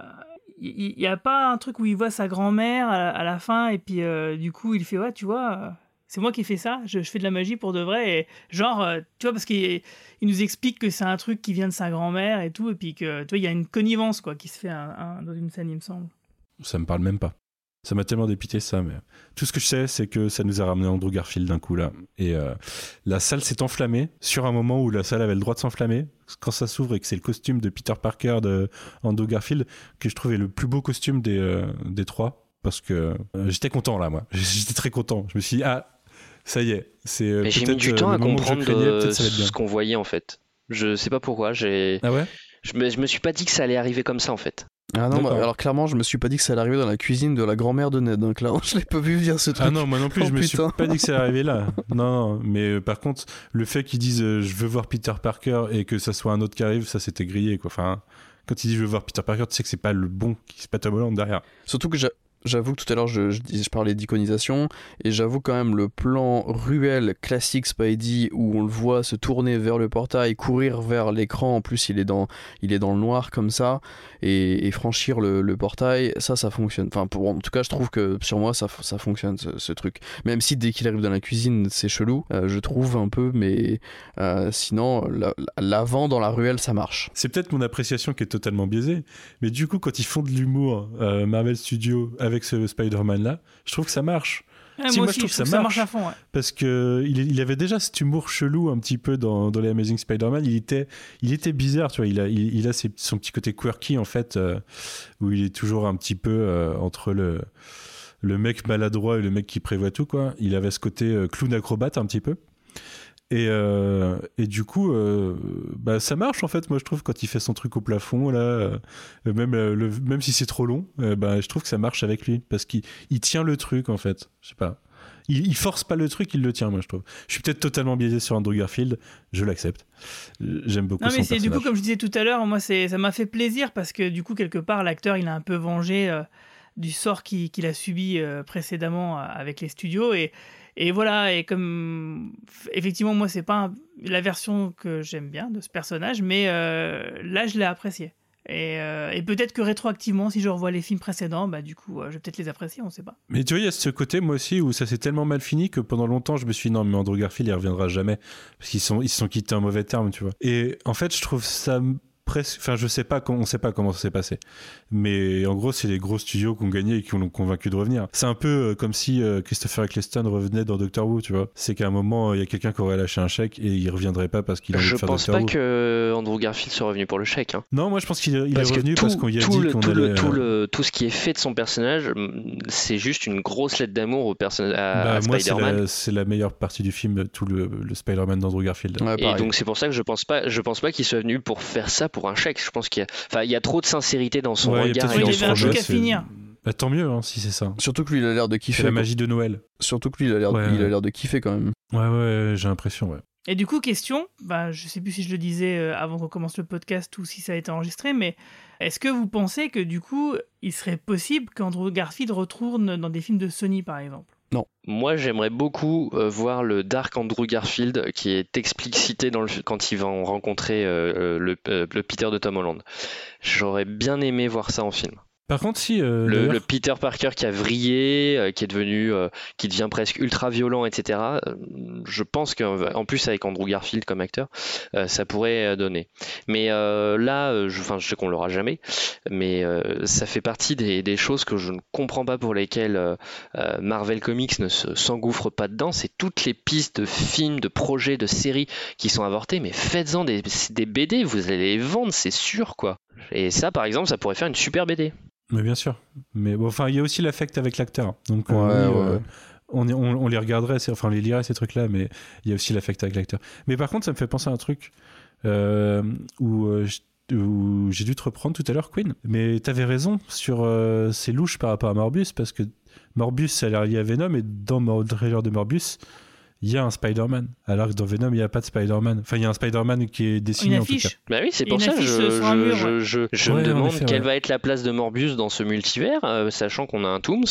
il n'y a pas un truc où il voit sa grand-mère à, la- à la fin, et puis euh, du coup, il fait Ouais, tu vois, euh, c'est moi qui fais ça, je, je fais de la magie pour de vrai. Genre, euh, tu vois, parce qu'il il nous explique que c'est un truc qui vient de sa grand-mère et tout, et puis que, tu vois, il y a une connivence, quoi, qui se fait dans une scène, il me semble. ça me parle même pas. Ça m'a tellement dépité ça, mais tout ce que je sais, c'est que ça nous a ramené Andrew Garfield d'un coup là. Et euh, la salle s'est enflammée sur un moment où la salle avait le droit de s'enflammer. Quand ça s'ouvre et que c'est le costume de Peter Parker de Andrew Garfield que je trouvais le plus beau costume des, euh, des trois. Parce que j'étais content là, moi. *laughs* J'étais très content. Je me suis dit, ah, ça y est. C'est Mais j'ai mis peut-être du euh, temps à comprendre craignais, euh, peut-être ce qu'on voyait en fait. Je sais pas pourquoi, j'ai. Ah ouais? je me, je me suis pas dit que ça allait arriver comme ça en fait. ah non bah, alors clairement je me suis pas dit que ça allait arriver dans la cuisine de la grand-mère de Ned hein. clairement je l'ai pas vu dire ce truc Ah non, moi non plus, Oh, je me suis pas dit que ça arrivait là. *laughs* Non, non, mais euh, par contre, le fait qu'ils disent euh, je veux voir Peter Parker et que ça soit un autre qui arrive, ça c'était grillé quoi. Enfin, quand il dit je veux voir Peter Parker, tu sais que c'est pas le bon, c'est pas Tom Holland derrière. Surtout que j'a- j'avoue que tout à l'heure je, je, je parlais d'iconisation et j'avoue quand même le plan ruelle classique Spidey où on le voit se tourner vers le portail, courir vers l'écran, en plus il est dans, il est dans le noir comme ça et, franchir le, portail, ça ça fonctionne. Enfin en tout cas je trouve que sur moi ça, ça fonctionne ce, truc. Même si dès qu'il arrive dans la cuisine c'est chelou, euh, je trouve un peu mais euh, sinon la- l'avant dans la ruelle ça marche. C'est peut-être mon appréciation qui est totalement biaisée, mais du coup, quand ils font de l'humour, euh, Marvel Studios, ce Spider-Man là, je trouve que ça marche. Si, moi je trouve je que ça que ça marche. à fond. ouais. Parce que il, il avait déjà cet humour chelou un petit peu dans, dans les Amazing Spider-Man. Il était, il était bizarre, tu vois. Il a, il, il a ses- son petit côté quirky en fait, euh, où il est toujours un petit peu euh, entre le, le mec maladroit et le mec qui prévoit tout, quoi. Il avait ce côté euh, clown acrobate un petit peu. Et, euh, et du coup, euh, bah, ça marche en fait. Moi, je trouve quand il fait son truc au plafond là, euh, même le- même si c'est trop long, bah, je trouve que ça marche avec lui parce qu'il il tient le truc en fait. Je sais pas. Il, il force pas le truc, il le tient. Moi, je trouve. Je suis peut-être totalement biaisé sur Andrew Garfield. Je l'accepte. J'aime beaucoup Non mais c'est du coup comme je disais tout à l'heure, moi ça m'a fait plaisir parce que du coup quelque part l'acteur il a un peu vengé du sort qui- qu'il a subi précédemment avec les studios et et voilà et comme effectivement moi c'est pas la version que j'aime bien de ce personnage mais euh, là je l'ai apprécié et, euh, et peut-être que rétroactivement si je revois les films précédents bah du coup euh, je vais peut-être les apprécier on sait pas. Mais tu vois, il y a ce côté, moi aussi, où ça s'est tellement mal fini que pendant longtemps, je me suis dit, non, mais Andrew Garfield, il reviendra jamais. Parce qu'ils ils se sont quittés en mauvais termes, tu vois. Et en fait, je trouve ça presque. Enfin, je sais pas, comment- on sait pas comment ça s'est passé. Mais en gros, c'est les gros studios qui ont gagné et qui l'ont convaincu de revenir. C'est un peu euh, comme si euh, Christopher Eccleston revenait dans Doctor Who, tu vois. C'est qu'à un moment, il y a quelqu'un qui aurait lâché un chèque et il reviendrait pas parce qu'il a envie Je de faire pense Doctor pas Who. que Andrew Garfield soit revenu pour le chèque. hein. Non, moi, je pense qu'il il est revenu tout, parce qu'on y a tout dit le, qu'on tout, le, allait. tout, euh, le- tout ce qui est fait de son personnage, mm, c'est juste une grosse lettre d'amour au personnage à, bah, à moi, c'est Spider-Man. la, c'est la meilleure partie du film, tout le, le Spider-Man d'Andrew Garfield. Et donc c'est pour ça que je pense pas, je pense pas qu'il soit venu pour faire ça pour un chèque. Je pense qu'il y a, enfin, il y a trop de sincérité dans son Ouais, il y a regard et dans son autre jeu. chose, c'est- Bah, tant mieux hein, si c'est ça. Surtout que lui il a l'air de kiffer. La magie de Noël. Surtout que lui il a l'air Ouais, il a ouais. l'air de kiffer quand même. Ouais, ouais, j'ai l'impression, ouais. Et du coup, question, bah, je sais plus si je le disais euh, avant qu'on commence le podcast ou si ça a été enregistré, mais est-ce que vous pensez que du coup, il serait possible qu'Andrew Garfield retourne dans des films de Sony, par exemple? Moi, j'aimerais beaucoup euh, voir le Dark Andrew Garfield qui est explicité dans le, quand ils vont rencontrer euh, le, euh, le Peter de Tom Holland. J'aurais bien aimé voir ça en film. Par contre, si. euh, Le, Peter Parker qui a vrillé, euh, qui est devenu, euh, qui devient presque ultra violent, etc. je pense qu'en plus avec Andrew Garfield comme acteur, ça pourrait donner. Mais là, je, je sais qu'on l'aura jamais, mais ça fait partie des, des choses que je ne comprends pas pour lesquelles Marvel Comics ne se- s'engouffre pas dedans. C'est toutes les pistes de films, de projets, de séries qui sont avortées, mais faites-en des, des BD, vous allez les vendre, c'est sûr, quoi. Et ça, par exemple, ça pourrait faire une super BD. Mais bien sûr. Mais bon, enfin, il y a aussi l'affect avec l'acteur. Donc, euh, Ouais, oui, ouais. euh, on, on, on les regarderait, enfin, on les lirait ces trucs-là, mais il y a aussi l'affect avec l'acteur. Mais par contre, ça me fait penser à un truc euh, où, j'ai dû te reprendre tout à l'heure, Queen. Mais t'avais raison sur euh, ces louches par rapport à Morbius, parce que Morbius, ça a l'air lié à Venom, et dans le trailer de Morbius, il y a un Spider-Man. Alors que dans Venom, il n'y a pas de Spider-Man. Enfin, il y a un Spider-Man qui est dessiné en tout cas. affiche. Bah oui, c'est pour une ça que affiche je, sur un mur, je, je- je Ouais, me demande effet, quelle ouais. va être la place de Morbius dans ce multivers, euh, sachant qu'on a un Tooms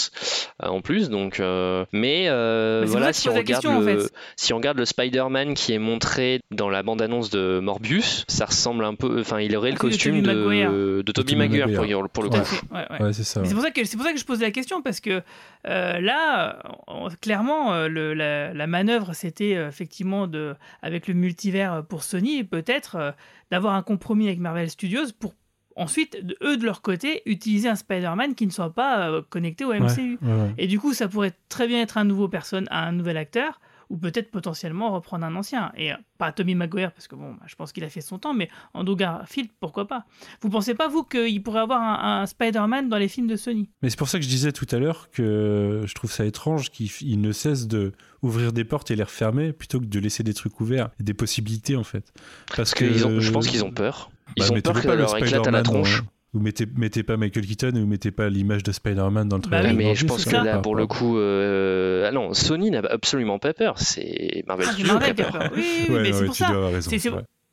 euh, en plus. Donc, euh, mais euh, voilà, si on, regarde question, en le, fait. si on regarde le Spider-Man qui est montré dans la bande-annonce de Morbius, ça ressemble un peu. Enfin, il aurait le Ah, de costume de, de Tobey Maguire, Maguire. pour, pour le coup. ouais, ouais. Ouais, c'est ça. Mais ouais. C'est pour, ça que- c'est pour ça que je pose la question, parce que euh, là, on- clairement, le- la, la manœuvre, c'était euh, effectivement, de, avec le multivers pour Sony, peut-être euh, d'avoir un compromis avec Marvel Studios pour ensuite, eux, de leur côté, utiliser un Spider-Man qui ne soit pas euh, connecté au MCU. Ouais, ouais. Et du coup, ça pourrait très bien être un nouveau personne, un nouvel acteur, ou peut-être potentiellement reprendre un ancien. Et euh, pas Tommy Maguire, parce que bon, bah, je pense qu'il a fait son temps, mais Andrew Garfield, pourquoi pas Vous pensez pas, vous, qu'il pourrait avoir un, un Spider-Man dans les films de Sony? Mais c'est pour ça que je disais tout à l'heure que je trouve ça étrange qu'il ne cesse de ouvrir des portes et les refermer plutôt que de laisser des trucs ouverts, des possibilités en fait. Parce, Parce que ont, je pense qu'ils ont peur. Ils Bah, ont peur que pas le leur éclate à la Spider-Man tronche. dans- Vous mettez, mettez pas Michael Keaton et vous mettez pas l'image de Spider-Man dans le Bah trailer. oui, de mais je pense que là, pas, pour le coup, euh, ah non, Sony n'a absolument pas peur. C'est Marvel Ah, c'est Studios qui a Marvel qui a peur. peur. Oui, Ouais, mais c'est pour ça.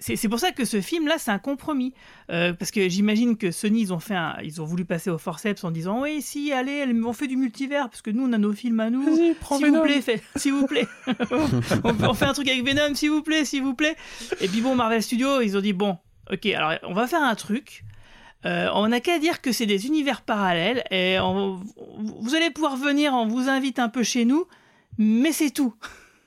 C'est- pour ça que ce film-là, c'est un compromis. Euh, parce que j'imagine que Sony, ils ont, fait un- ils ont voulu passer au forceps en disant Oui, si, allez, on fait du multivers, parce que nous, on a nos films à nous. S'il vous plaît, fait- s'il vous *laughs* plaît. on, on fait un truc avec Venom, s'il vous plaît, s'il vous plaît. Et puis bon, Marvel Studios, ils ont dit Bon, ok, alors on va faire un truc. Euh, on n'a qu'à dire que c'est des univers parallèles et on- vous allez pouvoir venir, on vous invite un peu chez nous, mais c'est tout.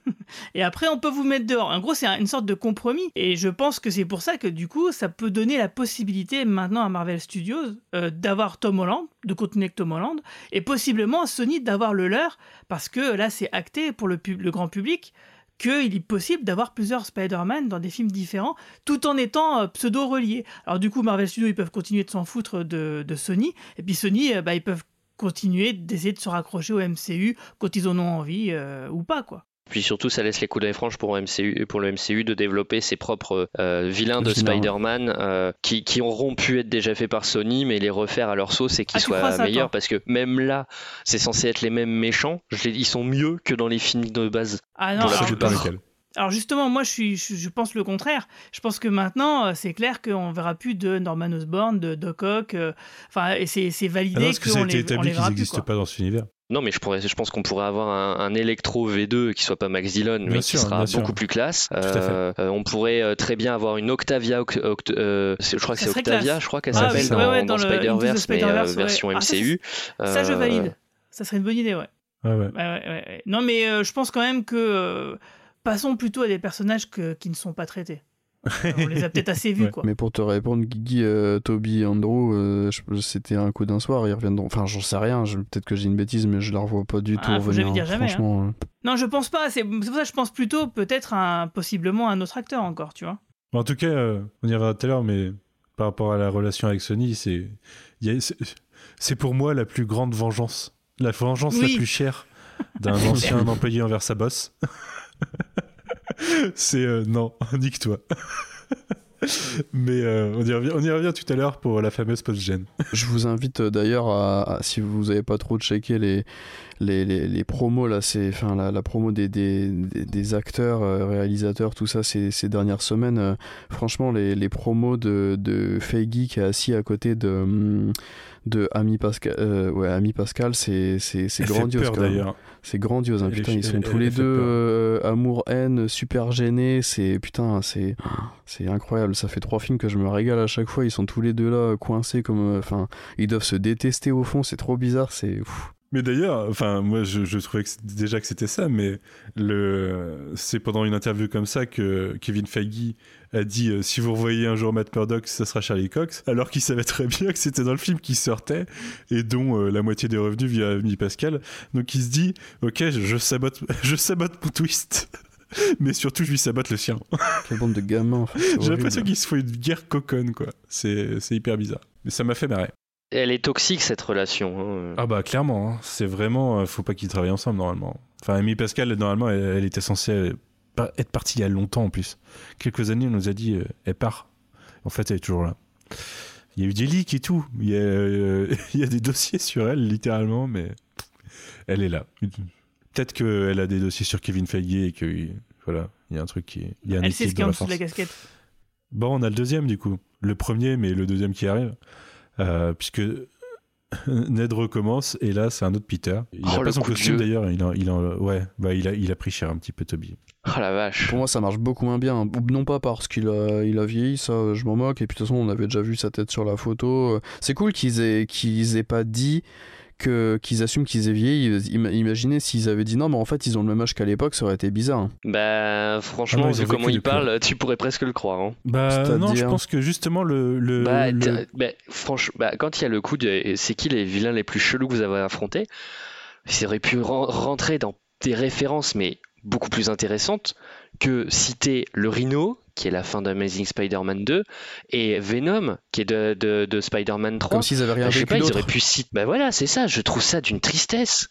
*laughs* Et après, on peut vous mettre dehors. En gros, c'est un- une sorte de compromis. Et je pense que c'est pour ça que du coup, ça peut donner la possibilité maintenant à Marvel Studios euh, d'avoir Tom Holland, de continuer Tom Holland, et possiblement à Sony d'avoir le leur, parce que là, c'est acté pour le grand public qu'il est possible d'avoir plusieurs Spider-Man dans des films différents, tout en étant euh, pseudo-reliés. Alors du coup, Marvel Studios, ils peuvent continuer de s'en foutre de, de Sony, et puis Sony, euh, bah, ils peuvent continuer d'essayer de se raccrocher au MCU quand ils en ont envie euh, ou pas, quoi. Puis surtout, ça laisse les coups franches pour, MCU, pour le MCU de développer ses propres euh, vilains de. Spider-Man euh, qui, qui auront pu être déjà faits par Sony, mais les refaire à leur sauce et qu'ils Ah, soient ça, meilleurs. Parce que même là, c'est censé être les mêmes méchants. Je les- ils sont mieux que dans les films de base. Ah non, alors- plupart. Alors justement, moi je, suis, je, je pense le contraire. Je pense que maintenant, euh, c'est clair qu'on verra plus de Norman Osborn, de Doc Ock. euh, Enfin, et c'est c'est Ah validé non, parce que ça a qu'on été les, on établi qu'ils n'existent pas dans cet univers. Non, mais je, pourrais, je pense qu'on pourrait avoir un, un Electro V2 qui soit pas Max Dillon, Bien mais sûr, qui sera sûr. beaucoup plus classe. Euh, euh, on pourrait euh, très bien avoir une Octavia, Oct- Oct- euh, c'est- je crois que c'est Octavia, classe. je crois qu'elle Ah s'appelle dans, dans Spider-Verse, mais ouais. version Ah, ça, MCU. Ça, je valide. Ça serait une bonne idée, ouais. Ouais, ouais. Ouais, ouais, ouais, ouais. Non, mais euh, je pense quand même que euh, passons plutôt à des personnages que- qui ne sont pas traités. On les a peut-être assez vus, quoi. Mais pour te répondre, Guigui, euh, Toby et Andrew, euh, c'était un coup d'un soir, ils reviendront. Enfin, j'en sais rien, je- peut-être que j'ai une bêtise, mais je la revois pas du tout Ah, faut jamais revenir. dire jamais, Franchement, euh, Non, je pense pas. C'est c'est pour ça que je pense plutôt peut-être un possiblement un autre acteur encore, tu vois. Bon, en tout cas, euh, on y reviendra tout à l'heure, mais par rapport à la relation avec Sony, c'est il y a- c'est- c'est pour moi la plus grande vengeance. La vengeance Oui. la plus chère d'un ancien *laughs* employé envers sa boss. *laughs* c'est euh, non, *laughs* nique-toi. mais euh, on, y revient, tout à l'heure pour la fameuse post-gène. Je vous invite euh, d'ailleurs à, à- si vous avez pas trop checké les, les, les, les promos là, c'est enfin la, la promo des, des, des, acteurs, euh, réalisateurs, tout ça ces, ces dernières semaines. euh, franchement, les, les promos de, de Feige qui est assis à côté de hum, de Ami Pascal, euh, ouais Ami Pascal, c'est c'est c'est grandiose peur, d'ailleurs. C'est grandiose, hein, putain, ils sont elle- tous elle les deux peur. euh, amour haine, super gênés, c'est putain, c'est c'est incroyable. Ça fait trois films que je me régale à chaque fois. Ils sont tous les deux là coincés comme, enfin, ils doivent se détester au fond. C'est trop bizarre. C'est ouf. Mais d'ailleurs, enfin, moi, je, je trouvais que déjà que c'était ça, mais le, c'est pendant une interview comme ça que Kevin Feige a dit euh, si vous revoyez un jour Matt Murdock, ça sera Charlie Cox, alors qu'il savait très bien que c'était dans le film qui sortait et dont euh, la moitié des revenus via Ami Pascal. Donc il se dit ok, je, je sabote, *laughs* je sabote mon twist. *laughs* Mais surtout, je lui sabote le sien. *laughs* Quelle bande de gamins. En fait, J'ai l'impression qu'il se faut une guerre coconne, quoi. C'est hyper bizarre. Mais ça m'a fait marrer. Elle est toxique cette relation. hein. Ah bah clairement, hein. c'est vraiment, euh, faut pas qu'ils travaillent ensemble normalement. Enfin, Amy Pascal, normalement, elle, elle était censée euh, pas- être partie il y a longtemps en plus. Quelques années, on nous a dit, euh, elle part. En fait, elle est toujours là. Il y a eu des leaks et tout. Il y a, euh, *laughs* il y a des dossiers sur elle, littéralement, mais elle est là. Peut-être qu'elle a des dossiers sur Kevin Feige et que, voilà, il y a un truc qui... Il y a un Elle sait ce qu'il y a en la dessous de la force. casquette. Bon, on a le deuxième du coup. Le premier, mais le deuxième qui arrive. Euh, puisque *laughs* Ned recommence et là, c'est un autre Peter. Il Oh, a pas son costume d'ailleurs. Il a, il a- ouais, bah, il, a, il a pris cher un petit peu, Toby. Oh la vache. Pour moi, ça marche beaucoup moins bien. Non pas parce qu'il a, il a vieilli, ça, je m'en moque. Et puis de toute façon, on avait déjà vu sa tête sur la photo. C'est cool qu'ils aient, qu'ils aient pas dit que qu'ils assument qu'ils aient vieilli. Im- Imaginez s'ils avaient dit non, mais en fait, ils ont le même âge qu'à l'époque, ça aurait été bizarre. hein. Bah franchement, Ah non, ils vu comment vécu il depuis. parle, tu pourrais presque le croire. hein. Bah non, je pense que justement le. le, Bah, le- bah, franchement, bah, quand il y a le coup de c'est qui les vilains les plus chelous que vous avez affrontés, ça aurait pu ren- rentrer dans des références, mais beaucoup plus intéressantes que citer le Rhino, qui est la fin d'Amazing Spider-Man 2, et Venom, qui est de, de, de Spider-Man 3. Comme s'ils avaient rien Bah, je sais pas, ils auraient pu citer. Bah voilà, c'est ça, je trouve ça d'une tristesse.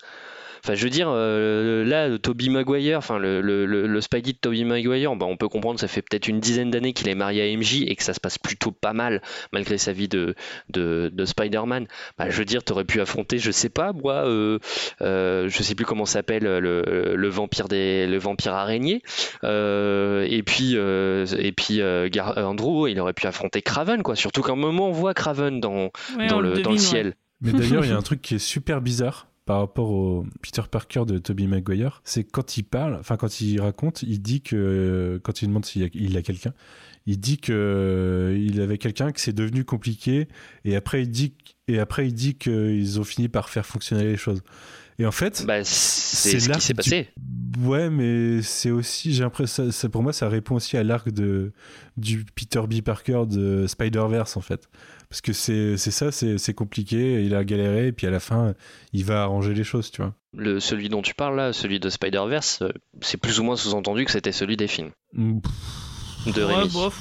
Enfin, je veux dire, euh, là, le Toby Maguire, enfin, le, le, le, le Spidey de Toby Maguire, bah, on peut comprendre, ça fait peut-être une dizaine d'années qu'il est marié à MJ et que ça se passe plutôt pas mal, malgré sa vie de, de, de Spider-Man. Bah, je veux dire, t'aurais pu affronter, je sais pas, moi, euh, euh, je sais plus comment s'appelle le, le vampire des, le vampire araignée. Euh, et puis, euh, et puis euh, Gar- Andrew, il aurait pu affronter Craven, quoi. Surtout qu'à un moment, on voit Craven dans, Ouais, dans, le, dans le ciel. ouais. Mais d'ailleurs, il y a un *laughs* truc qui est super bizarre par rapport au Peter Parker de Tobey Maguire, c'est quand il parle, enfin quand il raconte, il dit que quand il demande s'il il a quelqu'un, il dit que euh, il avait quelqu'un que c'est devenu compliqué et après il dit et après il dit qu'ils ont fini par faire fonctionner les choses. Et en fait, Bah, c'est ce qui s'est du- passé. Ouais, mais c'est aussi, j'ai l'impression, ça, ça- pour moi, ça répond aussi à l'arc de du Peter B. Parker de Spider-Verse en fait, parce que c'est c'est ça, c'est c'est compliqué, il a galéré, et puis à la fin, il va arranger les choses, tu vois. Le, celui dont tu parles là, celui de Spider-Verse, euh, c'est plus ou moins sous-entendu que c'était celui des films Mm, de Ouais, Rémi. bof.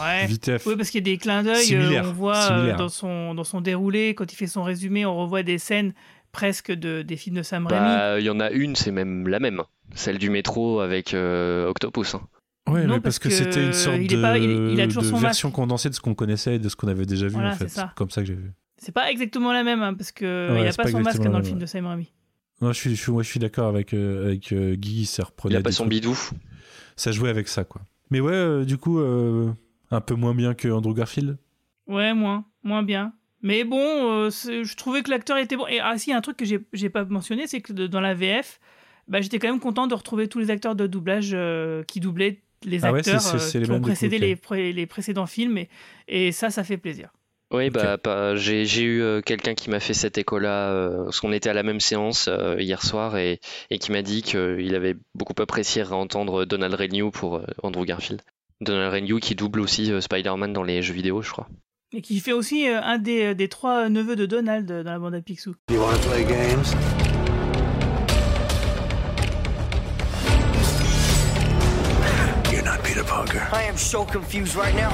Ouais. Vitef. Oui, parce qu'il y a des clins d'œil. euh, Similaire, on voit euh, similaire. dans, son, dans son déroulé, quand il fait son résumé, on revoit des scènes presque de, des films de Sam Raimi. Bah, il y en a une, c'est même la même, celle du métro avec euh, Octopus. hein. Mais parce, parce que, que c'était une sorte il de, pas- il- il a version condensée de ce qu'on connaissait et de ce qu'on avait déjà vu Voilà, en fait. c'est ça. comme ça que j'ai vu. C'est pas exactement la même, hein, parce qu'il Ouais, n'y a pas pas son masque dans le film de Sam Raimi. Non, je suis, je suis, moi, je suis d'accord avec euh, avec euh, Guy, ça reprenait. Il a pas son trucs. bidou. Ça jouait avec ça, quoi. Mais ouais, euh, du coup, euh, un peu moins bien que Andrew Garfield? Ouais, moins, moins bien. Mais bon, euh, je trouvais que l'acteur était bon. Et ah, si, un truc que j'ai pas mentionné, c'est que de- dans la VF, bah, j'étais quand même content de retrouver tous les acteurs de doublage euh, qui doublaient les Ah ouais, acteurs euh, qui ont précédé les, pré- les précédents films. Et, et ça, ça fait plaisir. Oui, bah, bah, j'ai eu euh, quelqu'un qui m'a fait cet écho-là, euh, parce qu'on était à la même séance euh, hier soir, et, et qui m'a dit qu'il avait beaucoup apprécié réentendre Donald Renew pour euh, Andrew Garfield. Donald Renew qui double aussi euh, Spider-Man dans les jeux vidéo, je crois. Et qui fait aussi euh, un des, des trois neveux de Donald euh, dans la bande à Picsou. You want to play games? You're not Peter Parker. I am so confused right now.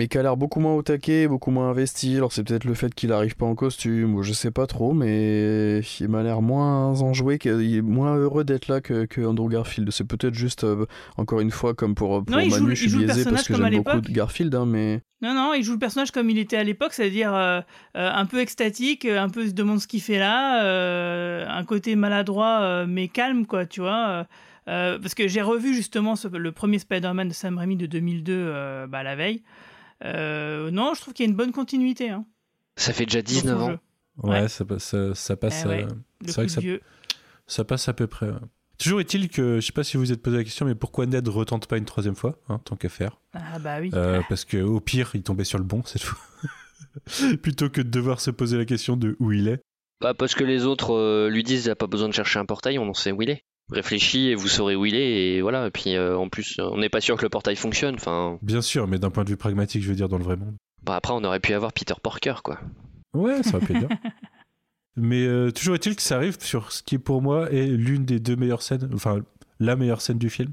Mais qui a l'air beaucoup moins au taquet, beaucoup moins investi. Alors c'est peut-être le fait qu'il arrive pas en costume, ou je sais pas trop, mais il m'a l'air moins enjoué, il est moins heureux d'être là que, que Andrew Garfield. C'est peut-être juste, euh, encore une fois, comme pour, pour Non, il joue- Manu, il je suis joue le biaisé parce personnage que comme à j'aime beaucoup de Garfield, hein, mais... Non, non, il joue le personnage comme il était à l'époque, c'est-à-dire euh, euh, un peu extatique, un peu se demande ce qu'il fait là, un côté maladroit mais calme, quoi, tu vois. parce que j'ai revu justement ce- le premier Spider-Man de Sam Raimi de 2002 euh, bah, la veille. Euh, non, je trouve qu'il y a une bonne continuité. Hein, Ça fait déjà dans son 19 ans. Ouais, Ouais. ça, passe- ça, ça passe. Eh ouais, euh, le c'est vrai coup que ça, de vieux. ça passe à peu près. ouais. Toujours est-il que, je sais pas si vous vous êtes posé la question, mais pourquoi Ned retente pas une troisième fois, hein, tant qu'à faire? Ah bah oui. Euh, *laughs* Parce que au pire, il tombait sur le bon cette fois. *laughs* Plutôt que de devoir se poser la question de où il est. Bah, parce que les autres euh, lui disent, il n'y a pas besoin de chercher un portail, on en sait où il est. Réfléchis et vous saurez où il est, et voilà. Et puis euh, en plus, on n'est pas sûr que le portail fonctionne. Enfin, Bien sûr, mais d'un point de vue pragmatique, je veux dire, dans le vrai monde. bah, après, on aurait pu avoir Peter Parker, quoi. Ouais, ça aurait pu être bien. *laughs* Mais euh, toujours est-il que ça arrive sur ce qui pour moi est l'une des deux meilleures scènes, enfin la meilleure scène du film,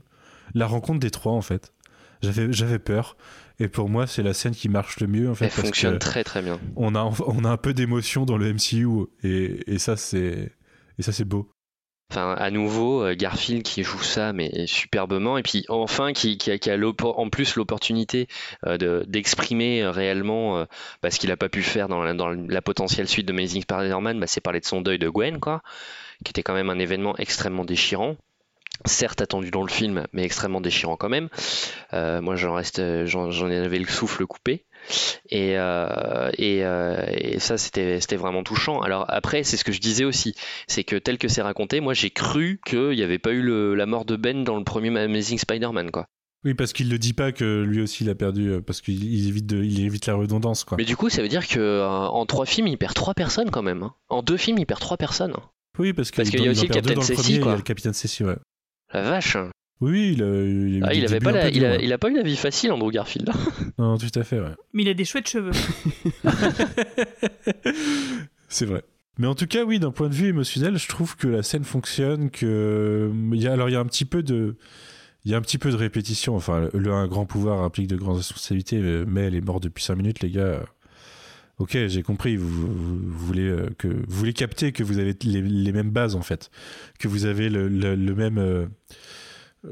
la rencontre des trois en fait. J'avais j'avais peur et pour moi c'est la scène qui marche le mieux en fait. Elle parce fonctionne que très très bien. On a on a un peu d'émotion dans le MCU et, et ça c'est et ça c'est beau. Enfin, à nouveau, euh, Garfield qui joue ça, mais superbement, et puis enfin qui, a, qui en plus l'opportunité euh, de- d'exprimer euh, réellement, euh, bah, ce qu'il n'a pas pu faire dans la, dans la potentielle suite de Amazing Spider-Man, bah, c'est parler de son deuil de Gwen, quoi, qui était quand même un événement extrêmement déchirant. Certes attendu dans le film, mais extrêmement déchirant quand même. Euh, moi, j'en reste, j'en avais le souffle coupé. Et, euh, et, euh, et ça, c'était vraiment touchant. Alors après, c'est ce que je disais aussi, c'est que tel que c'est raconté, moi j'ai cru qu'il n'y avait pas eu le- la mort de Ben dans le premier Amazing Spider-Man, quoi. Oui, parce qu'il le dit pas que lui aussi il a perdu, euh, parce qu'il il évite, de- il évite la redondance quoi. Mais du coup, ça veut dire que en trois films, il perd trois personnes quand même. hein. En deux films, il perd trois personnes. Oui, parce, qu'il y a aussi le Capitaine Ceci, premier, il y quoi. a le capitaine Ceci, ouais. La vache. hein. Oui, oui, il a, il Ah, il avait pas la- il, a, durs, il a pas eu la vie facile, Andrew Garfield. *laughs* Non, tout à fait, ouais. Mais il a des chouettes cheveux. *laughs* C'est vrai. Mais en tout cas, oui, d'un point de vue émotionnel, je trouve que la scène fonctionne, que il y a, alors il y a un petit peu de, Il y a un petit peu de répétition. Enfin, le, un grand pouvoir implique de grandes responsabilités, mais elle est morte depuis 5 minutes, les gars. Ok, j'ai compris. Vous, voulez que vous voulez capter que vous avez les, mêmes bases en fait, que vous avez le, même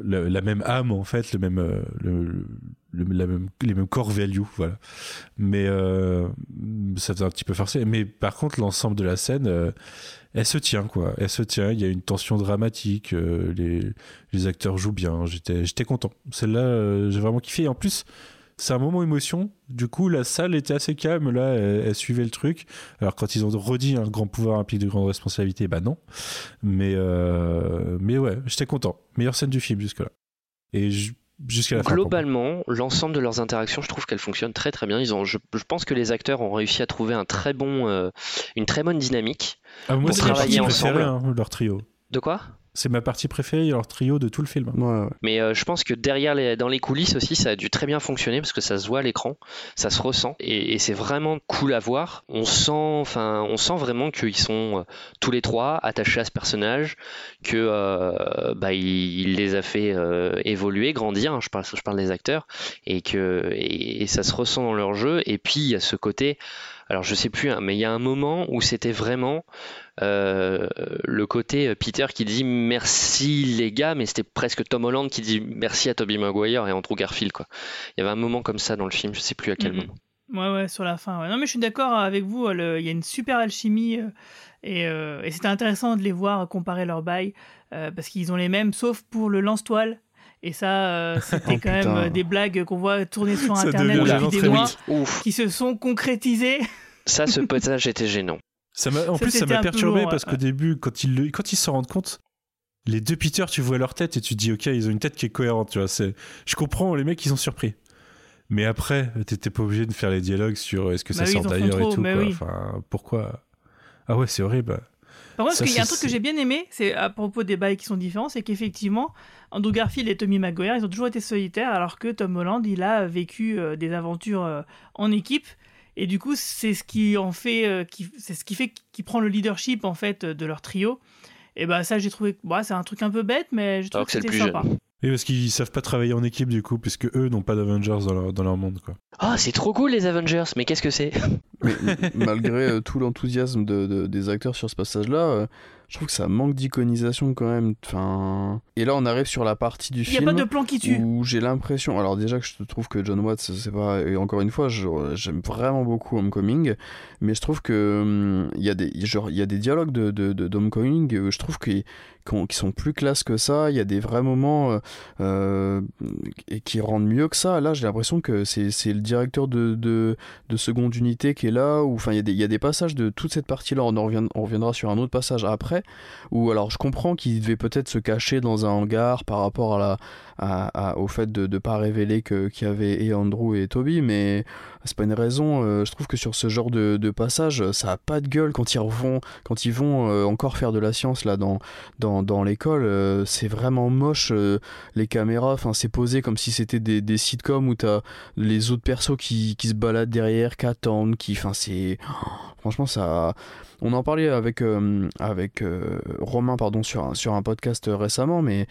la même âme en fait, le même, euh, les mêmes core value, voilà. Mais euh, ça faisait un petit peu forcé. Mais par contre, l'ensemble de la scène, euh, elle se tient quoi. Elle se tient. Il y a une tension dramatique. les, les acteurs jouent bien. J'étais j'étais content. Celle-là, j'ai vraiment kiffé. Et en plus, c'est un moment émotion. Du coup, la salle était assez calme. Là, elle, suivait le truc. Alors, quand ils ont redit un grand pouvoir implique de grandes responsabilités, bah non. Mais, euh, mais ouais, j'étais content. Meilleure scène du film jusque-là. Et jusqu'à la. Globalement, l'ensemble de leurs interactions, je trouve qu'elles fonctionnent très très bien. Ils ont, je, pense que les acteurs ont réussi à trouver un très bon, euh, une très bonne dynamique. Ah, moi, c'est travailler ensemble. Hein, leur trio. De quoi? C'est ma partie préférée, leur trio de tout le film. Mais euh, je pense que derrière, les, dans les coulisses aussi, ça a dû très bien fonctionner parce que ça se voit à l'écran, ça se ressent et, c'est vraiment cool à voir. On sent, enfin, on sent vraiment qu'ils sont euh, tous les trois attachés à ce personnage, que euh, bah, il, les a fait évoluer, grandir. Hein, je parle, je parle des acteurs et que et, ça se ressent dans leur jeu. Et puis il y a ce côté alors je sais plus, hein, mais il y a un moment où c'était vraiment euh, le côté euh, Peter qui dit merci les gars, mais c'était presque Tom Holland qui dit merci à Tobey Maguire et Andrew Garfield. Quoi. Il y avait un moment comme ça dans le film, je sais plus à quel moment. Ouais, ouais, sur la fin. Non, mais je suis d'accord avec vous. Il y a une super alchimie euh, et, c'était intéressant de les voir comparer leurs bails parce qu'ils ont les mêmes, sauf pour le lance-toile. Et ça, *laughs* c'était oh, quand même des blagues qu'on voit tourner sur Internet depuis des mois qui se sont concrétisées. Ça, ce *laughs* potage était gênant en plus, ça m'a perturbé parce qu'au début, quand ils, quand ils se rendent compte, les deux Peter, tu vois leur tête et tu te dis, ok, ils ont une tête qui est cohérente, tu vois. Je comprends, les mecs, ils sont surpris. Mais après, t'étais pas obligé de faire les dialogues sur est-ce que ça bah sort d'ailleurs et tout. Quoi. Enfin, pourquoi? Ah ouais, c'est horrible. Par contre, il y a un truc que j'ai bien aimé, c'est à propos des bails qui sont différents, c'est qu'effectivement, Andrew Garfield et Tommy Maguire, ils ont toujours été solitaires, alors que Tom Holland, il a vécu euh, des aventures euh, en équipe. Et du coup, c'est ce qui en fait, euh, c'est ce qui fait qu'il prend le leadership en fait de leur trio. Et bah ça, j'ai trouvé, bah, c'est un truc un peu bête, mais je trouve que c'était sympa. Et parce qu'ils savent pas travailler en équipe du coup, puisque eux n'ont pas d'Avengers dans leur, dans leur monde quoi. Ah, c'est trop cool les Avengers, mais qu'est-ce que c'est? Malgré euh, tout l'enthousiasme de, des acteurs sur ce passage-là, euh, je trouve que ça manque d'iconisation quand même. Enfin... Et là, on arrive sur la partie du film. Il n'y a pas de plan qui tue. Où j'ai l'impression. Alors, déjà que je trouve que John Watts, c'est pas. Et encore une fois, j'aime vraiment beaucoup Homecoming. Mais je trouve que. Hum, il y, a des, genre, il y a des dialogues de, de, d'Homecoming. Euh, je trouve qu'ils qui sont plus classe que ça. Il y a des vrais moments euh, euh, et qui rendent mieux que ça. Là, j'ai l'impression que c'est le directeur de, de, de, seconde unité qui est là. Enfin, il, y, a des passages de toute cette partie-là. On, on reviendra sur un autre passage après ou alors je comprends qu'il devait peut-être se cacher dans un hangar par rapport à la, au fait de ne pas révéler qu'il y avait et Andrew et Toby, mais c'est pas une raison. Euh, je trouve que sur ce genre de, passage, ça a pas de gueule quand ils vont, quand ils vont euh, encore faire de la science là dans, dans, l'école. Euh, c'est vraiment moche. les caméras, enfin, c'est posé comme si c'était des, sitcoms où t'as les autres persos qui, qui se baladent derrière, qui attendent, qui, enfin. Franchement, ça. On en parlait avec, avec Romain pardon, sur, sur un podcast récemment, mais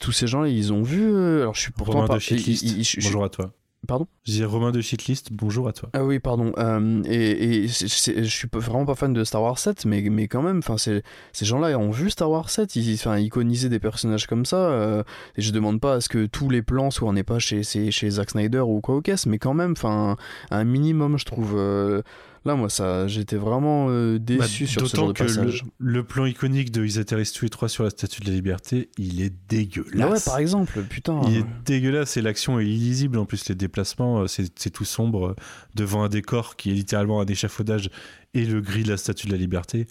tous ces gens-là, ils ont vu. alors, je suis pourtant pas. Bonjour à toi. Pardon? Je disais Romain de Shitlist, bonjour à toi. Ah oui, pardon. Euh, et, et je suis vraiment pas fan de Star Wars 7, mais, mais quand même, ces gens-là ont vu Star Wars 7, ils iconisaient des personnages comme ça. Euh, et je demande pas à ce que tous les plans soient, on n'est pas chez, chez Zack Snyder ou quoi au caisse, mais quand même, un minimum, je trouve. Euh, Là, moi, ça, j'étais vraiment euh, déçu bah, sur ce genre de passage. Le, le, plan iconique de ils atterrissent tous les trois sur la Statue de la Liberté, il est dégueulasse. Ah ouais, par exemple, putain. Il est dégueulasse et l'action est illisible. En plus, les déplacements, euh, c'est tout sombre euh, devant un décor qui est littéralement un échafaudage et le gris de la Statue de la Liberté.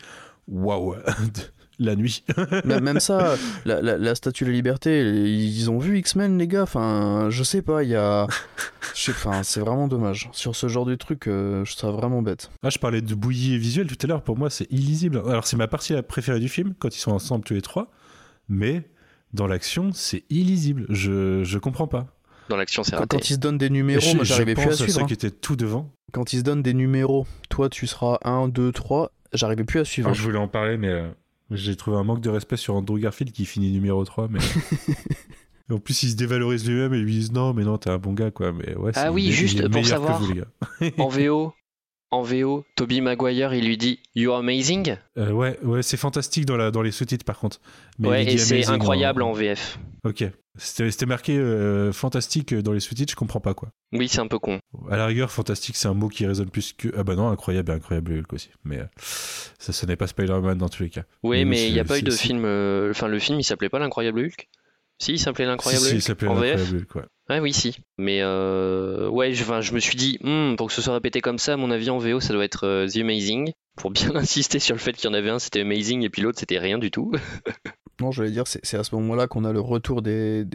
Waouh *laughs* la nuit. *laughs* Même ça, la, statue de la liberté, ils ont vu X-Men, les gars. Enfin, je sais pas, il y a. Enfin, c'est vraiment dommage. Sur ce genre de truc, euh, je trouve vraiment bête. Ah, je parlais de bouillie visuelle tout à l'heure. Pour moi, c'est illisible. Alors, c'est ma partie préférée du film, quand ils sont ensemble tous les trois. Mais dans l'action, c'est illisible. Je, je comprends pas. Dans l'action, c'est raté. Quand ils se donnent des numéros, moi, j'arrivais plus à suivre. ceux hein. qui étaient tout devant. Quand ils se donnent des numéros, toi, tu seras 1, 2, 3. J'arrivais plus à suivre. je voulais en parler, mais. J'ai trouvé un manque de respect sur Andrew Garfield qui finit numéro 3, mais. Et *laughs* en plus, il se dévalorise lui-même et ils lui disent non, mais non, t'es un bon gars, quoi. Mais ouais, Ah c'est- oui, juste pour savoir. vous. En VO, en VO, Toby Maguire, il lui dit You're amazing. Euh, ouais, ouais, c'est fantastique dans, la, dans les sous-titres par contre. Mais ouais, et c'est incroyable en VF. Ok. C'était marqué euh, fantastique dans les sous-titres, je comprends pas quoi. Oui, c'est un peu con. À la rigueur, fantastique, c'est un mot qui résonne plus que. Ah bah non, incroyable et incroyable Hulk aussi. Mais euh, ça, ce n'est pas Spider-Man dans tous les cas. Oui, mais il n'y a pas eu de film. Enfin, le film, il s'appelait pas L'Incroyable Hulk? Si, il s'appelait L'Incroyable Si, si, Hulk il s'appelait L'Incroyable Hulk, ouais. Ouais, oui, si. Mais euh, ouais, je, me suis dit, Hmm, pour que ce soit répété comme ça, mon avis, en VO, ça doit être euh, The Amazing. Pour bien *laughs* insister sur le fait qu'il y en avait un, c'était Amazing, et puis l'autre, c'était rien du tout. Non, je voulais dire, c'est à ce moment-là qu'on a le retour des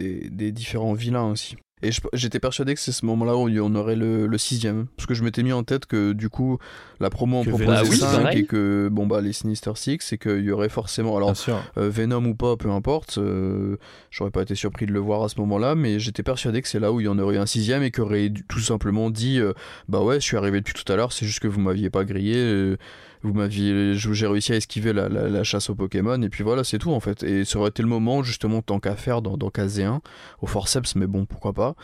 différents vilains aussi. Et j'étais persuadé que c'est ce moment-là où on aurait le, le sixième. Parce que je m'étais mis en tête que du coup, la promo en proposait. Ah oui, 5 pareil. et que, bon bah, les Sinister Six, et qu'il y aurait forcément. Alors, euh, Venom ou pas, peu importe, euh, j'aurais pas été surpris de le voir à ce moment-là, mais j'étais persuadé que c'est là où il y en aurait un sixième et qu'il aurait tout simplement dit euh, Bah ouais, je suis arrivé depuis tout à l'heure, c'est juste que vous m'aviez pas grillé. Euh, vous m'aviez, j'ai réussi à esquiver la, la- la chasse aux Pokémon et puis voilà c'est tout en fait. Et ça aurait été le moment justement tant qu'à faire dans, dans caser 1 au forceps mais bon pourquoi pas.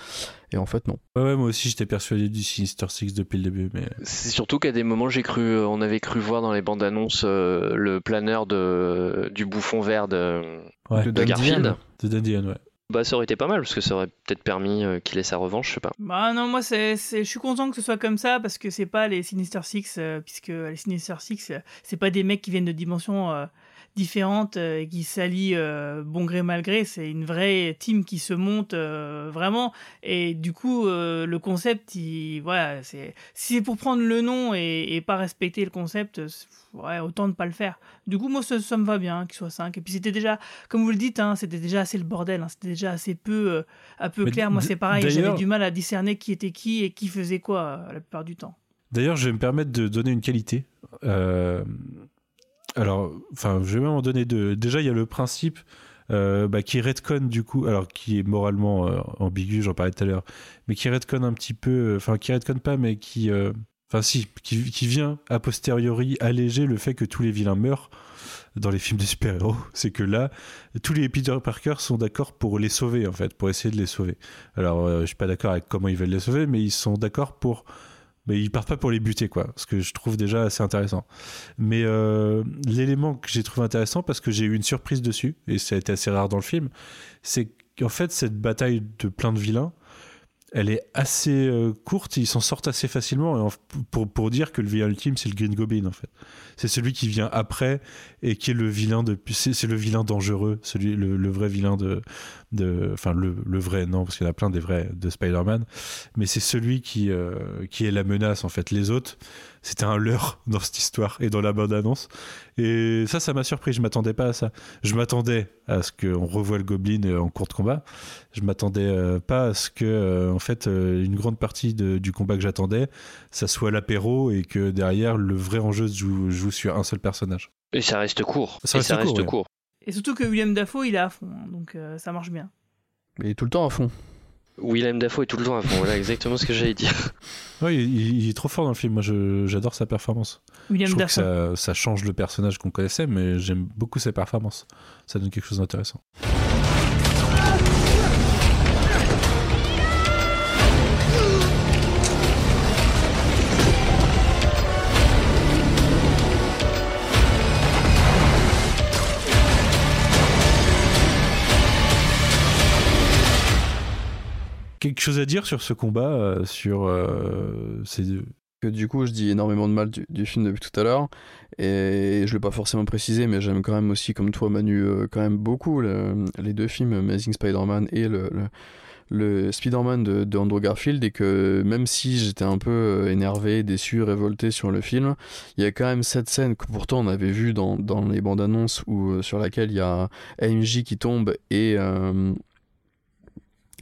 Et en fait non. Ouais, ouais, moi aussi j'étais persuadé du Sinister Six depuis le début, mais. C'est surtout qu'à des moments, j'ai cru, euh, on avait cru voir dans les bandes annonces euh, le planeur de, du bouffon vert de, Ouais. de De Garfield. Dandian. De Dandian, ouais. Bah, ça aurait été pas mal, parce que ça aurait peut-être permis euh, qu'il ait sa revanche, je sais pas. Bah non, moi je suis content que ce soit comme ça parce que c'est pas les Sinister Six, euh, puisque les Sinister Six, euh, c'est pas des mecs qui viennent de dimensions différentes euh, et qui s'allient euh, bon gré mal gré, c'est une vraie team qui se monte euh, vraiment et du coup le concept, il, voilà, c'est, si c'est pour prendre le nom et, et pas respecter le concept, ouais, autant ne pas le faire. Du coup, moi ça, ça me va bien qu'il soit 5 et puis c'était déjà, comme vous le dites, hein, c'était déjà assez le bordel, hein, c'était déjà assez peu, euh, un peu Mais clair. Moi c'est pareil, j'avais du mal à discerner qui était qui et qui faisait quoi euh, la plupart du temps. D'ailleurs, je vais me permettre de donner une qualité. Euh, alors, enfin, je vais même en donner deux. Déjà, il y a le principe euh, bah, qui redconne du coup, alors qui est moralement euh, ambigu, j'en parlais tout à l'heure, mais qui redconne un petit peu, euh, enfin, qui redconne pas, mais qui, enfin, si, qui, qui vient a posteriori alléger le fait que tous les vilains meurent dans les films de super-héros. *laughs* C'est que là, tous les Peter Parker sont d'accord pour les sauver, en fait, pour essayer de les sauver. Alors, euh, je suis pas d'accord avec comment ils veulent les sauver, mais ils sont d'accord pour mais ils partent pas pour les buter quoi ce que je trouve déjà assez intéressant. Mais euh, l'élément que j'ai trouvé intéressant parce que j'ai eu une surprise dessus et ça a été assez rare dans le film c'est qu'en fait cette bataille de plein de vilains elle est assez euh, courte ils s'en sortent assez facilement pour, pour dire que le vilain ultime c'est le Green Goblin en fait. C'est celui qui vient après et qui est le vilain de c'est c'est le vilain dangereux celui le vrai vilain de de enfin le, le vrai non parce qu'il y en a plein des vrais de Spider-Man mais c'est celui qui euh, qui est la menace en fait les autres c'était un leurre *laughs* dans cette histoire et dans la bande annonce et ça ça m'a surpris je m'attendais pas à ça je m'attendais à ce qu'on revoie le Goblin euh, en cours de combat je m'attendais euh, pas à ce que euh, en fait une grande partie de- du combat que j'attendais ça soit l'apéro et que derrière le vrai enjeu joue, joue sur un seul personnage Et ça reste court. Ça et reste ça court, reste ouais. court. Et surtout que William Dafoe il est à fond, hein, donc euh, ça marche bien. Mais tout le temps à fond. Willem Dafoe est tout le temps à fond. Voilà exactement ce que j'allais dire. *laughs* Ouais, il, il est trop fort dans le film. Moi, je- j'adore sa performance. William je trouve que Dafoe. ça, ça change le personnage qu'on connaissait, mais j'aime beaucoup ses performances. Ça donne quelque chose d'intéressant. Quelque chose à dire sur ce combat, euh, sur euh, ces que du coup je dis énormément de mal du, film depuis tout à l'heure et je l'ai pas forcément précisé mais j'aime quand même aussi comme toi Manu euh, quand même beaucoup le- les deux films Amazing Spider-Man et le, le, Spider-Man de, Andrew Garfield et que même si j'étais un peu énervé, déçu, révolté sur le film, il y a quand même cette scène que pourtant on avait vue dans, dans les bandes annonces où, sur laquelle il y a AMJ qui tombe et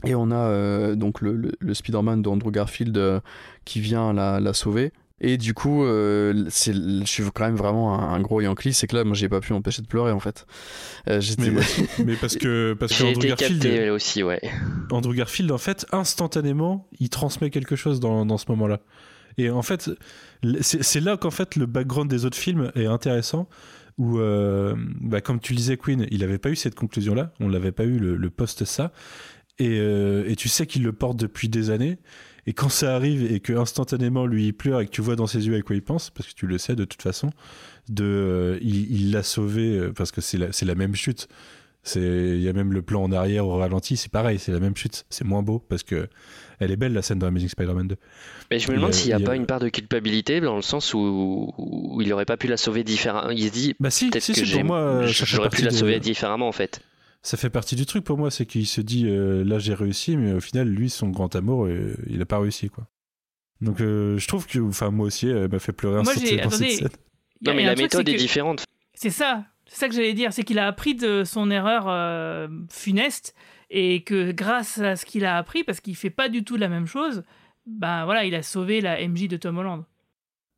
et on a euh, donc le, le, le Spider-Man d'Andrew Garfield euh, qui vient la, la sauver. Et du coup, euh, c'est, je suis quand même vraiment un, un gros Yankee. C'est que là, moi, j'ai pas pu m'empêcher de pleurer en fait. Euh, j'étais... Mais, mais parce que parce que Andrew été Garfield, capté aussi, ouais. Andrew Garfield, en fait, instantanément, il transmet quelque chose dans, dans ce moment-là. Et en fait, c'est c'est là qu'en fait le background des autres films est intéressant. Où, euh, bah, comme tu le disais, Queen, il n'avait pas eu cette conclusion-là. On l'avait pas eu le, le post ça. Et, euh, et tu sais qu'il le porte depuis des années. Et quand ça arrive et que instantanément lui il pleure et que tu vois dans ses yeux à quoi il pense, parce que tu le sais de toute façon, de, euh, il l'a sauvé euh, parce que c'est la, la même chute. C'est, il y a même le plan en arrière au ralenti, c'est pareil, c'est la même chute. C'est moins beau parce que elle est belle la scène dans Amazing Spider-Man 2. Mais je me demande s'il n'y a, y a- pas une part de culpabilité dans le sens où, où il aurait pas pu la sauver différemment. Il se dit Bah si, peut-être si, que si, pour moi, j'aurais pu la de- sauver différemment en fait. Ça fait partie du truc pour moi, c'est qu'il se dit euh, là j'ai réussi, mais au final lui son grand amour euh, il a pas réussi quoi. Donc euh, je trouve que, enfin moi aussi, elle m'a fait pleurer un Moi, j'ai. dans cette scène. Non mais la truc, méthode c'est est que- différente. C'est ça, c'est ça que j'allais dire, c'est qu'il a appris de son erreur euh, funeste et que grâce à ce qu'il a appris, parce qu'il fait pas du tout la même chose, bah voilà, il a sauvé la MJ de Tom Holland.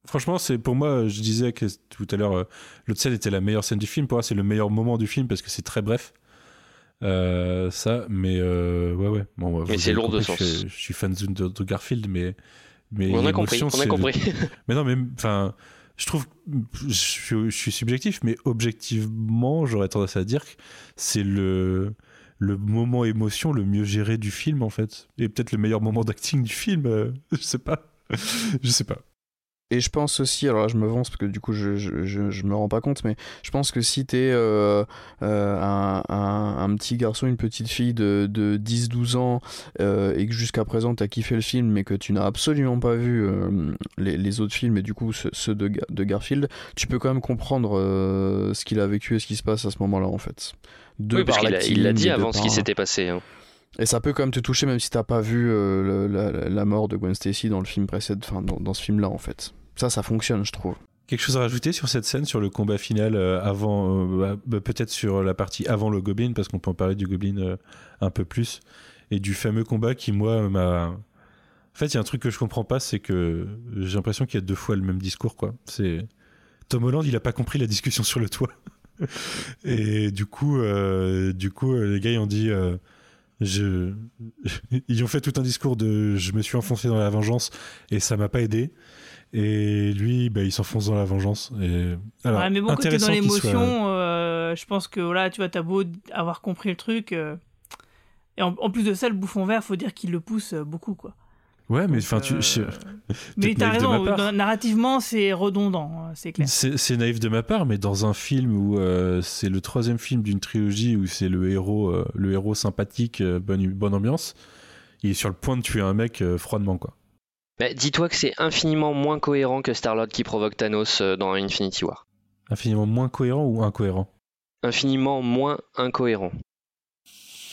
Franchement, c'est pour moi, je disais que tout à l'heure, l'autre scène était la meilleure scène du film. Pour moi, c'est le meilleur moment du film parce que c'est très bref. Euh, ça, mais euh, ouais, ouais. Bon, Mais c'est lourd de sens. Je, je suis fan de, Garfield, mais mais On a compris, on a le- compris. *laughs* mais non, mais enfin, je trouve, je, suis- je suis subjectif, mais objectivement, j'aurais tendance à dire que c'est le le moment émotion le mieux géré du film en fait, et peut-être le meilleur moment d'acting du film. euh, *laughs* je sais pas, je sais pas. Et je pense aussi, alors là je me vance parce que du coup je, je, je, je me rends pas compte, mais je pense que si t'es euh, euh, un, un, un petit garçon, une petite fille de, de 10-12 ans euh, et que jusqu'à présent t'as kiffé le film mais que tu n'as absolument pas vu euh, les, les autres films et du coup ceux, de, de Garfield, tu peux quand même comprendre ce qu'il a vécu et ce qui se passe à ce moment-là en fait. De Oui, parce par qu'il l'a dit avant ce qui par- s'était passé. hein. et ça peut quand même te toucher même si t'as pas vu le- la, la mort de Gwen Stacy dans le film précédent, enfin dans, dans ce film-là en fait. Ça, ça fonctionne, je trouve. Quelque chose à rajouter sur cette scène, sur le combat final euh, avant, euh, bah, bah, peut-être sur la partie avant le Goblin, parce qu'on peut en parler du Goblin euh, un peu plus, et du fameux combat qui, moi, m'a. En fait, il y a un truc que je comprends pas, c'est que j'ai l'impression qu'il y a deux fois le même discours, quoi. C'est. Tom Holland, il a pas compris la discussion sur le toit. *laughs* et du coup, du coup, les gars, ils ont dit. *laughs* Ils ont fait tout un discours de je me suis enfoncé dans la vengeance et ça m'a pas aidé. Et lui, bah, il s'enfonce dans la vengeance. Et... Alors, Ouais, mais bon, quand t'es dans l'émotion, soit- euh, je pense que voilà, tu vois, t'as beau avoir compris le truc. euh, Et en, en plus de ça, le bouffon vert, faut dire qu'il le pousse euh, beaucoup, quoi. Ouais, mais enfin, tu. je- *laughs* Mais t'as raison, narrativement, c'est redondant, hein, c'est clair. C'est c'est naïf de ma part, mais dans un film où euh, c'est le troisième film d'une trilogie où c'est le héros, euh, le héros sympathique, euh, bonne, bonne ambiance, il est sur le point de tuer un mec euh, froidement, quoi. Bah, Dis-toi que c'est infiniment moins cohérent que Star-Lord qui provoque Thanos euh, dans Infinity War. Infiniment moins cohérent ou incohérent? Infiniment moins incohérent.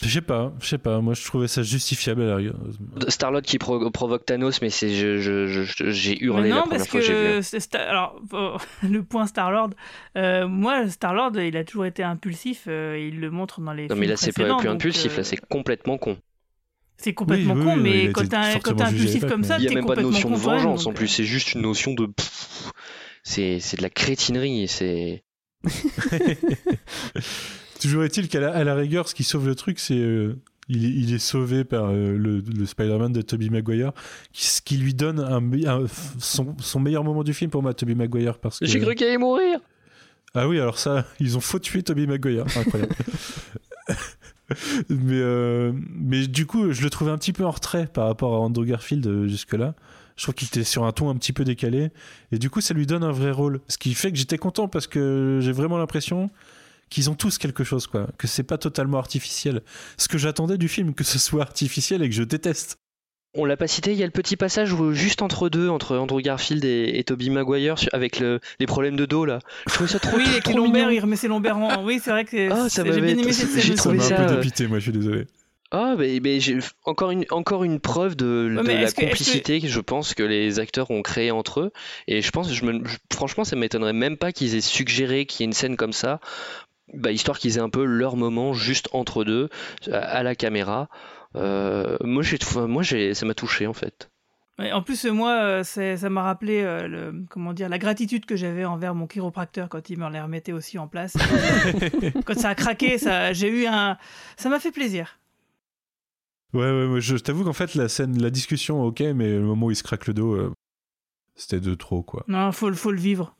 Je sais pas, je sais pas. Moi, je trouvais ça justifiable à la. Star-Lord qui pro- provoque Thanos, mais c'est je- je- je- je- j'ai hurlé Mais la non, première parce fois que j'ai vu. alors euh, *laughs* le point Star Lord, moi Star Lord, il a toujours été impulsif, euh, il le montre dans les Non films mais là c'est plus donc, impulsif, euh, là c'est complètement con. C'est complètement Oui, oui, con, oui, il mais a quand t'es un- t'es impulsif comme mais- ça, Il y a t'es même pas de complètement notion de con vengeance donc, en plus, c'est juste une notion de c'est c'est de la crétinerie, c'est *laughs* Toujours est-il qu'à la, à la rigueur, ce qui sauve le truc, c'est. euh, il, est- il est sauvé par euh, le, le Spider-Man de Tobey Maguire, qui, ce qui lui donne un, me- un- son, son meilleur moment du film pour moi, Tobey Maguire. Parce que... J'ai cru qu'il allait mourir. Ah oui, alors ça, *laughs* ils ont faux tué Tobey Maguire. Incroyable. *laughs* mais, euh, mais du coup, je le trouvais un petit peu en retrait par rapport à Andrew Garfield euh, jusque-là. Je trouve qu'il était sur un ton un petit peu décalé. Et du coup, ça lui donne un vrai rôle. Ce qui fait que j'étais content parce que j'ai vraiment l'impression qu'ils ont tous quelque chose, quoi. Que c'est pas totalement artificiel. Ce que j'attendais du film, que ce soit artificiel et que je déteste. On l'a pas cité, il y a le petit passage où, juste entre deux, entre Andrew Garfield et, et Tobey Maguire, avec le- les problèmes de dos là. Je trouvais ça trop, Oui, avec les trop lombaires, mignon. il remet ses lombaires en. Oui, c'est vrai que Ah, ça j'ai m'avait- bien aimé cette scène Ça m'a un peu dépité, moi, je suis désolé. Ah, mais, mais j'ai encore une, encore une preuve de, la que- complicité que... je pense que les acteurs ont créé entre eux. Et je pense, je me, je- franchement, ça m'étonnerait même pas qu'ils aient suggéré qu'il y ait une scène comme ça, bah, histoire qu'ils aient un peu leur moment juste entre deux, à, à la caméra. Euh, moi, j'ai, trouvé- moi j'ai, ça m'a touché en fait. En plus, moi, euh, ça m'a rappelé euh, le, comment dire, la gratitude que j'avais envers mon chiropracteur quand il me les remettait aussi en place. *laughs* quand ça a craqué, ça, j'ai eu un, ça m'a fait plaisir. Ouais, ouais, ouais, je t'avoue qu'en fait, la scène, la discussion, ok, mais le moment où il se craque le dos, euh, c'était de trop, quoi. Non, faut, le- faut le vivre.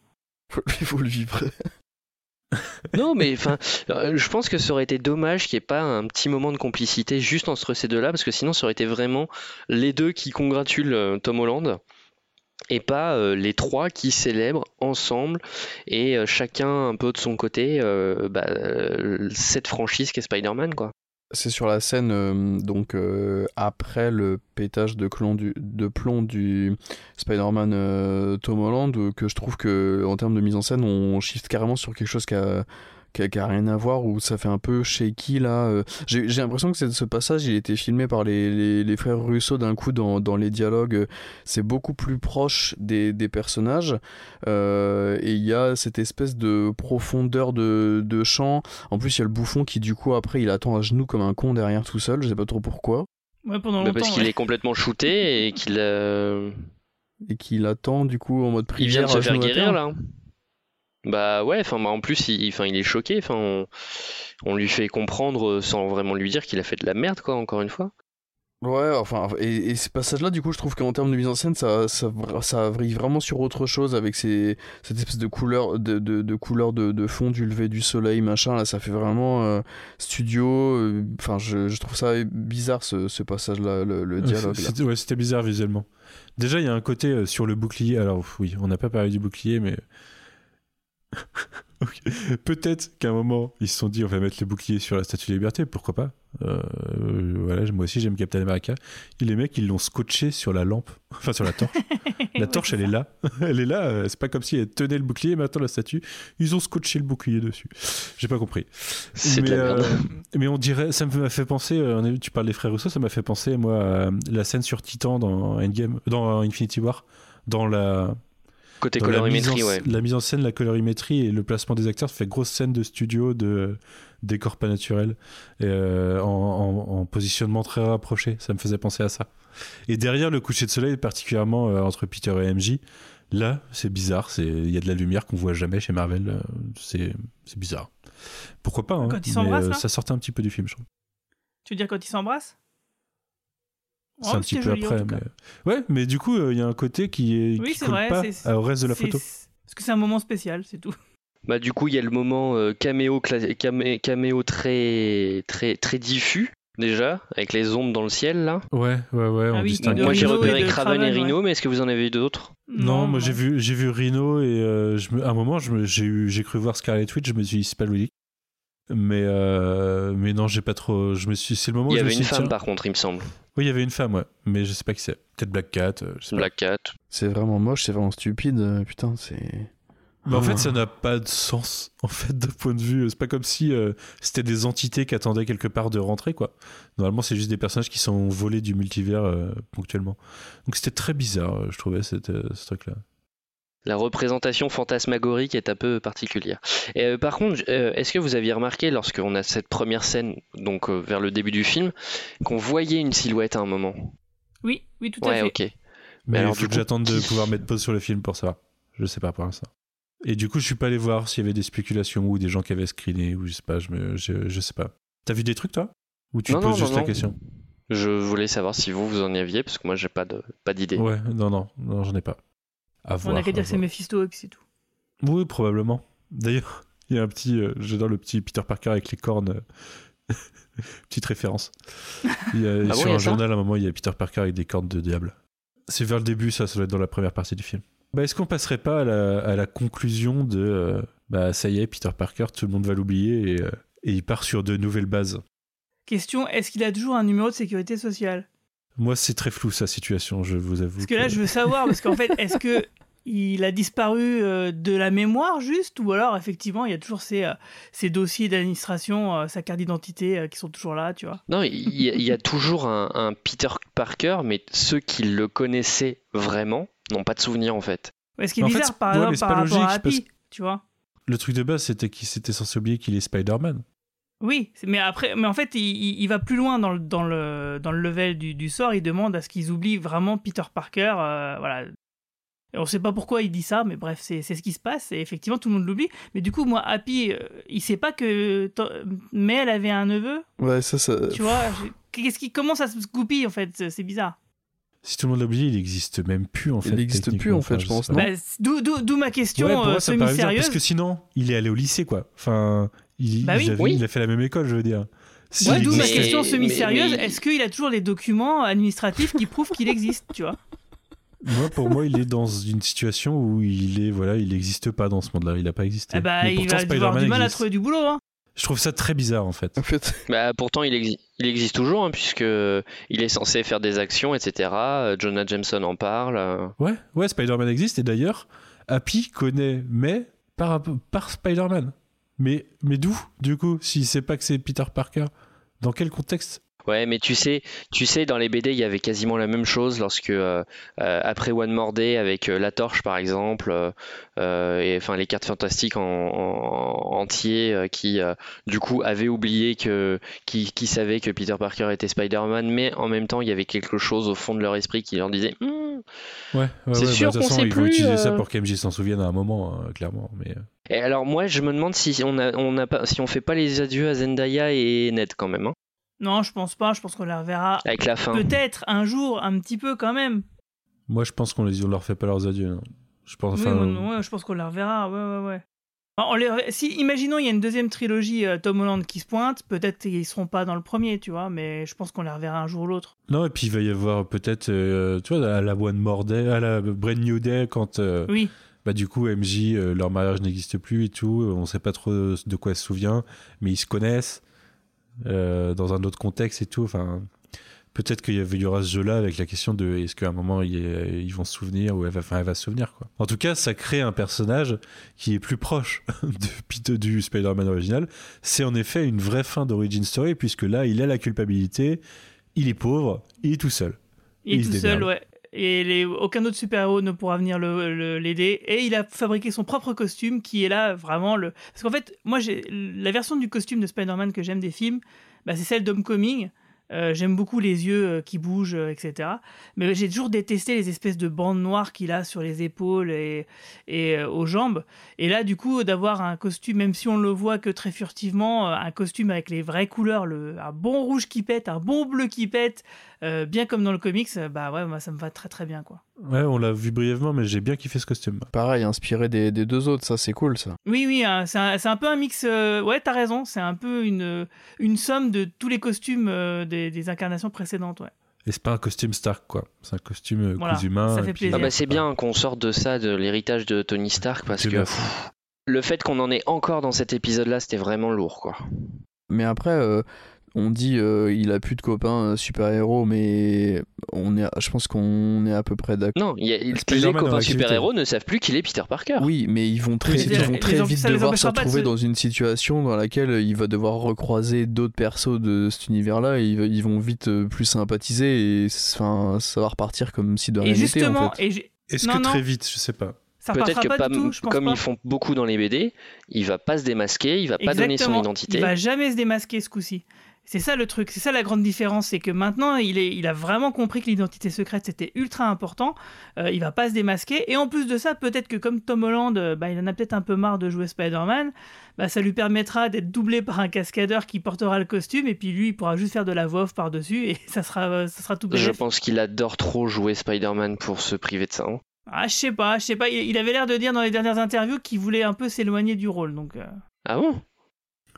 Il *laughs* faut le vivre. Non, mais enfin, euh, je pense que ça aurait été dommage qu'il n'y ait pas un petit moment de complicité juste entre ces deux-là, parce que sinon ça aurait été vraiment les deux qui congratulent euh, Tom Holland et pas euh, les trois qui célèbrent ensemble et chacun un peu de son côté bah, cette franchise qu'est Spider-Man quoi. C'est sur la scène euh, donc euh, après le pétage de, plomb du Spider-Man euh, Tom Holland que je trouve que en termes de mise en scène on shift carrément sur quelque chose qui a, qui a, qui a rien à voir où ça fait un peu shaky là. euh. J'ai l'impression que ce passage il était filmé par les, les, les frères Russo d'un coup dans, dans les dialogues. C'est beaucoup plus proche des, des personnages euh, et il y a cette espèce de profondeur de, de chant. En plus il y a le bouffon qui du coup après il attend à genoux comme un con derrière tout seul. Je sais pas trop pourquoi. Ouais, pendant Bah, parce qu'il ouais. est complètement shooté et qu'il euh, Et qu'il attend du coup en mode il prière. vient de se faire guérir là. Bah ouais, enfin bah, en plus il, enfin, il est choqué, enfin on, on lui fait comprendre euh, sans vraiment lui dire qu'il a fait de la merde quoi encore une fois. Ouais, enfin, et, et ces passages-là, du coup, je trouve qu'en termes de mise en scène, ça, ça, ça vrille vraiment sur autre chose avec ces, cette espèce de couleur de, de, de, couleur de, de fond du lever du soleil, machin. Là, ça fait vraiment euh, studio. euh, Enfin, je, je trouve ça bizarre ce, ce passage-là, le, le dialogue. là. C'était ouais, c'était bizarre visuellement. Déjà, il y a un côté euh, sur le bouclier. Alors, oui, on n'a pas parlé du bouclier, mais. *laughs* Peut-être qu'à un moment, ils se sont dit on va mettre le bouclier sur la statue de liberté, pourquoi pas Euh, Voilà, moi aussi j'aime Captain America. Et les mecs, ils l'ont scotché sur la lampe, *laughs* enfin sur la torche. La *laughs* torche, elle est là. Elle est là, c'est pas comme si elle tenait le bouclier, mais attends, la statue, ils ont scotché le bouclier dessus. J'ai pas compris. Mais, euh, mais on dirait, ça m'a fait penser, euh, tu parles des frères Russo, ça m'a fait penser, moi, à la scène sur Titan dans Endgame, dans Infinity War, dans la. Côté dans la colorimétrie, mise en- ouais. La mise en scène, la colorimétrie et le placement des acteurs, ça fait grosse scène de studio, de décor pas naturel, et, euh, en, en- en positionnement très rapproché. Ça me faisait penser à ça. Et derrière le coucher de soleil, particulièrement euh, entre Peter et MJ, là, c'est bizarre. c'est- Il y a de la lumière qu'on voit jamais chez Marvel. euh, C'est c'est bizarre. Pourquoi pas hein, Quand ils s'embrassent, euh, là Ça sortait un petit peu du film, je trouve. Tu veux dire quand ils s'embrassent? C'est Oh, un petit c'était peu joli, après. Mais... Ouais, mais du coup, euh, il y a un côté qui est Oui, qui c'est colle vrai. pas c'est- au reste de la photo. Parce que c'est un moment spécial, c'est tout. *laughs* Bah du coup il y a le moment euh, caméo, cla- camé- caméo très très très diffus déjà avec les ombres dans le ciel là. Ouais, ouais, ouais. Ah on oui, Moi j'ai repéré Craven et Rhino, mais est-ce que vous en avez eu d'autres? Non, moi j'ai vu, j'ai vu Rhino et euh, je me, à un moment je me- j'ai eu, j'ai cru voir Scarlet Witch, je me suis dit c'est pas logique. Mais euh, mais non, j'ai pas trop. Je me suis, c'est le moment Il où y je me avait suis une femme tiens. par contre il me semble. Oui, il y avait une femme, ouais, mais je sais pas qui c'est. Peut-être Black Cat. euh, je sais pas. Black Cat. C'est vraiment moche, c'est vraiment stupide. euh, Putain, c'est. Mais en Ah. fait, ça n'a pas de sens. *laughs* En fait, d'un point de vue, c'est pas comme si euh, c'était des entités qui attendaient quelque part de rentrer, quoi. Normalement, c'est juste des personnages qui sont volés du multivers euh, ponctuellement. Donc c'était très bizarre, je trouvais, cette, euh, ce truc-là. La représentation fantasmagorique est un peu particulière. Et, euh, par contre, euh, est-ce que vous aviez remarqué lorsqu'on a cette première scène, donc euh, vers le début du film, qu'on voyait une silhouette à un moment? Oui, oui, tout à Ouais, fait. ok. Mais alors, il faut que coup, j'attende de pouvoir mettre pause sur le film pour savoir. Je sais pas pour l'instant. Et du coup, je suis pas allé voir s'il y avait des spéculations ou des gens qui avaient screené ou je sais pas. Je, me, je, je sais pas. T'as vu des trucs toi? Ou tu Non, poses non, juste non, la non. question? Je voulais savoir si vous, vous en y aviez, parce que moi, j'ai pas de pas d'idée. Ouais, non, non, non, j'en ai pas. À On voir. a qu'à dire que c'est. Mephisto et que c'est tout. Oui, probablement. D'ailleurs, il y a un petit. euh, J'adore le petit Peter Parker avec les cornes. euh, *laughs* Petite référence. Il y a- Ah bon, sur il y a un journal, à un moment, il y a Peter Parker avec des cornes de diable. C'est vers le début, ça, ça doit être dans la première partie du film. Bah, Est-ce qu'on passerait pas à la, à la conclusion de. euh, bah, ça y est, Peter Parker, tout le monde va l'oublier et, euh, et il part sur de nouvelles bases? Question est-ce qu'il a toujours un numéro de sécurité sociale? Moi, c'est très flou sa situation, je vous avoue. Parce que là, je veux savoir, parce qu'en fait, est-ce que il a disparu euh, de la mémoire juste, ou alors effectivement, il y a toujours ces, euh, ces dossiers d'administration, euh, sa carte d'identité euh, qui sont toujours là, tu vois? Non, il y, a- il y a toujours un, un Peter Parker, mais ceux qui le connaissaient vraiment n'ont pas de souvenir en fait. Ouais, Ce qui est En fait, bizarre, par ouais, mais exemple, c'est par pas rapport à logique, parce Happy, tu vois? Le truc de base, c'était qu'il s'était censé oublier qu'il est Spider-Man. Oui, mais après, mais en fait, il, il- il va plus loin dans le, dans le, dans le level du, du sort. Il demande à ce qu'ils oublient vraiment Peter Parker. euh, voilà. Et on sait pas pourquoi il dit ça, mais bref, c'est c'est ce qui se passe. Et effectivement, tout le monde l'oublie. Mais du coup, moi, Happy, euh, il sait pas que to- Mel avait un neveu. Ouais, ça, ça. Tu vois Qu'est-ce qui comment ça se goupille en fait C'est c'est bizarre. Si tout le monde l'a oublié, il existe même plus en fait. Il n'existe plus en fait, je pense. Bah, d'où, ma question Ouais, euh, moi, ça me paraît bizarre, semi-sérieuse. Parce que sinon, il est allé au lycée, quoi. Enfin, il, Bah oui. il avait- Oui. il a fait la même école, je veux dire. Si Ouais, d'où ma question semi-sérieuse. mais- Est-ce qu'il a toujours les documents administratifs qui prouvent qu'il existe, tu vois? Moi, pour moi, il est dans une situation où il est, voilà, il n'existe pas dans ce monde-là. Il n'a pas existé. Eh bah, Mais il pourtant, va avoir Spider-Man du mal à existe. trouver du boulot. Hein. Je trouve ça très bizarre, en fait. En fait, *laughs* Bah, pourtant, il, exi- il existe toujours, hein, puisque il est censé faire des actions, etc. Euh, Jonah Jameson en parle. euh. Ouais, ouais, Spider-Man existe. Et d'ailleurs, Happy connaît mais par, par Spider-Man. Mais, mais d'où, du coup, s'il sait pas que c'est Peter Parker Dans quel contexte Ouais, mais tu sais, tu sais, dans les BD, il y avait quasiment la même chose lorsque, euh, euh, après One More Day, avec euh, La Torche par exemple, et enfin les cartes fantastiques en, en- entier, qui du coup avaient oublié que, qui, qui savaient que Peter Parker était Spider-Man, mais en même temps, il y avait quelque chose au fond de leur esprit qui leur disait, Hmm, Ouais, ouais, C'est ouais, bah, sûr toute qu'on sait ils plus, utiliser ça pour qu'MJ s'en souvienne à un moment, euh, clairement. Mais, Et alors moi, je me demande si on a, on a pas, si on fait pas les adieux à Zendaya et Ned quand même, hein, Non, je pense pas. Je pense qu'on la reverra avec la fin. peut-être un jour, un petit peu quand même. moi, je pense qu'on les, on leur fait pas leurs adieux. non. Je pense, Oui, enfin, ouais, ouais, je pense qu'on la reverra. Ouais, ouais, ouais. Enfin, on les re- Si, imaginons, il y a une deuxième trilogie euh, Tom Holland qui se pointe. Peut-être ils seront pas dans le premier, tu vois, mais je pense qu'on les reverra un jour ou l'autre. Non, et puis il va y avoir peut-être, euh, tu vois, à la One More Day, à la Brand New Day, quand euh, Oui. bah, du coup MJ, euh, leur mariage n'existe plus et tout, on sait pas trop de quoi elle se souvient, mais ils se connaissent euh, dans un autre contexte et tout. Enfin, peut-être qu'il y, aura ce jeu-là avec la question de est-ce qu'à un moment ils, ils vont se souvenir ou elle va, enfin, elle va se souvenir quoi. En tout cas, ça crée un personnage qui est plus proche *laughs* de Peter du Spider-Man original. C'est en effet une vraie fin d'origin story puisque là, il a la culpabilité, il est pauvre, il est tout seul. Il est tout seul, ouais. Et aucun autre super-héros ne pourra venir l'aider. Et il a fabriqué son propre costume qui est là vraiment le. Parce qu'en fait, moi, la version du costume de Spider-Man que j'aime des films, bah, c'est celle d'Homecoming. Euh, j'aime beaucoup les yeux euh, qui bougent, euh, etc. Mais j'ai toujours détesté les espèces de bandes noires qu'il a sur les épaules et, et aux jambes. Et là, du coup, d'avoir un costume, même si on le voit que très furtivement, un costume avec les vraies couleurs, le, un bon rouge qui pète, un bon bleu qui pète, euh, bien comme dans le comics, euh, bah ouais, moi ça me va très très bien quoi. Ouais, on l'a vu brièvement, mais j'ai bien kiffé ce costume. pareil, inspiré des, des deux autres, ça c'est cool ça. Oui, oui, hein, c'est un, c'est un peu un mix. euh, ouais, t'as raison, c'est un peu une, une somme de tous les costumes euh, des, des incarnations précédentes, ouais. Et c'est pas un costume Stark, quoi. C'est un costume euh, Voilà, cousu main. ça fait puis- plaisir. Ah bah c'est bien qu'on sorte de ça, de l'héritage de Tony Stark, parce que pff, le fait qu'on en ait encore dans cet épisode-là, c'était vraiment lourd, quoi. Mais après, euh, on dit euh, il a plus de copains euh, super-héros, mais on est, je pense qu'on est à peu près d'accord. Non, il y a- les Spider-Man copains super-héros ne savent plus qu'il est Peter Parker. Oui, mais ils vont très, Oui, ils vont très vite devoir se retrouver dans une situation dans laquelle il va devoir recroiser d'autres persos de cet univers-là et ils, ils vont vite euh, plus sympathiser et enfin, ça va repartir comme si de rien n'était en fait. Est-ce Non, que non. très vite Je sais pas. ça Peut-être que pas pas- du tout, je pense comme pas. ils font beaucoup dans les BD, il va pas se démasquer, il va pas donner son identité. Il va jamais se démasquer ce coup-ci. C'est ça le truc, c'est ça la grande différence, c'est que maintenant il, est, il a vraiment compris que l'identité secrète c'était ultra important. Euh, il va pas se démasquer et en plus de ça, peut-être que comme Tom Holland, euh, bah, il en a peut-être un peu marre de jouer Spider-Man, bah, ça lui permettra d'être doublé par un cascadeur qui portera le costume et puis lui il pourra juste faire de la voix off par dessus et *laughs* ça sera, euh, ça sera tout Je pense qu'il adore trop jouer Spider-Man pour se priver de ça. hein. Ah, je sais pas, je sais pas. Il, il avait l'air de dire dans les dernières interviews qu'il voulait un peu s'éloigner du rôle. Donc, euh, Ah bon?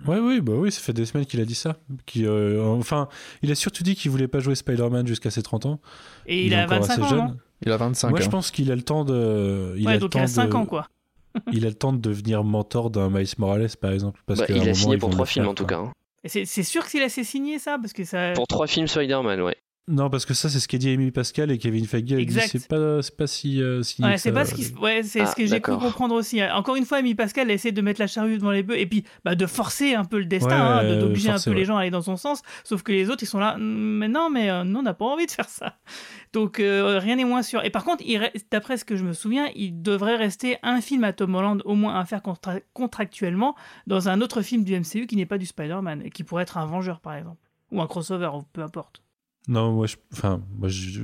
Ouais, oui, bah oui, ça fait des semaines qu'il a dit ça. Qui, euh, enfin, il a surtout dit qu'il voulait pas jouer Spider-Man jusqu'à ses 30 ans. et il, a encore 25 assez ans, jeune. non? Il a 25 Moi, ans. je pense qu'il a le temps de. Il a Ouais, le donc il temps reste 5 de- ans quoi. *laughs* il a le temps de devenir mentor d'un Miles Morales, par exemple. Parce Bah, Il a moment, signé pour vont trois le films faire, en tout cas. hein. Et C'est sûr qu'il a assez signé ça? Parce que ça. Pour trois films Spider-Man, ouais. Non, parce que ça, c'est ce qu'a dit Amy Pascal et Kevin Feige dit Exact. c'est pas, c'est pas si. euh, si Ouais, que c'est ça. pas ce qui. se- Ouais, c'est Ah, ce que j'ai cru comprendre aussi. Encore une fois, Amy Pascal a essayé de mettre la charrue devant les bœufs et puis bah, de forcer un peu le destin, Ouais, hein, de- euh, d'obliger un peu les gens à aller dans son sens. Sauf que les autres, ils sont là. Hum, Mais non, mais euh, non, on n'a pas envie de faire ça. Donc euh, rien n'est moins sûr. Et par contre, il re- d'après ce que je me souviens, il devrait rester un film à Tom Holland, au moins à faire contra- contractuellement, dans un autre film du MCU qui n'est pas du Spider-Man et qui pourrait être un Vengeur par exemple. Ou un crossover, ou peu importe. Non, moi, je... enfin, moi, je...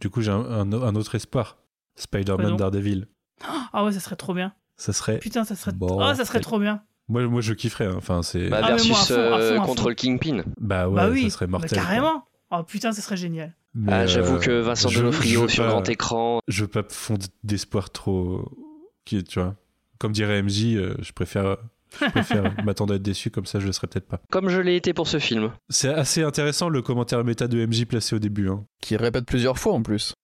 du coup, j'ai un, un- un autre espoir. Spider-Man Daredevil. *gasps* Ah ouais, ça serait trop bien. Ça serait. Putain, ça serait. Bon, oh, ça serait trop bien. Moi, moi, je kifferais. hein. Enfin, c'est. Bah, Ah, moi, à versus fond, à euh, fond, à contre fond. le Kingpin. Bah ouais, bah oui, ça serait bah mortel. quoi. carrément. Oh putain, ça serait génial. Mais, Ah, j'avoue euh, que Vincent je- D'Onofrio sur pas- grand écran. Je veux pas fondre d'espoir trop. Qui, tu vois, comme dirait MJ, euh, je préfère, je préfère *laughs* m'attendre à être déçu, comme ça je le serai peut-être pas. Comme je l'ai été pour ce film. C'est assez intéressant le commentaire méta de MJ placé au début. hein. Qui répète plusieurs fois en plus.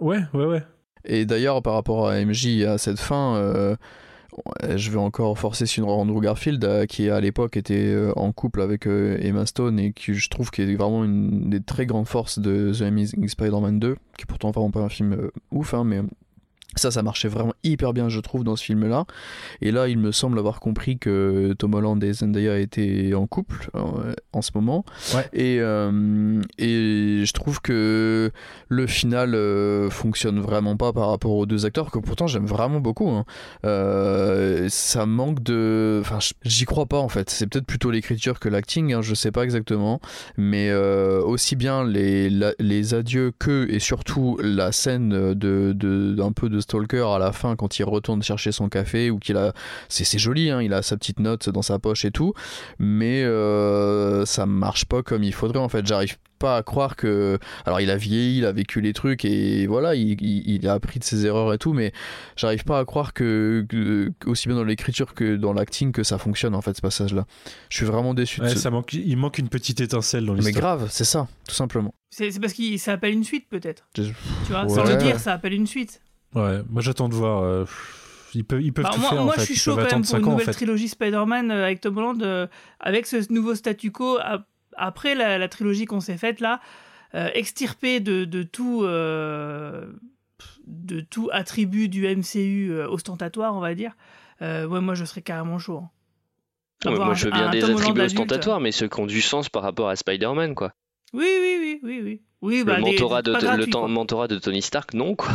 Ouais, ouais, ouais. Et d'ailleurs, par rapport à MJ à cette fin, euh, je vais encore forcer sur Andrew Garfield, euh, qui à l'époque était euh, en couple avec euh, Emma Stone et qui je trouve qui est vraiment une des très grandes forces de The Amazing Spider-Man 2, qui est pourtant vraiment pas un film euh, ouf, hein, mais ça, ça marchait vraiment hyper bien, je trouve, dans ce film-là. Et là, il me semble avoir compris que Tom Holland et Zendaya étaient en couple euh, en ce moment. Et, euh, et je trouve que le final euh, fonctionne vraiment pas par rapport aux deux acteurs, que pourtant j'aime vraiment beaucoup. hein. Euh, ça manque de. Enfin, j'y crois pas en fait. C'est peut-être plutôt l'écriture que l'acting, hein, je sais pas exactement. Mais aussi bien les, la- les adieux que, et surtout la scène de, de, d'un peu de Stalker à la fin quand il retourne chercher son café ou qu'il a. C'est, c'est joli, hein, il a sa petite note dans sa poche et tout. Mais euh, ça marche pas comme il faudrait en fait. J'arrive pas à croire que. Alors il a vieilli, il a vécu les trucs et voilà, il, il- il a appris de ses erreurs et tout, mais j'arrive pas à croire que, que- aussi bien dans l'écriture que dans l'acting que ça fonctionne en fait ce passage-là. Je suis vraiment déçu de ce- ça manque, il manque une petite étincelle dans Mais l'histoire. grave, c'est ça, tout simplement. C'est c'est parce que ça appelle une suite, peut-être. Je- Tu vois, Ouais. sans le dire, ça appelle une suite. Ouais, moi j'attends de voir. euh, ils peuvent, ils peuvent Bah, tout moi, faire moi en fait. je suis chaud quand même pour une 5 ans en nouvelle fait. trilogie Spider-Man euh, avec Tom Holland, euh, avec ce nouveau statu quo, ap- après la, la trilogie qu'on s'est faite là, euh, extirpé de, de tout. euh, de tout attribut du MCU ostentatoire, on va dire. Euh, ouais, moi je serais carrément chaud. hein. Ouais, moi, je veux bien des attributs ostentatoires, mais ceux qui ont du sens par rapport à Spider-Man, quoi. Oui, oui, oui, oui, oui. oui bah, le, des- mentorat de, le gratuit, temps- quoi. mentorat de Tony Stark, non, quoi.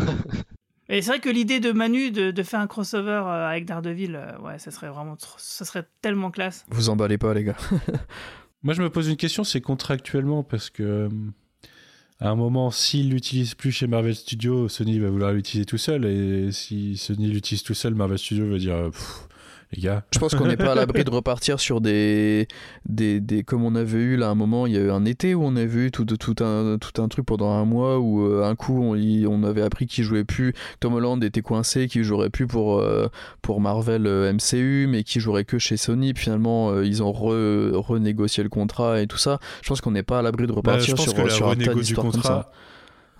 Et c'est vrai que l'idée de Manu de, de faire un crossover euh, avec Daredevil, euh, ouais, ça serait vraiment trop- ça serait tellement classe. Vous emballez pas, les gars. *laughs* Moi, je me pose une question, c'est contractuellement parce que euh, à un moment, s'il l'utilise plus chez Marvel Studios, Sony va vouloir l'utiliser tout seul, et si Sony l'utilise tout seul, Marvel Studios va dire, Pff, les gars. Je pense qu'on n'est pas à l'abri de repartir sur des, des, des. Comme on avait eu là un moment, il y a eu un été où on a vu tout, tout, un, tout un truc pendant un mois où euh, un coup on, avait appris qu'il jouait plus. Tom Holland était coincé, qu'il jouerait plus pour, euh, pour Marvel euh, MCU, mais qu'il jouerait que chez Sony. Puis finalement, euh, ils ont re- renégocié le contrat et tout ça. Je pense qu'on n'est pas à l'abri de Bah, repartir je pense sur, que la sur un tas renégo du contrat. ça.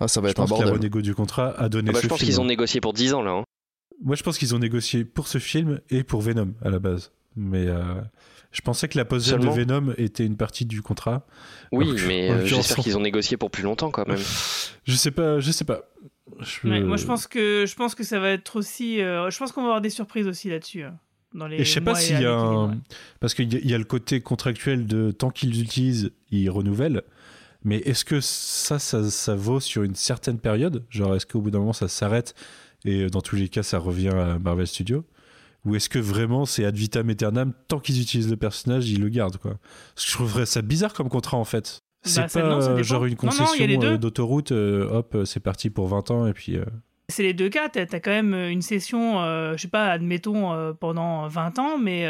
Ah, ça va je être un la bordel. renégo du contrat a donné Ah bah, je pense qu'ils ont négocié pour 10 ans, là. hein. Moi, je pense qu'ils ont négocié pour ce film et pour Venom à la base. Mais euh, je pensais que la pause de Venom était une partie du contrat. Oui, que, mais *laughs* euh, j'espère qu'ils ont négocié pour plus longtemps, quand même. *laughs* Je sais pas, je sais pas. Je- Ouais, moi je pense que je pense que ça va être aussi. euh, je pense qu'on va avoir des surprises aussi là-dessus. hein, dans les Et je sais pas s'il y a un... ouais. Parce qu'il y, a- il y a le côté contractuel de tant qu'ils l'utilisent, ils renouvellent. Mais est-ce que ça, ça, ça vaut sur une certaine période? Genre, est-ce qu'au bout d'un moment, ça s'arrête et euh, dans tous les cas, ça revient à Marvel Studios Ou est-ce que vraiment c'est ad vitam aeternam Tant qu'ils utilisent le personnage, ils le gardent, quoi. Parce que je trouverais ça bizarre comme contrat, en fait. C'est Bah, ça- pas non, euh, genre une concession euh, d'autoroute, euh, hop, c'est parti pour 20 ans et puis... euh, C'est les deux cas. Tu as, quand même une session, je sais pas, admettons, pendant 20 ans, mais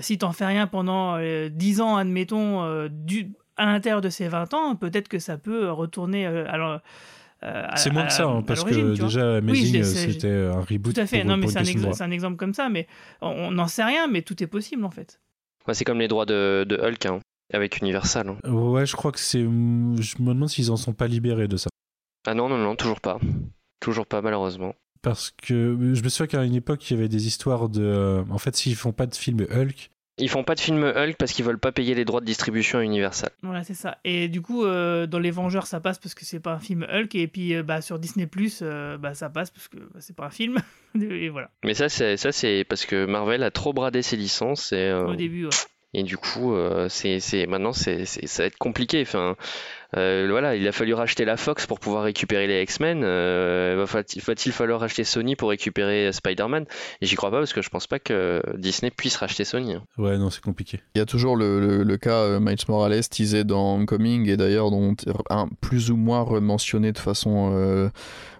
si t'en fais rien pendant euh, 10 ans, admettons, du, à l'intérieur de ces 20 ans, peut-être que ça peut retourner alors. Euh, C'est moins à- que ça, hein, parce que déjà, Amazing, euh, c'était un reboot Tout à fait. pour- non, mais c'est un, ex- exemple comme ça, mais on n'en sait rien, mais tout est possible en fait. Ouais, c'est comme les droits de, de Hulk, hein, avec Universal. hein. Ouais, je crois que c'est. Je me demande s'ils en sont pas libérés de ça. Ah non, non, non, toujours pas. Toujours pas, malheureusement. Parce que je me souviens qu'à une époque, il y avait des histoires de. euh, En fait, s'ils font pas de film Hulk, Ils font pas de film Hulk parce qu'ils veulent pas payer les droits de distribution à Universal. Voilà, c'est ça. Et du coup, euh, dans Les Vengeurs, ça passe parce que c'est pas un film Hulk, et puis euh, bah, sur Disney Plus, bah, ça passe parce que bah, c'est pas un film. *laughs* et voilà. Mais ça, c'est ça, c'est parce que Marvel a trop bradé ses licences et, euh, Au début, ouais. et du coup, euh, c'est, maintenant, c'est, c'est- ça va être compliqué. Enfin, euh, voilà, il a fallu racheter la Fox pour pouvoir récupérer les X-Men. Euh, va- va-t-il falloir racheter Sony pour récupérer Spider-Man? Et j'y crois pas parce que je pense pas que Disney puisse racheter Sony. hein. ouais, non, c'est compliqué. Il y a toujours le, le- le cas euh, Miles Morales teasé dans Homecoming et d'ailleurs dont un plus ou moins rementionné de façon euh,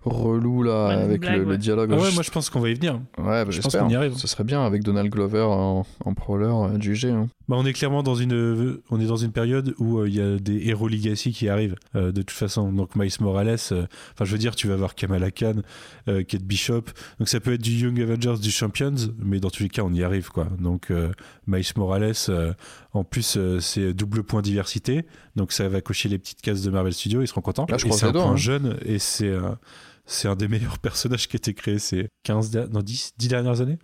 relou là Ouais, avec blague, le, dialogue. Ah ouais, moi je pense qu'on va y venir. Ouais, bah, Je pense j'espère. qu'on y arrive. Ce serait bien avec Donald Glover en, en prowler euh, du G. hein. Bah, on est clairement dans une, on est dans une période où euh, il y a des héros legacy qui qui arrive euh, de toute façon. Donc Miles Morales, euh, enfin je veux dire, tu vas voir Kamala Khan, euh, Kate Bishop. Donc ça peut être du Young Avengers, du Champions, mais dans tous les cas on y arrive quoi. Donc Miles Morales, en plus c'est double point diversité, donc ça va cocher les petites cases de Marvel Studios, ils seront contents. Ah, je et crois c'est un point hein. jeune et c'est c'est un des meilleurs *laughs* personnages qui a été créé ces 15, der- non, 10, 10 dernières années.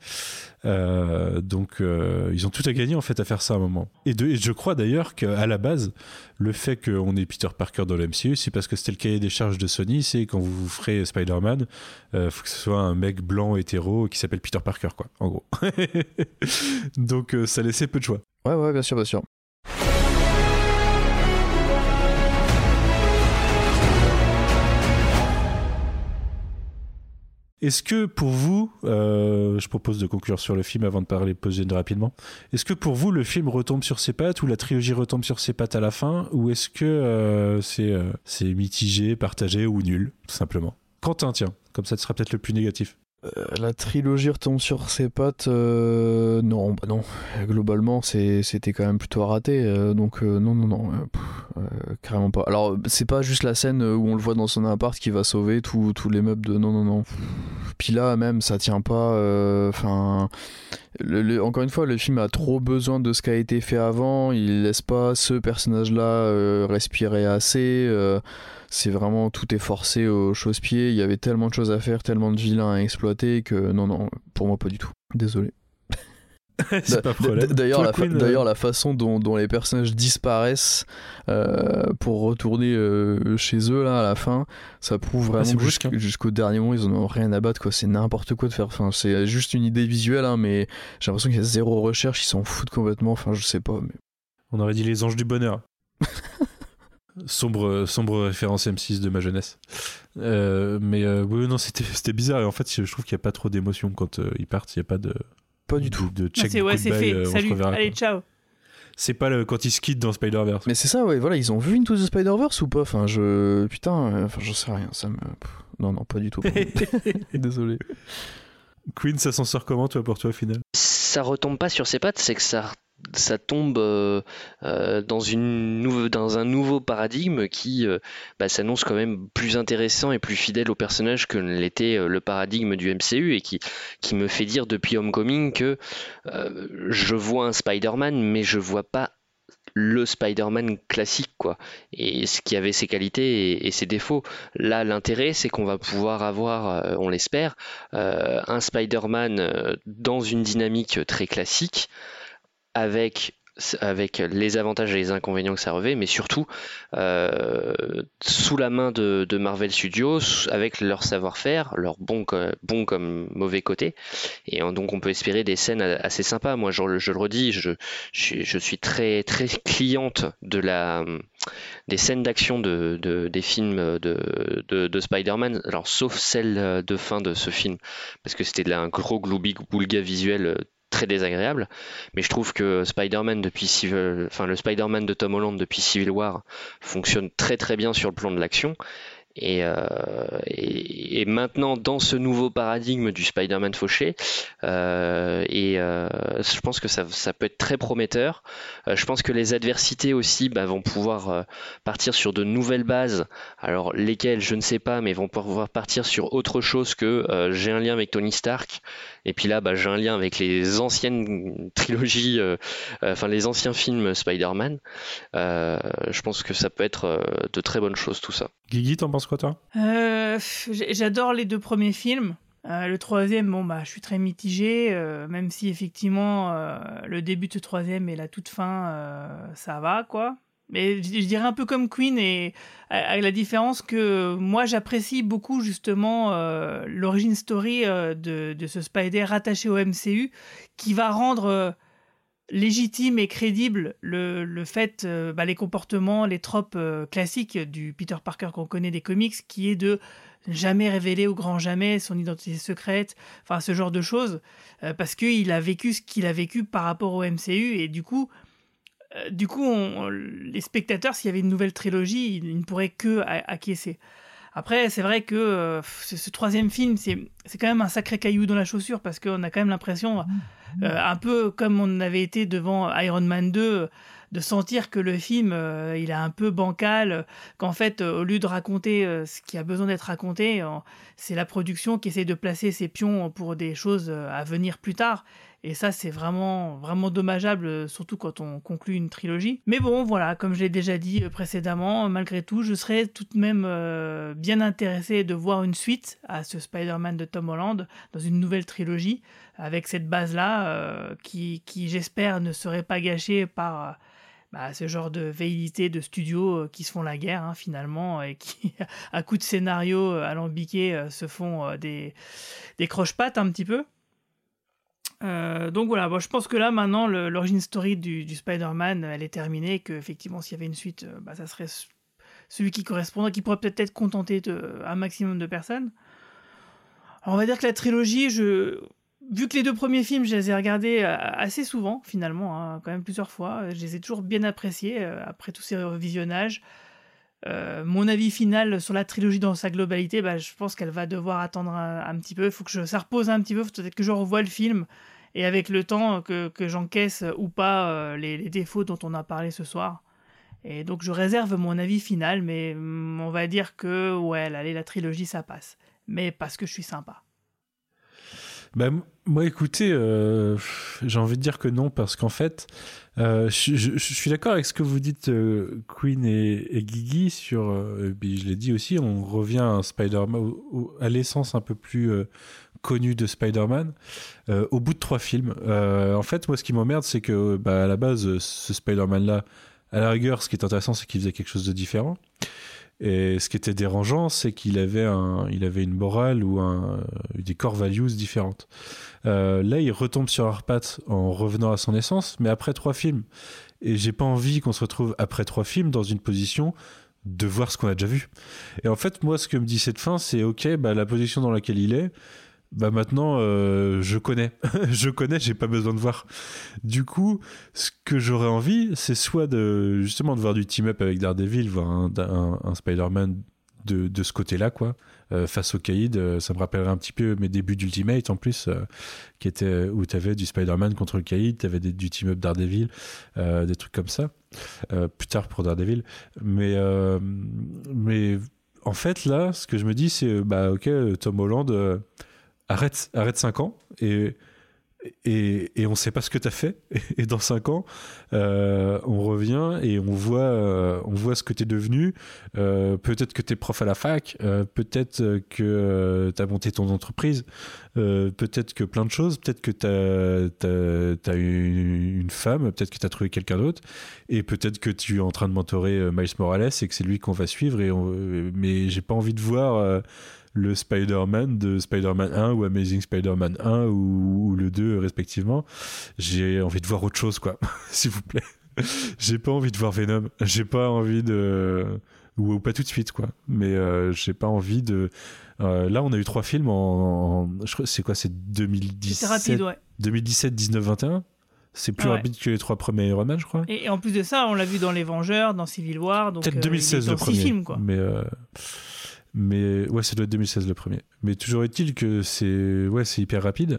Euh, donc, euh, ils ont tout à gagner en fait à faire ça à un moment. Et je crois d'ailleurs qu'à la base, le fait qu'on ait Peter Parker dans le MCU, c'est parce que c'était le cahier des charges de Sony. C'est quand vous ferez Spider-Man, euh, faut que ce soit un mec blanc hétéro qui s'appelle Peter Parker, quoi, en gros. *laughs* donc, euh, ça laissait peu de choix. Ouais, ouais, bien sûr, bien sûr. Est-ce que pour vous, euh, je propose de conclure sur le film avant de parler post rapidement, est-ce que pour vous le film retombe sur ses pattes ou la trilogie retombe sur ses pattes à la fin ou est-ce que euh, c'est euh, c'est mitigé, partagé ou nul, tout simplement? Quentin, tiens, comme ça tu seras peut-être le plus négatif. Euh, la trilogie retombe sur ses pattes. euh, non, bah non. Globalement, c'était quand même plutôt raté. euh, donc, non, non, non. carrément pas. Alors, c'est pas juste la scène où on le voit dans son appart qui va sauver tous les meubles de. Non, non, non. Puis là, même, ça tient pas. euh, Enfin. encore une fois, le film a trop besoin de ce qui a été fait avant. Il laisse pas ce personnage-là euh, respirer assez. euh, c'est vraiment tout est forcé au chausse-pied. Il y avait tellement de choses à faire, tellement de vilains à exploiter que non, non, pour moi pas du tout. Désolé. c'est pas D- problème. d- *laughs* D'ailleurs, la, fa- euh, la façon dont, dont les personnages disparaissent euh, pour retourner euh, chez eux là à la fin, ça prouve vraiment brusque, jusqu'- hein. jusqu'au dernier moment ils en ont rien à battre quoi. C'est n'importe quoi de faire. Enfin, c'est juste une idée visuelle, hein, mais j'ai l'impression qu'il y a zéro recherche. Ils s'en foutent complètement. Enfin, je sais pas. Mais... On aurait dit les anges du bonheur. *laughs* sombre, sombre référence M6 de ma jeunesse. Mais oui, non, c'était bizarre. Et en fait, je trouve qu'il n'y a pas trop d'émotion quand ils partent. Il n'y a pas de. Pas du tout. De check c'est ouais, c'est fait. euh, Salut, reverra, allez, quoi. ciao. C'est pas le, quand ils se quittent dans Spider-Verse. Mais c'est ça, ouais. Voilà, ils ont vu Into the Spider-Verse ou pas? Enfin, je putain, euh, enfin, j'en sais rien. Ça me. Non, non, pas du tout. *laughs* *laughs* Désolé. Queen, ça s'en sort comment, toi, pour toi, au final? Ça retombe pas sur ses pattes, c'est que ça, ça tombe euh, euh, dans, un nouveau paradigme qui euh, bah, s'annonce quand même plus intéressant et plus fidèle au personnage que l'était le paradigme du MCU et qui, me fait dire depuis Homecoming que je vois un Spider-Man mais je vois pas le Spider-Man classique quoi. Et ce qui avait ses qualités et, ses défauts. Là l'intérêt c'est qu'on va pouvoir avoir on l'espère un Spider-Man dans une dynamique très classique avec les avantages et les inconvénients que ça revêt, mais surtout euh, sous la main de, Marvel Studios, avec leur savoir-faire, leur bon, co- bon comme mauvais côté. Et donc on peut espérer des scènes assez sympas. Moi, je, le- redis, je, suis très, très cliente de la, des scènes d'action de, de- des films de, de, de Spider-Man, alors sauf celle de fin de ce film, parce que c'était un gros gloubi-boulga visuel très désagréable. Mais je trouve que Spider-Man depuis Civil, enfin le Spider-Man de Tom Holland depuis Civil War fonctionne très très bien sur le plan de l'action. Et, euh, et, maintenant, dans ce nouveau paradigme du Spider-Man fauché, euh, et euh, je pense que ça, ça peut être très prometteur. Je pense que les adversités aussi bah, vont pouvoir partir sur de nouvelles bases. Alors lesquelles, je ne sais pas, mais vont pouvoir partir sur autre chose que j'ai un lien avec Tony Stark. Et puis là, bah, j'ai un lien avec les anciennes trilogies, euh, euh, enfin les anciens films Spider-Man. Euh, je pense que ça peut être de très bonnes choses tout ça. Guigui, t'en penses quoi, toi? Euh, J'adore les deux premiers films. Euh, le troisième, bon, bah, je suis très mitigé, euh, même si effectivement euh, le début de ce troisième et la toute fin, euh, ça va, quoi. Mais je, dirais un peu comme Queen, et avec la différence que moi j'apprécie beaucoup justement euh, l'origine story euh, de, ce Spider rattaché au MCU, qui va rendre euh, légitime et crédible le, le fait, bah, les comportements, les tropes classiques du Peter Parker qu'on connaît des comics, qui est de jamais révéler au grand jamais son identité secrète, enfin ce genre de choses, parce qu'il a vécu ce qu'il a vécu par rapport au MCU, et du coup, euh, du coup les spectateurs, s'il y avait une nouvelle trilogie, ils, ne pourraient que acquiescer. Après, c'est vrai que euh, ce, troisième film, c'est quand même un sacré caillou dans la chaussure, parce qu'on a quand même l'impression, euh, un peu comme on avait été devant Iron Man 2, de sentir que le film il est un peu bancal, qu'en fait au lieu de raconter ce qui a besoin d'être raconté, c'est la production qui essaie de placer ses pions pour des choses à venir plus tard. Et ça, c'est vraiment, vraiment dommageable, euh, surtout quand on conclut une trilogie. Mais bon, voilà, comme je l'ai déjà dit euh, précédemment, malgré tout, je serais tout de même euh, bien intéressé de voir une suite à ce Spider-Man de Tom Holland dans une nouvelle trilogie, avec cette base-là, qui, qui j'espère, ne serait pas gâchée par... bah, ce genre de velléité de studios qui se font la guerre hein, finalement et qui, *laughs* à coup de scénario alambiqués, euh, se font des, des croche-pattes un petit peu. Euh, donc voilà, je pense que là maintenant l'origine story du, Spider-Man elle est terminée, que effectivement s'il y avait une suite, euh, bah, ça serait celui qui correspondrait, qui pourrait peut-être être contenté de, un maximum de personnes. Alors, on va dire que la trilogie, vu que les deux premiers films, je les ai regardés euh, assez souvent finalement, hein, quand même plusieurs fois, je les ai toujours bien appréciés après tous ces revisionnages. Euh, mon avis final sur la trilogie dans sa globalité, bah, je pense qu'elle va devoir attendre un, petit peu. Il faut que je, ça repose un petit peu. Peut-être que je revoie le film et avec le temps que, que j'encaisse ou pas euh, les, les défauts dont on a parlé ce soir. Et donc je réserve mon avis final, mais hum, on va dire que ouais, allez, la trilogie ça passe. Mais parce que je suis sympa. Bah, moi, écoutez, euh, j'ai envie de dire que non, parce qu'en fait, euh, je, suis d'accord avec ce que vous dites, euh, Queen et, et Guigui, sur, je l'ai dit aussi, on revient à Spider-Man, à l'essence un peu plus connue de Spider-Man, au bout de trois films. En fait, moi, ce qui m'emmerde, c'est que, bah, à la base, ce Spider-Man-là, à la rigueur, ce qui est intéressant, c'est qu'il faisait quelque chose de différent. Et ce qui était dérangeant, c'est qu'il avait, un, avait une morale ou euh, des core values différentes. Euh, là, il retombe sur pattes en revenant à son essence, mais après trois films. Et j'ai pas envie qu'on se retrouve après trois films dans une position de voir ce qu'on a déjà vu. Et en fait, moi, ce que me dit cette fin, c'est ok, bah, la position dans laquelle il est, bah maintenant, euh, je connais. *laughs* je connais, j'ai pas besoin de voir. Du coup, ce que j'aurais envie, c'est soit de justement de voir du team-up avec Daredevil, voir un, un- Spider-Man de, de ce côté-là, quoi, euh, face au Caïd. euh, ça me rappellerait un petit peu mes débuts d'Ultimate en plus, euh, qui était où tu avais du Spider-Man contre le Caïd, tu avais du team-up Daredevil, des trucs comme ça. Plus tard pour Daredevil. Mais, mais en fait, là, ce que je me dis, c'est bah, ok, Tom Holland, arrête, arrête 5 ans et. Et, et on sait pas ce que tu as fait. *laughs* Et dans 5 ans, euh, on revient et on voit, euh, on voit ce que tu es devenu. Euh, peut-être que tu es prof à la fac, peut-être que tu as monté ton entreprise, peut-être que plein de choses, peut-être que tu as, une, femme, peut-être que tu as trouvé quelqu'un d'autre, et peut-être que tu es en train de mentorer Miles Morales et que c'est lui qu'on va suivre. Et on- mais j'ai pas envie de voir. Euh, le Spider-Man de Spider-Man 1 ou Amazing Spider-Man 1 ou, ou le 2 respectivement. J'ai envie de voir autre chose, quoi, *laughs* s'il vous plaît. J'ai pas envie de voir Venom. J'ai pas envie de. Ou, ou pas tout de suite, quoi. Mais euh, j'ai pas envie de. Euh, là, on a eu trois films en. en- c'est quoi C'est 2017 C'était rapide, ouais. 2017, 19, 21 C'est plus Ouais. rapide que les trois premiers Iron Man, je crois. Et, et en plus de ça, on l'a vu dans Les Vengeurs, dans Civil War. Peut-être euh, 2016 il est le premier. films, quoi. Mais, euh, mais ouais, ça doit être 2016 le premier. Mais toujours est-il que c'est ouais, c'est hyper rapide.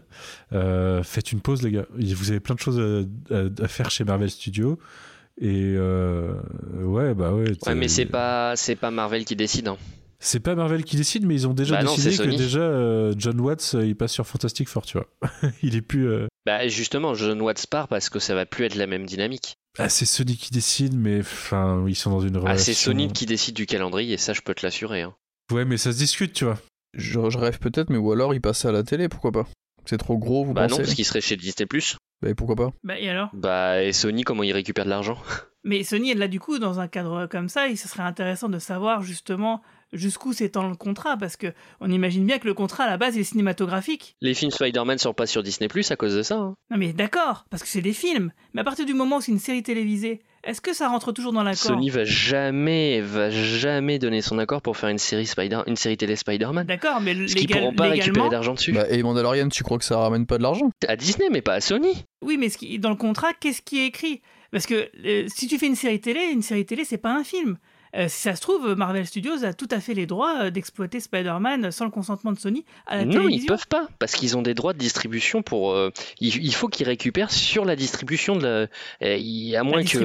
Euh, faites une pause, les gars. Vous avez plein de choses à, à- à faire chez Marvel Studios. Et euh, ouais, bah ouais. Ouais, mais c'est pas, c'est pas Marvel qui décide. hein. C'est pas Marvel qui décide, mais ils ont déjà Bah décidé que déjà euh, John Watts il passe sur Fantastic Four, tu vois. *laughs* il est plus. euh, Bah justement, John Watts part parce que ça va plus être la même dynamique. Ah, c'est Sony qui décide, mais enfin, ils sont dans une relation. Ah, c'est Sony qui décide du calendrier, et ça je peux te l'assurer. hein. Ouais, mais ça se discute, tu vois. Je, je rêve peut-être, mais ou alors il passait à la télé, pourquoi pas C'est trop gros, vous Bah non, pensez parce qu'il serait chez Disney+. Bah pourquoi pas Bah, et alors? Bah et Sony, comment il récupère de l'argent? Mais Sony, là, du coup, dans un cadre comme ça, il ce serait intéressant de savoir justement jusqu'où s'étend le contrat, parce que on imagine bien que le contrat à la base il est cinématographique. Les films Spider-Man sortent pas sur Disney+, à cause de ça. hein. Non mais d'accord, parce que c'est des films. Mais à partir du moment où c'est une série télévisée, est-ce que ça rentre toujours dans l'accord Sony va jamais, va jamais donner son accord pour faire une série Spider, une série télé Spider-Man. D'accord, mais légal- pourront pas récupérer d'argent dessus. Bah et Mandalorian, tu crois que ça ramène pas de l'argent? À Disney, mais pas à Sony. Oui, mais ce qui- dans le contrat, qu'est-ce qui est écrit? Parce que euh, si tu fais une série télé, une série télé, c'est pas un film. Euh, si ça se trouve, Marvel Studios a tout à fait les droits euh, d'exploiter Spider-Man sans le consentement de Sony à la Non, ils télévision. peuvent pas, parce qu'ils ont des droits de distribution pour. euh, il, il faut qu'ils récupèrent sur la distribution de la. euh, il- à moins qu'ils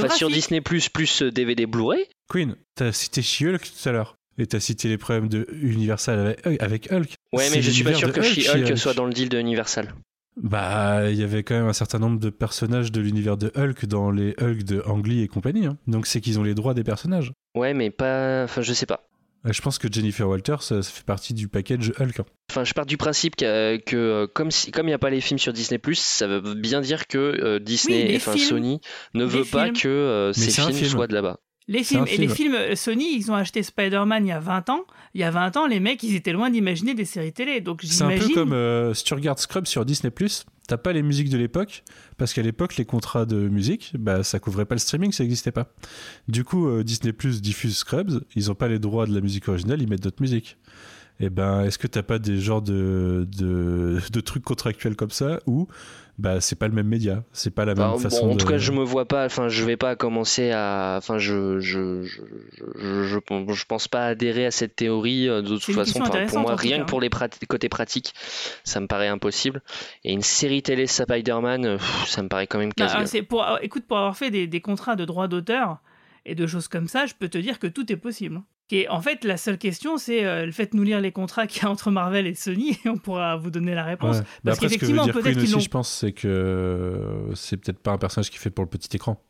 fassent sur. Disney Plus plus DVD Blu-ray. Queen, t'as cité She-Hulk tout à l'heure. Et t'as cité les problèmes de Universal avec, avec Hulk. Ouais, mais je suis pas sûr que Hulk, She-Hulk She-Hulk. soit dans le deal de Universal. Bah, il y avait quand même un certain nombre de personnages de l'univers de Hulk dans les Hulk de Ang Lee et compagnie. hein. Donc c'est qu'ils ont les droits des personnages. Ouais, mais pas. Enfin, je sais pas. Euh, Je pense que Jennifer Walters, ça, ça fait partie du package Hulk. hein. Enfin, je pars du principe que, que, euh, comme si, comme il n'y a pas les films sur Disney ça veut bien dire que euh, Disney, les enfin films. Sony, ne Les veut pas que euh, ces films film. soient de là-bas. Les films, les euh, Sony, ils ont acheté Spider-Man il y a 20 ans. Il y a 20 ans, les mecs, ils étaient loin d'imaginer des séries télé. Donc C'est un peu comme euh, si tu regardes Scrubs sur Disney+, t'as pas les musiques de l'époque, parce qu'à l'époque, les contrats de musique, bah, ça couvrait pas le streaming, ça n'existait pas. Du coup, euh, Disney+, diffuse Scrubs, ils ont pas les droits de la musique originale, ils mettent d'autres musiques. Et ben, est-ce que t'as pas des genres de, de, de trucs contractuels comme ça, où bah, c'est pas le même média, c'est pas la même Bah, bon, façon en de... tout cas, je me vois pas. Enfin, je vais pas commencer à. Enfin, je je je je, je, je pense pas adhérer à cette théorie. euh, De toute façon, pour moi, en rien que pour les prat- côtés pratiques, ça me paraît impossible. Et une série télé Spider-Man, euh, ça me paraît quand même Non, casse alors, c'est pour, euh, écoute, pour avoir fait des, des contrats de droits d'auteur et de choses comme ça, je peux te dire que tout est possible. Et en fait, la seule question, c'est euh, faites-nous lire les contrats qu'il y a entre Marvel et Sony et *laughs* on pourra vous donner la réponse. Ouais. Bah Parce que veut qu'effectivement, peut-être qu'ils aussi, l'ont. je pense, c'est que euh, c'est peut-être pas un personnage qui fait pour le petit écran.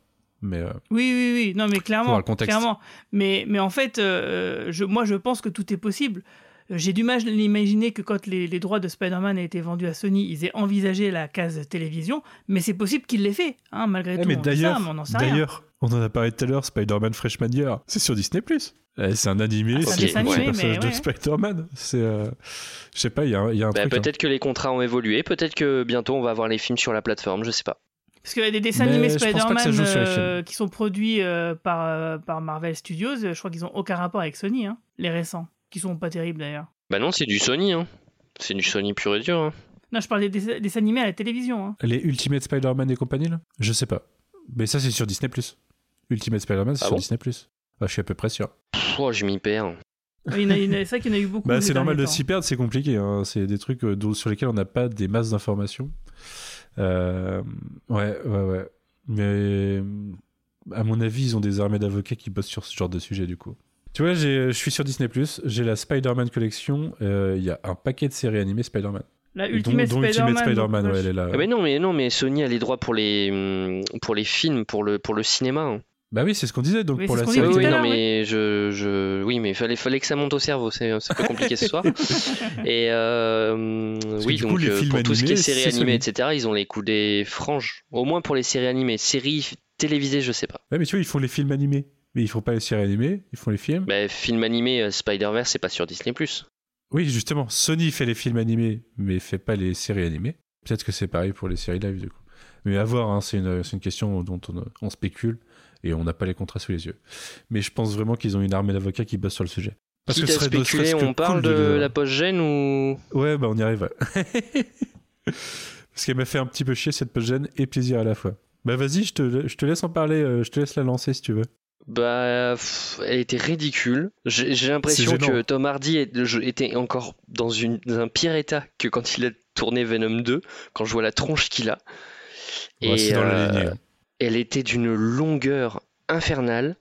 Mais euh, Oui, oui, oui. Non, mais clairement. voir le contexte. clairement. Mais, mais en fait, euh, je, moi, je pense que tout est possible. J'ai du mal à l'imaginer que quand les, les droits de Spider-Man aient été vendus à Sony, ils aient envisagé la case télévision, mais c'est possible qu'ils l'aient fait, hein, malgré Eh, tout. mais d'ailleurs, on en a parlé tout à l'heure, Spider-Man Freshman Year, c'est sur Disney+. Eh, C'est un animé, Ah, c'est un animé, le personnage mais de ouais. Spider-Man. C'est, euh, je sais pas, il y a, un- il y a un Bah, truc. hein. peut-être que les contrats ont évolué, peut-être que bientôt on va avoir les films sur la plateforme, je sais pas. Parce qu'il y a des dessins Mais animés Spider-Man euh, qui sont produits euh, par, euh, par Marvel Studios. Je crois qu'ils n'ont aucun rapport avec Sony, hein, les récents, qui sont pas terribles d'ailleurs. Bah non, c'est du Sony, hein. C'est du Sony pur et dur. hein. Non, je parle des dess- dessins animés à la télévision. hein. Les Ultimate Spider-Man et compagnie, là? Je sais pas. Mais ça, c'est sur Disney+. Ultimate Spider-Man, c'est Ah sur bon? Disney+. Ah, je suis à peu près sûr. Oh, je m'y perds. Il y en a- il y en a- C'est vrai qu'il y en a eu beaucoup. Bah, ces c'est normal de s'y perdre, c'est compliqué. hein. C'est des trucs euh, sur lesquels on n'a pas des masses d'informations. Euh, ouais, ouais, ouais. Mais à mon avis, ils ont des armées d'avocats qui bossent sur ce genre de sujet, du coup. Tu vois, je suis sur Disney+, j'ai la Spider-Man Collection, euh, il y a un paquet de séries animées Spider-Man. La Ultimate Spider-Man. Ouais, elle est là. Ah, mais non, mais non, mais Sony a les droits pour les pour les films, pour le pour le cinéma. hein. Bah oui, c'est ce qu'on disait, donc Oui, pour la série. Oui, non, mais je, je, oui, mais fallait, fallait que ça monte au cerveau, c'est un peu compliqué ce soir. *laughs* Et euh, oui, coup, donc les euh, films pour tout ce qui est séries animées, etc., ils ont les coups des franges. Au moins pour les séries animées, séries télévisées, je sais pas. Ouais, mais tu vois, ils font les films animés. Mais ils font pas les séries animées, ils font les films. Bah, film animé euh, Spider-Verse, c'est pas sur Disney+. Oui, justement, Sony fait les films animés, mais fait pas les séries animées. Peut-être que c'est pareil pour les séries live, du coup. Mais à voir, hein, c'est une, c'est une question dont on, on spécule et on n'a pas les contrats sous les yeux. Mais je pense vraiment qu'ils ont une armée d'avocats qui bossent sur le sujet. Quitte ce à serait spéculer, que on parle cool de la post-gène ou... Ouais, bah on y arrive. *laughs* Parce qu'elle m'a fait un petit peu chier cette post-gène et plaisir à la fois. Bah vas-y, je te, je te laisse en parler, euh, je te laisse la lancer si tu veux. Bah, pff, elle était ridicule. J'ai l'impression que Tom Hardy était encore dans, une, dans un pire état que quand il a tourné Venom 2, quand je vois la tronche qu'il a. Ouais, c'est dans la lignée, hein. Elle était d'une longueur infernale.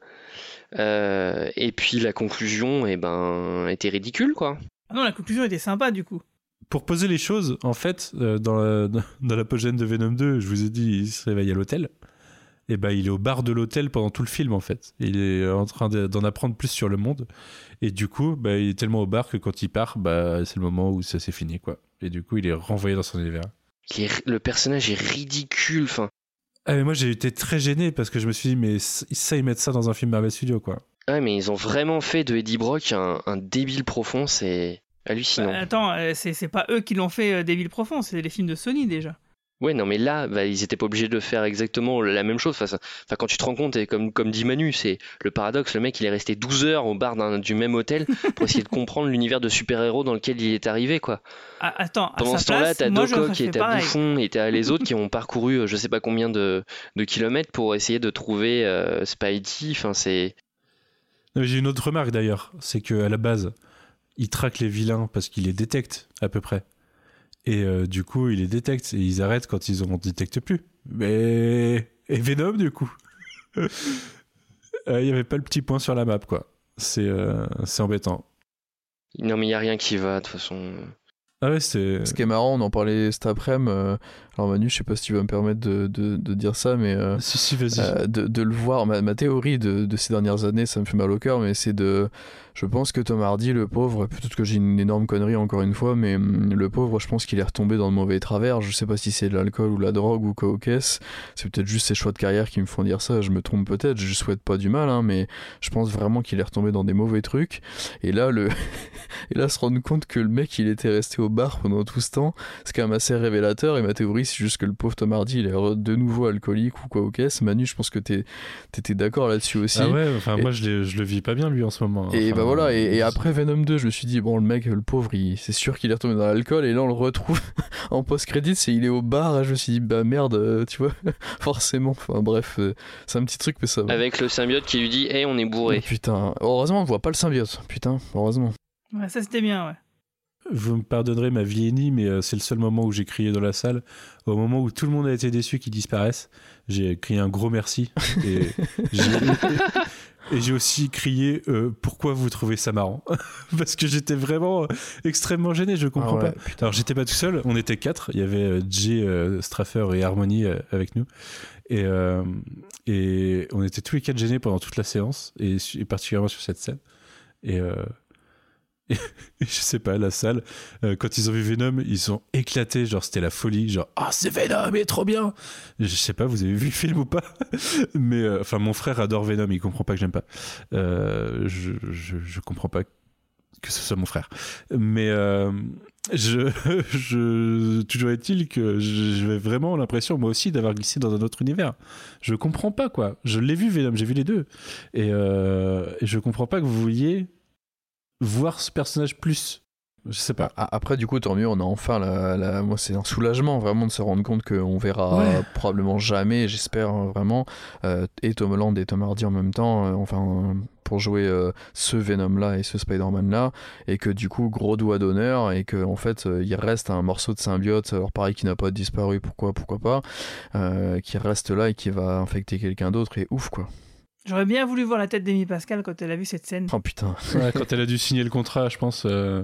Euh, et puis la conclusion, eh ben, était ridicule, quoi. Ah non, la conclusion était sympa du coup. Pour poser les choses, en fait, euh, dans la, *laughs* dans la post-gène de Venom 2, je vous ai dit, il se réveille à l'hôtel. Et bah, il est au bar de l'hôtel pendant tout le film, en fait. Il est en train de- d'en apprendre plus sur le monde. Et du coup, bah, il est tellement au bar que quand il part, bah, c'est le moment où ça s'est fini, quoi. Et du coup, il est renvoyé dans son univers. Le personnage est ridicule. Enfin, Ah, mais moi, j'ai été très gêné parce que je me suis dit, mais ça, ils mettent ça dans un film Marvel Studios, quoi. ouais, mais ils ont vraiment fait de Eddie Brock un, un débile profond. C'est hallucinant. Bah, attends, euh, c'est c'est pas eux qui l'ont fait euh, Devil Profond, c'est les films de Sony déjà. Ouais, non, mais là, bah, ils étaient pas obligés de faire exactement la même chose. Enfin, quand tu te rends compte, et comme, comme dit Manu, c'est le paradoxe. Le mec, il est resté 12 heures au bar d'un- du même hôtel pour essayer de comprendre l'univers de super-héros dans lequel il est arrivé, quoi. Ah, attends, à Pendant ce temps-là, t'as Doc et t'as. Bouffon et t'as les autres qui ont parcouru euh, je sais pas combien de, de kilomètres pour essayer de trouver euh, Spidey. Enfin, c'est. J'ai une autre remarque d'ailleurs, c'est qu'à la base, il traque les vilains parce qu'il les détecte à peu près. Et euh, du coup, il les détecte et ils arrêtent quand ils en détectent plus. Mais. Et Venom, du coup *laughs* Euh, Il n'y avait pas le petit point sur la map, quoi. C'est euh, c'est embêtant. Non, mais il n'y a rien qui va, de toute façon. Ah ouais, c'est. Ce qui est marrant, on en parlait cet après-midi. Alors Manu, je sais pas si tu vas me permettre de, de- de dire ça, mais euh, Si, si, euh, de, de le voir. Ma, ma théorie de, ces dernières années, ça me fait mal au cœur, mais c'est de. Je pense que Tom Hardy, le pauvre, peut-être que j'ai une énorme connerie encore une fois, mais hum, le pauvre, je pense qu'il est retombé dans le mauvais travers. Je sais pas si c'est de l'alcool ou la drogue ou quoi. C'est peut-être juste ses choix de carrière qui me font dire ça. Je me trompe peut-être. Je souhaite pas du mal, hein, mais je pense vraiment qu'il est retombé dans des mauvais trucs. Et là, le. *laughs* Et là, se rendre compte que le mec, il était resté au bar pendant tout ce temps, c'est quand même assez révélateur. Et ma théorie, c'est juste que le pauvre Tom Hardy, il est de nouveau alcoolique ou quoi au caisse. Manu, je pense que t'es- t'étais d'accord là-dessus aussi. Ah ouais, enfin Et- moi je, je le vis pas bien lui en ce moment. et bah voilà, et, et après Venom 2, je me suis dit, bon, le mec, le pauvre, il- c'est sûr qu'il est retombé dans l'alcool, et là on le retrouve *laughs* en post-crédit, c'est il est au bar, et je me suis dit, bah merde, euh, tu vois, *laughs* forcément. Enfin bref, euh, c'est un petit truc, mais ça va. Avec le symbiote qui lui dit Hé, on est bourré. Putain, heureusement, on voit pas le symbiote, putain, heureusement. Ouais, ça c'était bien, ouais. Vous me pardonnerez ma vieillie, mais euh, c'est le seul moment où j'ai crié dans la salle. Au moment où tout le monde a été déçu qu'ils disparaissent, j'ai crié un gros merci. Et *laughs* j'ai, aussi crié euh, pourquoi vous trouvez ça marrant? *laughs* Parce que j'étais vraiment euh, extrêmement gêné, je comprends Ah ouais, pas. Alors j'étais pas tout seul, on était quatre. Il y avait Jay, euh, Straffer et Harmony euh, avec nous. Et, et on était tous les quatre gênés pendant toute la séance, et, et particulièrement sur cette scène. Et, je sais pas, la salle, euh, quand ils ont vu Venom, ils sont éclatés, genre c'était la folie, genre ah c'est Venom, il est trop bien. Je sais pas, vous avez vu le film ou pas? Mais euh, enfin, mon frère adore Venom, il comprend pas que j'aime pas. Euh, je, je, comprends pas que ce soit mon frère. Mais je, *laughs* je, toujours est-il que j'ai vraiment l'impression, moi aussi, d'avoir glissé dans un autre univers. Je comprends pas, quoi. Je l'ai vu, Venom, j'ai vu les deux. Et, et je comprends pas que vous vouliez voir ce personnage plus. Je sais pas. Après, du coup, tant mieux, on a enfin la. la- Moi, c'est un soulagement vraiment de se rendre compte qu'on verra Ouais. probablement jamais, j'espère hein, vraiment, euh, et Tom Holland et Tom Hardy en même temps, euh, enfin, pour jouer euh, ce Venom-là et ce Spider-Man-là, et que du coup, gros doigt d'honneur, et que en fait, il reste un morceau de symbiote, alors pareil, qui n'a pas disparu, pourquoi, pourquoi pas, qui reste là et qui va infecter quelqu'un d'autre, et ouf, quoi. J'aurais bien voulu voir la tête d'Amy Pascal quand elle a vu cette scène. Oh putain. *laughs* Ouais, quand elle a dû signer le contrat, je pense. euh,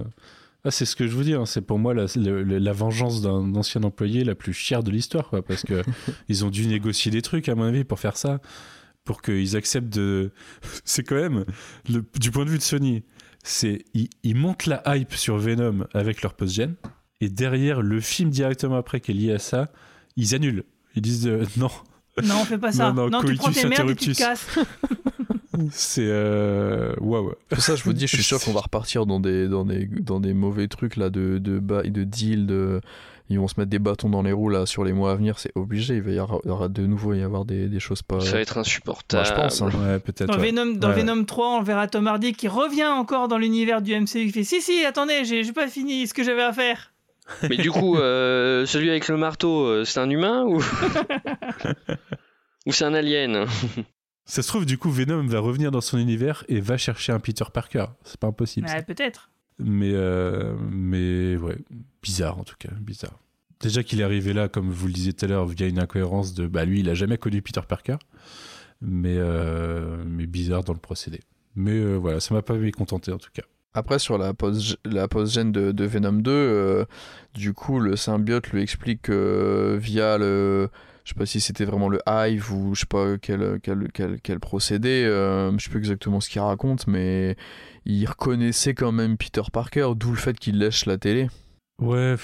ah, c'est ce que je vous dis, hein, c'est pour moi la, vengeance d'un ancien employé la plus chère de l'histoire, quoi, parce que *laughs* ils ont dû négocier des trucs, à mon avis, pour faire ça, pour qu'ils acceptent de. *laughs* C'est quand même, le- du point de vue de Sony, c'est ils, ils montent la hype sur Venom avec leur post-gen, et derrière le film directement après qui est lié à ça, ils annulent. Ils disent euh, non. Non, fais pas ça. Non, non, tu prends coitus tes merdes et tu te interruptus. casses. *laughs* C'est euh, waouh. Pour ça, je vous dis, je suis sûr qu'on va *laughs* repartir dans des, dans des, dans des mauvais trucs là de, de, de deal, de... Ils vont se mettre des bâtons dans les roues là sur les mois à venir, c'est obligé. Il va y avoir, de nouveau y avoir des, des choses pas. Ça va être Bah, insupportable. je pense. hein. Ouais, peut-être. Dans, ouais. Venom, dans Ouais. Venom 3, on verra Tom Hardy qui revient encore dans l'univers du MCU. Il fait Si, si, attendez, j'ai j'ai pas fini ce que j'avais à faire. *laughs* Mais du coup, euh, celui avec le marteau, euh, c'est un humain ou. *laughs* ou c'est un alien? Ça se trouve, du coup, Venom va revenir dans son univers et va chercher un Peter Parker. C'est pas impossible. Ouais, Peut-être. Mais, euh, mais ouais, bizarre en tout cas, bizarre. Déjà qu'il est arrivé là, comme vous le disiez tout à l'heure, via une incohérence de bah lui, il a jamais connu Peter Parker, mais, euh, mais bizarre dans le procédé. Mais euh, voilà, ça m'a pas mécontenté en tout cas. Après, sur la post la post-gène de, de Venom 2, euh, du coup, le symbiote lui explique que via le. Je sais pas si c'était vraiment le Hive ou je sais pas quel, quel, quel, quel procédé, euh, je sais plus exactement ce qu'il raconte, mais il reconnaissait quand même Peter Parker, d'où le fait qu'il lèche la télé. Ouais,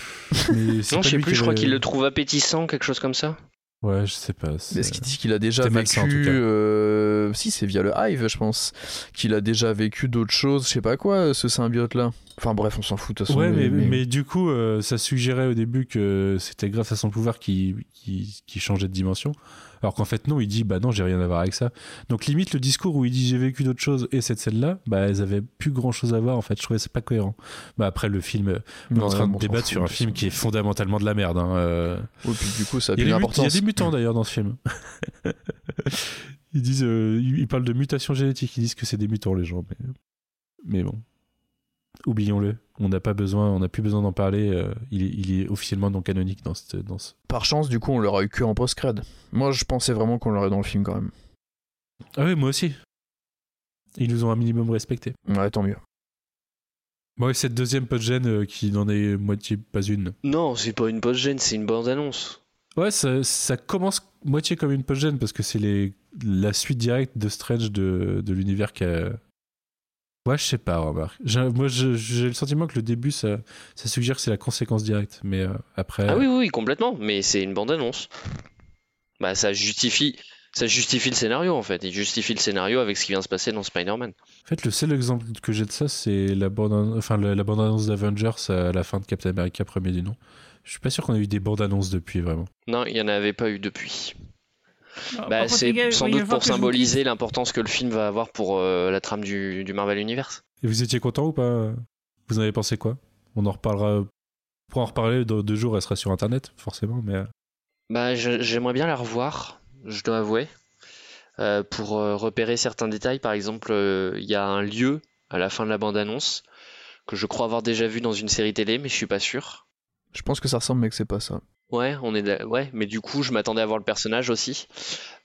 mais *laughs* c'est Non, je sais plus, je crois qu'il le trouve appétissant, quelque chose comme ça. Ouais, je sais pas. c'est- Mais ce qu'il dit qu'il a déjà vécu. euh, Si, c'est via le Hive, je pense. Qu'il a déjà vécu d'autres choses, je sais pas quoi, ce symbiote-là. Enfin bref, on s'en fout de toute façon. Ouais, mais, mais du coup, euh, ça suggérait au début que c'était grâce à son pouvoir qui, qui, qui changeait de dimension. Alors qu'en fait, non, il dit, bah non, j'ai rien à voir avec ça. Donc limite, le discours où il dit j'ai vécu d'autres choses et cette scène-là, bah elles avaient plus grand chose à voir en fait. Je trouvais c'est pas cohérent. Bah après, le film, euh, on est en train de débattre sur un film qui est fondamentalement de la merde. hein, euh. Oui, puis du coup, ça a il, y a des mut- il y a d'importance. des mutants d'ailleurs dans ce film. *laughs* ils disent, euh, ils ils parlent de mutation génétique. Ils disent que c'est des mutants les gens, mais, mais bon, oublions-le. On n'a pas besoin, on n'a plus besoin d'en parler. euh, il, est, il est officiellement non canonique dans cette, dans ce. Par chance, du coup, on l'aura eu que en post-cred. Moi, je pensais vraiment qu'on l'aurait dans le film quand même. Ah oui, moi aussi. Ils nous ont un minimum respecté. Ouais, tant mieux. Bon, et cette deuxième post-gène euh, qui n'en est moitié pas une. Non, c'est pas une post-gène, c'est une bande-annonce. Ouais, ça, ça commence moitié comme une post-gène parce que c'est la suite directe de Strange de, de l'univers qui a. Ouais, je sais pas, remarque. Moi, j'ai le sentiment que le début, ça, ça suggère que c'est la conséquence directe. Mais euh, après. Ah oui, oui, oui, complètement, mais c'est une bande-annonce. Bah, ça justifie, ça justifie le scénario en fait. Il justifie le scénario avec ce qui vient de se passer dans Spider-Man. En fait, le seul exemple que j'ai de ça, c'est la bande, enfin, la, la bande-annonce d'Avengers à la fin de Captain America, premier du nom. Je suis pas sûr qu'on a eu des bandes-annonces depuis, vraiment. Non, il n'y en avait pas eu depuis. Bah, contre, c'est sans doute pour vous symboliser l'importance que le film va avoir pour euh, la trame du, du Marvel Universe. Et vous étiez content ou pas? Vous en avez pensé quoi? On en reparlera. Pour en reparler dans deux jours, elle sera sur internet, forcément, mais. euh, Bah, j'aimerais bien la revoir, je dois avouer, euh, pour euh, repérer certains détails. Par exemple, euh, il y a un lieu à la fin de la bande-annonce que je crois avoir déjà vu dans une série télé, mais je suis pas sûr. Je pense que ça ressemble, mais que c'est pas ça. Ouais, on est ouais, mais du coup, je m'attendais à voir le personnage aussi.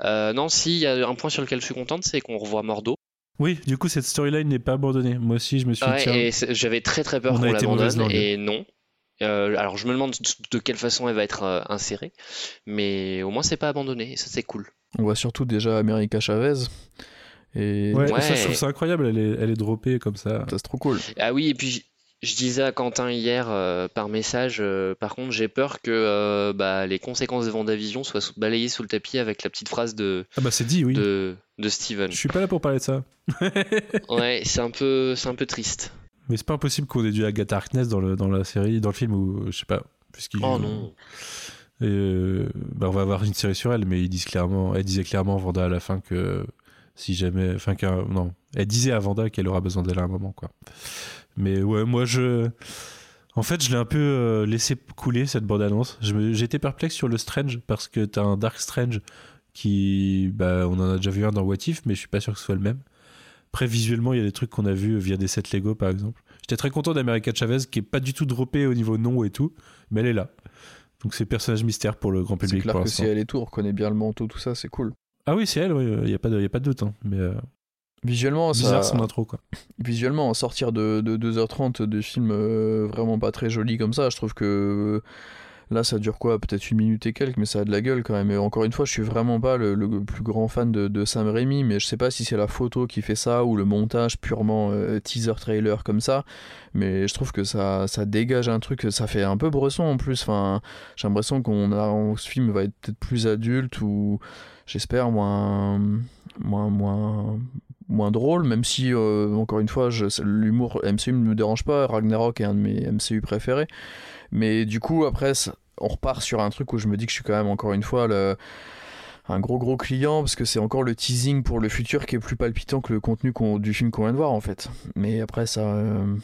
Euh, non, si, il y a un point sur lequel je suis contente, c'est qu'on revoit Mordo. Oui, du coup, cette storyline n'est pas abandonnée. Moi aussi, je me suis dit, Ouais, c'est- j'avais très très peur on a qu'on été mauvaise l'abandonne, langue. et non. Euh, alors, je me demande de quelle façon elle va être euh, insérée, mais au moins, c'est pas abandonné, et ça c'est cool. On voit surtout déjà America Chavez. Et Ouais, Ouais. ça, je trouve ça incroyable. Elle est, elle est droppée comme ça. Ça, c'est trop cool. Ah oui, et puis je- disais à Quentin hier euh, par message, euh, par contre, j'ai peur que euh, bah, les conséquences de Vendavision soient sous- balayées sous le tapis avec la petite phrase de, Ah bah, c'est dit, oui. de, de Steven. Je suis pas là pour parler de ça. *laughs* Ouais, c'est un peu, c'est un peu triste. Mais c'est pas impossible qu'on ait du Agatha Harkness dans, le, dans la série, dans le film, ou je sais pas. Puisqu'il, Oh non. Et, euh, bah, on va avoir une série sur elle, mais ils disent clairement, elle disait clairement Vanda à la fin que si jamais, enfin non, elle disait à Vanda qu'elle aura besoin d'elle à un moment, quoi. Mais ouais, moi je, en fait, je l'ai un peu euh, laissé couler cette bande annonce. Je me- J'étais perplexe sur le Strange parce que t'as un Dark Strange qui, bah, on en a déjà vu un dans What If, mais je suis pas sûr que ce soit le même. Après, visuellement, il y a des trucs qu'on a vus via des sets Lego, par exemple. J'étais très content d'America Chavez, qui est pas du tout droppé au niveau nom et tout, mais elle est là. Donc c'est personnage mystère pour le grand C'est public clair pour que si elle est tout, on reconnaît bien le manteau, tout ça, c'est cool. Ah oui, c'est elle, il n'y a, pas de- y a pas de doute. hein. Mais euh, Visuellement, bizarre ça... son intro, quoi. Visuellement, en sortir de, de 2h30 de film euh, vraiment pas très joli comme ça, je trouve que euh, là ça dure quoi Peut-être une minute et quelques, mais ça a de la gueule quand même. Et encore une fois, je suis vraiment pas le, le plus grand fan de, de Sam Raimi, mais je sais pas si c'est la photo qui fait ça ou le montage purement euh, teaser trailer comme ça. Mais je trouve que ça, ça dégage un truc, ça fait un peu bresson en plus. Enfin, j'ai l'impression qu'on a, on- ce film va être peut-être plus adulte ou j'espère moins, moins, moins, drôle, même si, euh, encore une fois, l'humour MCU ne me dérange pas. Ragnarok est un de mes MCU préférés. Mais du coup, après, on repart sur un truc où je me dis que je suis quand même, encore une fois, un gros gros client, parce que c'est encore le teasing pour le futur qui est plus palpitant que le contenu du film qu'on vient de voir, en fait. Mais après, ça. euh,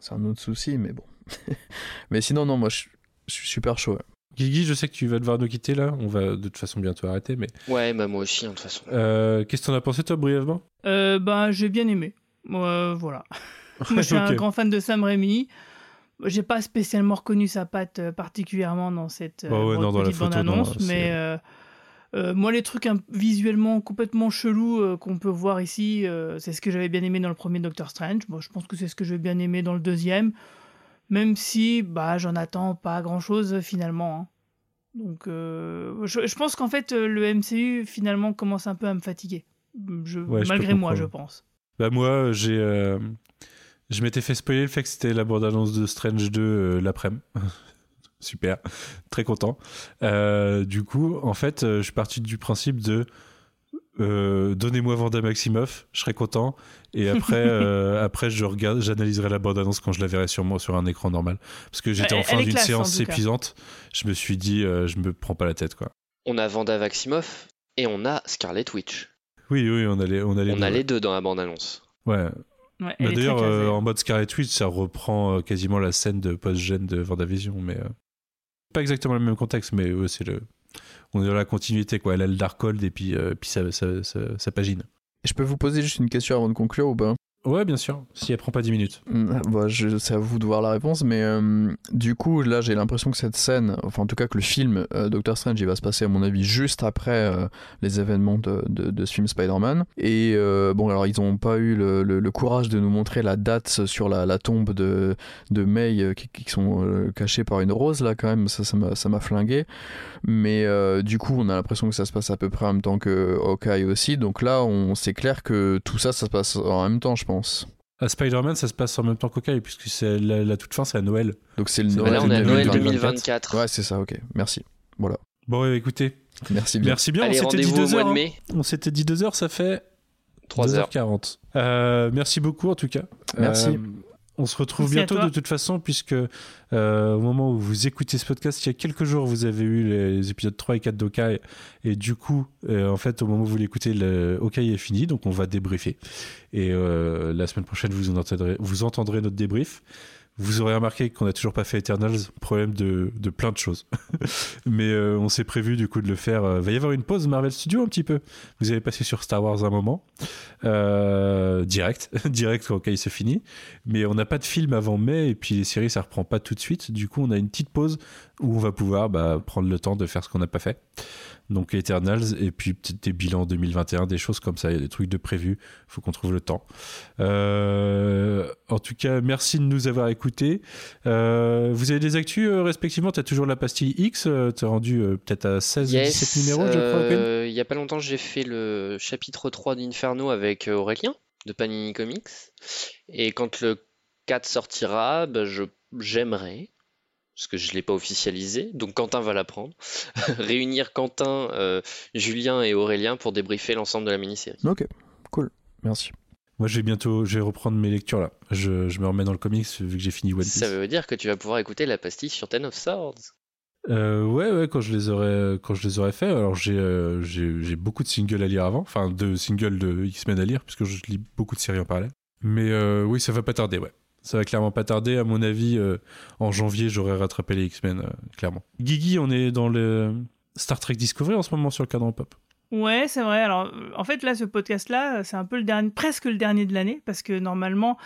c'est un autre souci, mais bon. *laughs* mais sinon, non, moi, je, suis super chaud. Guigui, je sais que tu vas devoir nous quitter là. On va de toute façon bientôt arrêter. Mais Ouais, bah moi aussi, hein, de toute façon. euh, qu'est-ce que t'en as pensé, toi, brièvement? Euh, ben, j'ai bien aimé. Euh, voilà. *laughs* Moi, je suis un grand fan de Sam Raimi. J'ai pas spécialement reconnu sa patte euh, particulièrement dans cette Bah ouais, non, dans la petite photo, non, c'est- mais euh, euh, moi, les trucs un- visuellement complètement chelous euh, qu'on peut voir ici, euh, c'est ce que j'avais bien aimé dans le premier Doctor Strange. Moi, je pense que c'est ce que j'ai bien aimé dans le deuxième, même si bah, j'en attends pas grand-chose euh, finalement. hein. Donc, euh, je, je pense qu'en fait, euh, le MCU finalement commence un peu à me fatiguer. Je, Ouais, je peux malgré moi, je pense. Bah moi, j'ai, euh, je m'étais fait spoiler le fait que c'était la bande-annonce de Strange 2 euh, l'après-midi. *laughs* Super, très content. Euh, du coup, en fait, euh, je suis parti du principe de euh, donnez-moi Vanda Maximoff, je serai content. Et après, *laughs* euh, après, je regarde, j'analyserai la bande-annonce quand je la verrai sur moi sur un écran normal. Parce que j'étais en fin d'une en séance épuisante. Je me suis dit, euh, je me prends pas la tête, quoi. On a Vanda Maximoff et on a Scarlet Witch. Oui, oui, on allait, on allait. On a les deux dans la bande-annonce. Ouais. Bah, D'ailleurs, euh, en mode Scarlet Witch, ça reprend euh, quasiment la scène de post-gène de Vendavision, mais euh, pas exactement le même contexte, mais ouais, c'est le. On est dans la continuité, quoi. Elle a le Darkhold et puis, euh, puis ça, ça, ça- pagine. Je peux vous poser juste une question avant de conclure ou pas? Ouais, bien sûr, si elle prend pas 10 minutes. Mm, bah, c'est à vous de voir la réponse, mais euh, du coup, là, j'ai l'impression que cette scène, enfin, en tout cas, que le film euh, Doctor Strange, il va se passer, à mon avis, juste après euh, les événements de, de- ce film Spider-Man. Et euh, bon, alors, ils n'ont pas eu le, le- courage de nous montrer la date sur la, la tombe de, de May qui, qui sont cachées par une rose, là, quand même, ça ça m'a flingué. Mais du coup, on a l'impression que ça se passe à peu près en même temps que Hawkeye aussi. Donc là, on c'est clair que tout ça, ça se passe en même temps, je pense. À Spider-Man, ça se passe en même temps qu'Hawkeye, puisque c'est la, la toute fin, c'est à Noël. Donc c'est le Noël, Là, on a Noël 2024. 2024. Ouais, c'est ça, ok. Merci. Voilà. Bon, ouais, écoutez, Merci bien. merci bien. Allez, on s'était dit rendez-vous au 2 mois heures. de hein. mai. On s'était dit 2 heures, ça fait 3 heures. 2h40. Euh, merci beaucoup en tout cas. Merci. Euh, on se retrouve Merci bientôt de toute façon, puisque euh, au moment où vous écoutez ce podcast, il y a quelques jours, vous avez eu les épisodes 3 et 4 d'Okai. Et du coup, euh, en fait, au moment où vous l'écoutez, le Okai est fini, donc on va débriefer. Et euh, la semaine prochaine, vous entendrez, vous entendrez notre débrief. Vous aurez remarqué qu'on n'a toujours pas fait Eternals, problème de, de plein de choses. *laughs* Mais euh, on s'est prévu du coup de le faire. Il va y avoir une pause Marvel Studios un petit peu. Vous avez passé sur Star Wars un moment. Euh, direct, *laughs* direct quand il se finit. Mais on n'a pas de film avant mai et puis les séries ça reprend pas tout de suite. Du coup, on a une petite pause où on va pouvoir bah, prendre le temps de faire ce qu'on n'a pas fait. Donc Eternals et puis peut-être des bilans 2021, des choses comme ça. Il y a des trucs de prévus. Faut qu'on trouve le temps. Euh, en tout cas, merci de nous avoir écoutés. Euh, vous avez des actus euh, respectivement? Tu as toujours la pastille X. tu rendu peut-être à 16 ou 17 numéros, je crois. Il y a pas longtemps, j'ai fait le chapitre 3 d'Inferno avec Aurélien de Panini Comics. Et quand le 4 sortira, bah, je j'aimerais, parce que je l'ai pas officialisé, donc Quentin va l'apprendre, *laughs* réunir Quentin, euh, Julien et Aurélien pour débriefer l'ensemble de la mini-série. Ok, cool. Merci. Moi, je vais bientôt, je vais reprendre mes lectures là. Je, je me remets dans le comics vu que j'ai fini One Piece. Ça veut dire que tu vas pouvoir écouter la pastille sur Ten of Swords. Euh, ouais, ouais, quand je les aurais, quand je les aurais fait. Alors j'ai, euh, j'ai, j'ai beaucoup de singles à lire avant, enfin de singles de X-Men à lire puisque je lis beaucoup de séries en parallèle. Mais euh, oui, ça va pas tarder, ouais. Ça va clairement pas tarder. À mon avis, euh, en janvier, j'aurai rattrapé les X-Men, euh, clairement. Guigui, on est dans le Star Trek Discovery en ce moment sur le cadran pop. Ouais, c'est vrai. Alors, en fait, là, ce podcast-là, c'est un peu le presque le dernier de l'année, parce que normalement,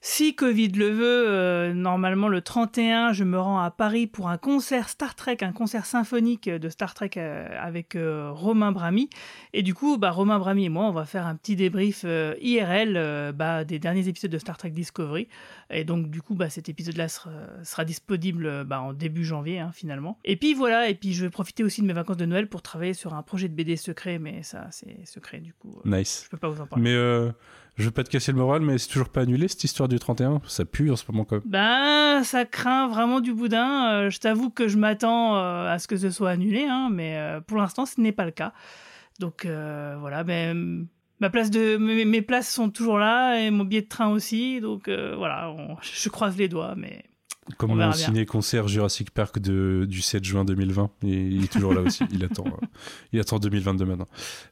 si Covid le veut, euh, normalement le 31, je me rends à Paris pour un concert Star Trek, un concert symphonique de Star Trek euh, avec euh, Romain Brami. Et du coup, bah, Romain Brami et moi, on va faire un petit débrief IRL bah, des derniers épisodes de Star Trek Discovery. Et donc, du coup, bah, cet épisode-là sera, sera disponible bah, en début janvier, hein, finalement. Et puis voilà, et puis je vais profiter aussi de mes vacances de Noël pour travailler sur un projet de BD secret, mais ça, c'est secret, du coup. Nice. Je peux pas vous en parler. Mais je veux pas te casser le moral, mais c'est toujours pas annulé cette histoire du 31. Ça pue en ce moment quand même. Ben, ça craint vraiment du boudin. Euh, je t'avoue que je m'attends euh, à ce que ce soit annulé, hein, mais euh, pour l'instant, ce n'est pas le cas. Donc voilà, ben, ma place mes, places sont toujours là et mon billet de train aussi. Donc voilà, je croise les doigts, mais Comme le ciné-concert Jurassic Park de, du 7 juin 2020. Et il est toujours là aussi. Il attend, euh, il attend 2022 maintenant.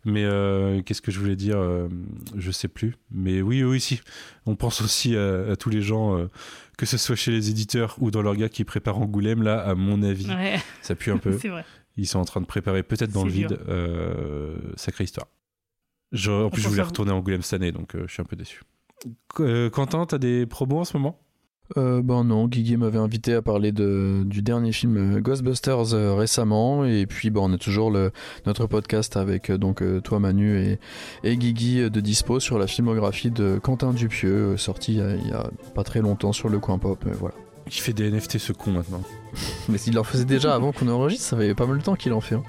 Mais euh, qu'est-ce que je voulais dire euh, Je sais plus. Mais oui, oui, si. On pense aussi à, à tous les gens, euh, que ce soit chez les éditeurs ou dans leur gars qui préparent Angoulême, là, à mon avis, Ouais. ça pue un *laughs* peu. C'est vrai. Ils sont en train de préparer, peut-être dans le vide, euh, sacrée histoire. Je- en plus, je voulais retourner à Angoulême cette année, donc je suis un peu déçu. Qu- Quentin, t'as des promos en ce moment? Euh, ben non, Guigui m'avait invité à parler de, du dernier film euh, Ghostbusters euh, récemment et puis ben, on a toujours le, notre podcast avec euh, donc toi Manu et, et Guigui de dispo sur la filmographie de Quentin Dupieux sorti il y, a, pas très longtemps sur le coin pop. euh, voilà. Il fait des NFT ce con maintenant. *laughs* Mais s'il en faisait déjà avant qu'on enregistre, ça fait pas mal de temps qu'il en fait. hein.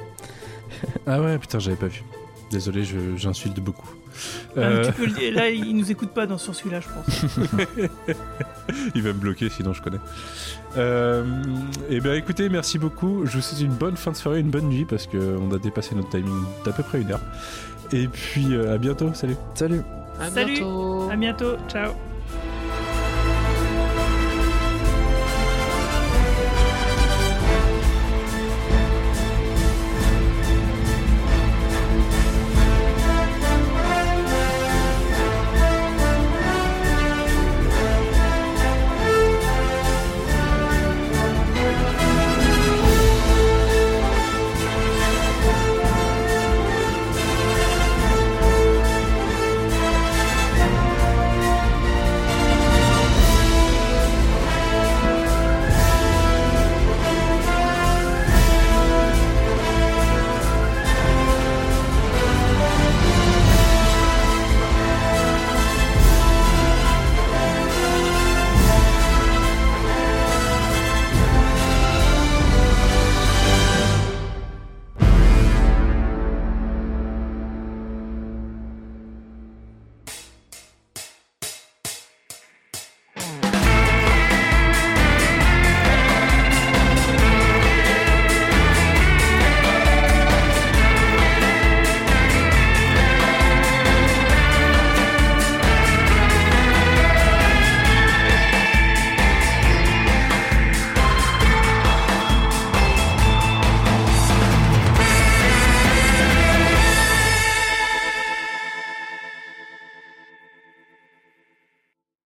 Ah ouais, putain, j'avais pas vu. Désolé, je- j'insulte beaucoup. Ah, Euh, tu peux le dire. Là, il nous écoute pas dans sur celui-là, je pense. *laughs* Il va me bloquer, sinon je connais. Euh, et bien écoutez, merci beaucoup. Je vous souhaite une bonne fin de soirée, une bonne nuit, parce qu'on a dépassé notre timing d'à peu près une heure. Et puis euh, à bientôt, salut. Salut. À Salut. bientôt. À bientôt. Ciao.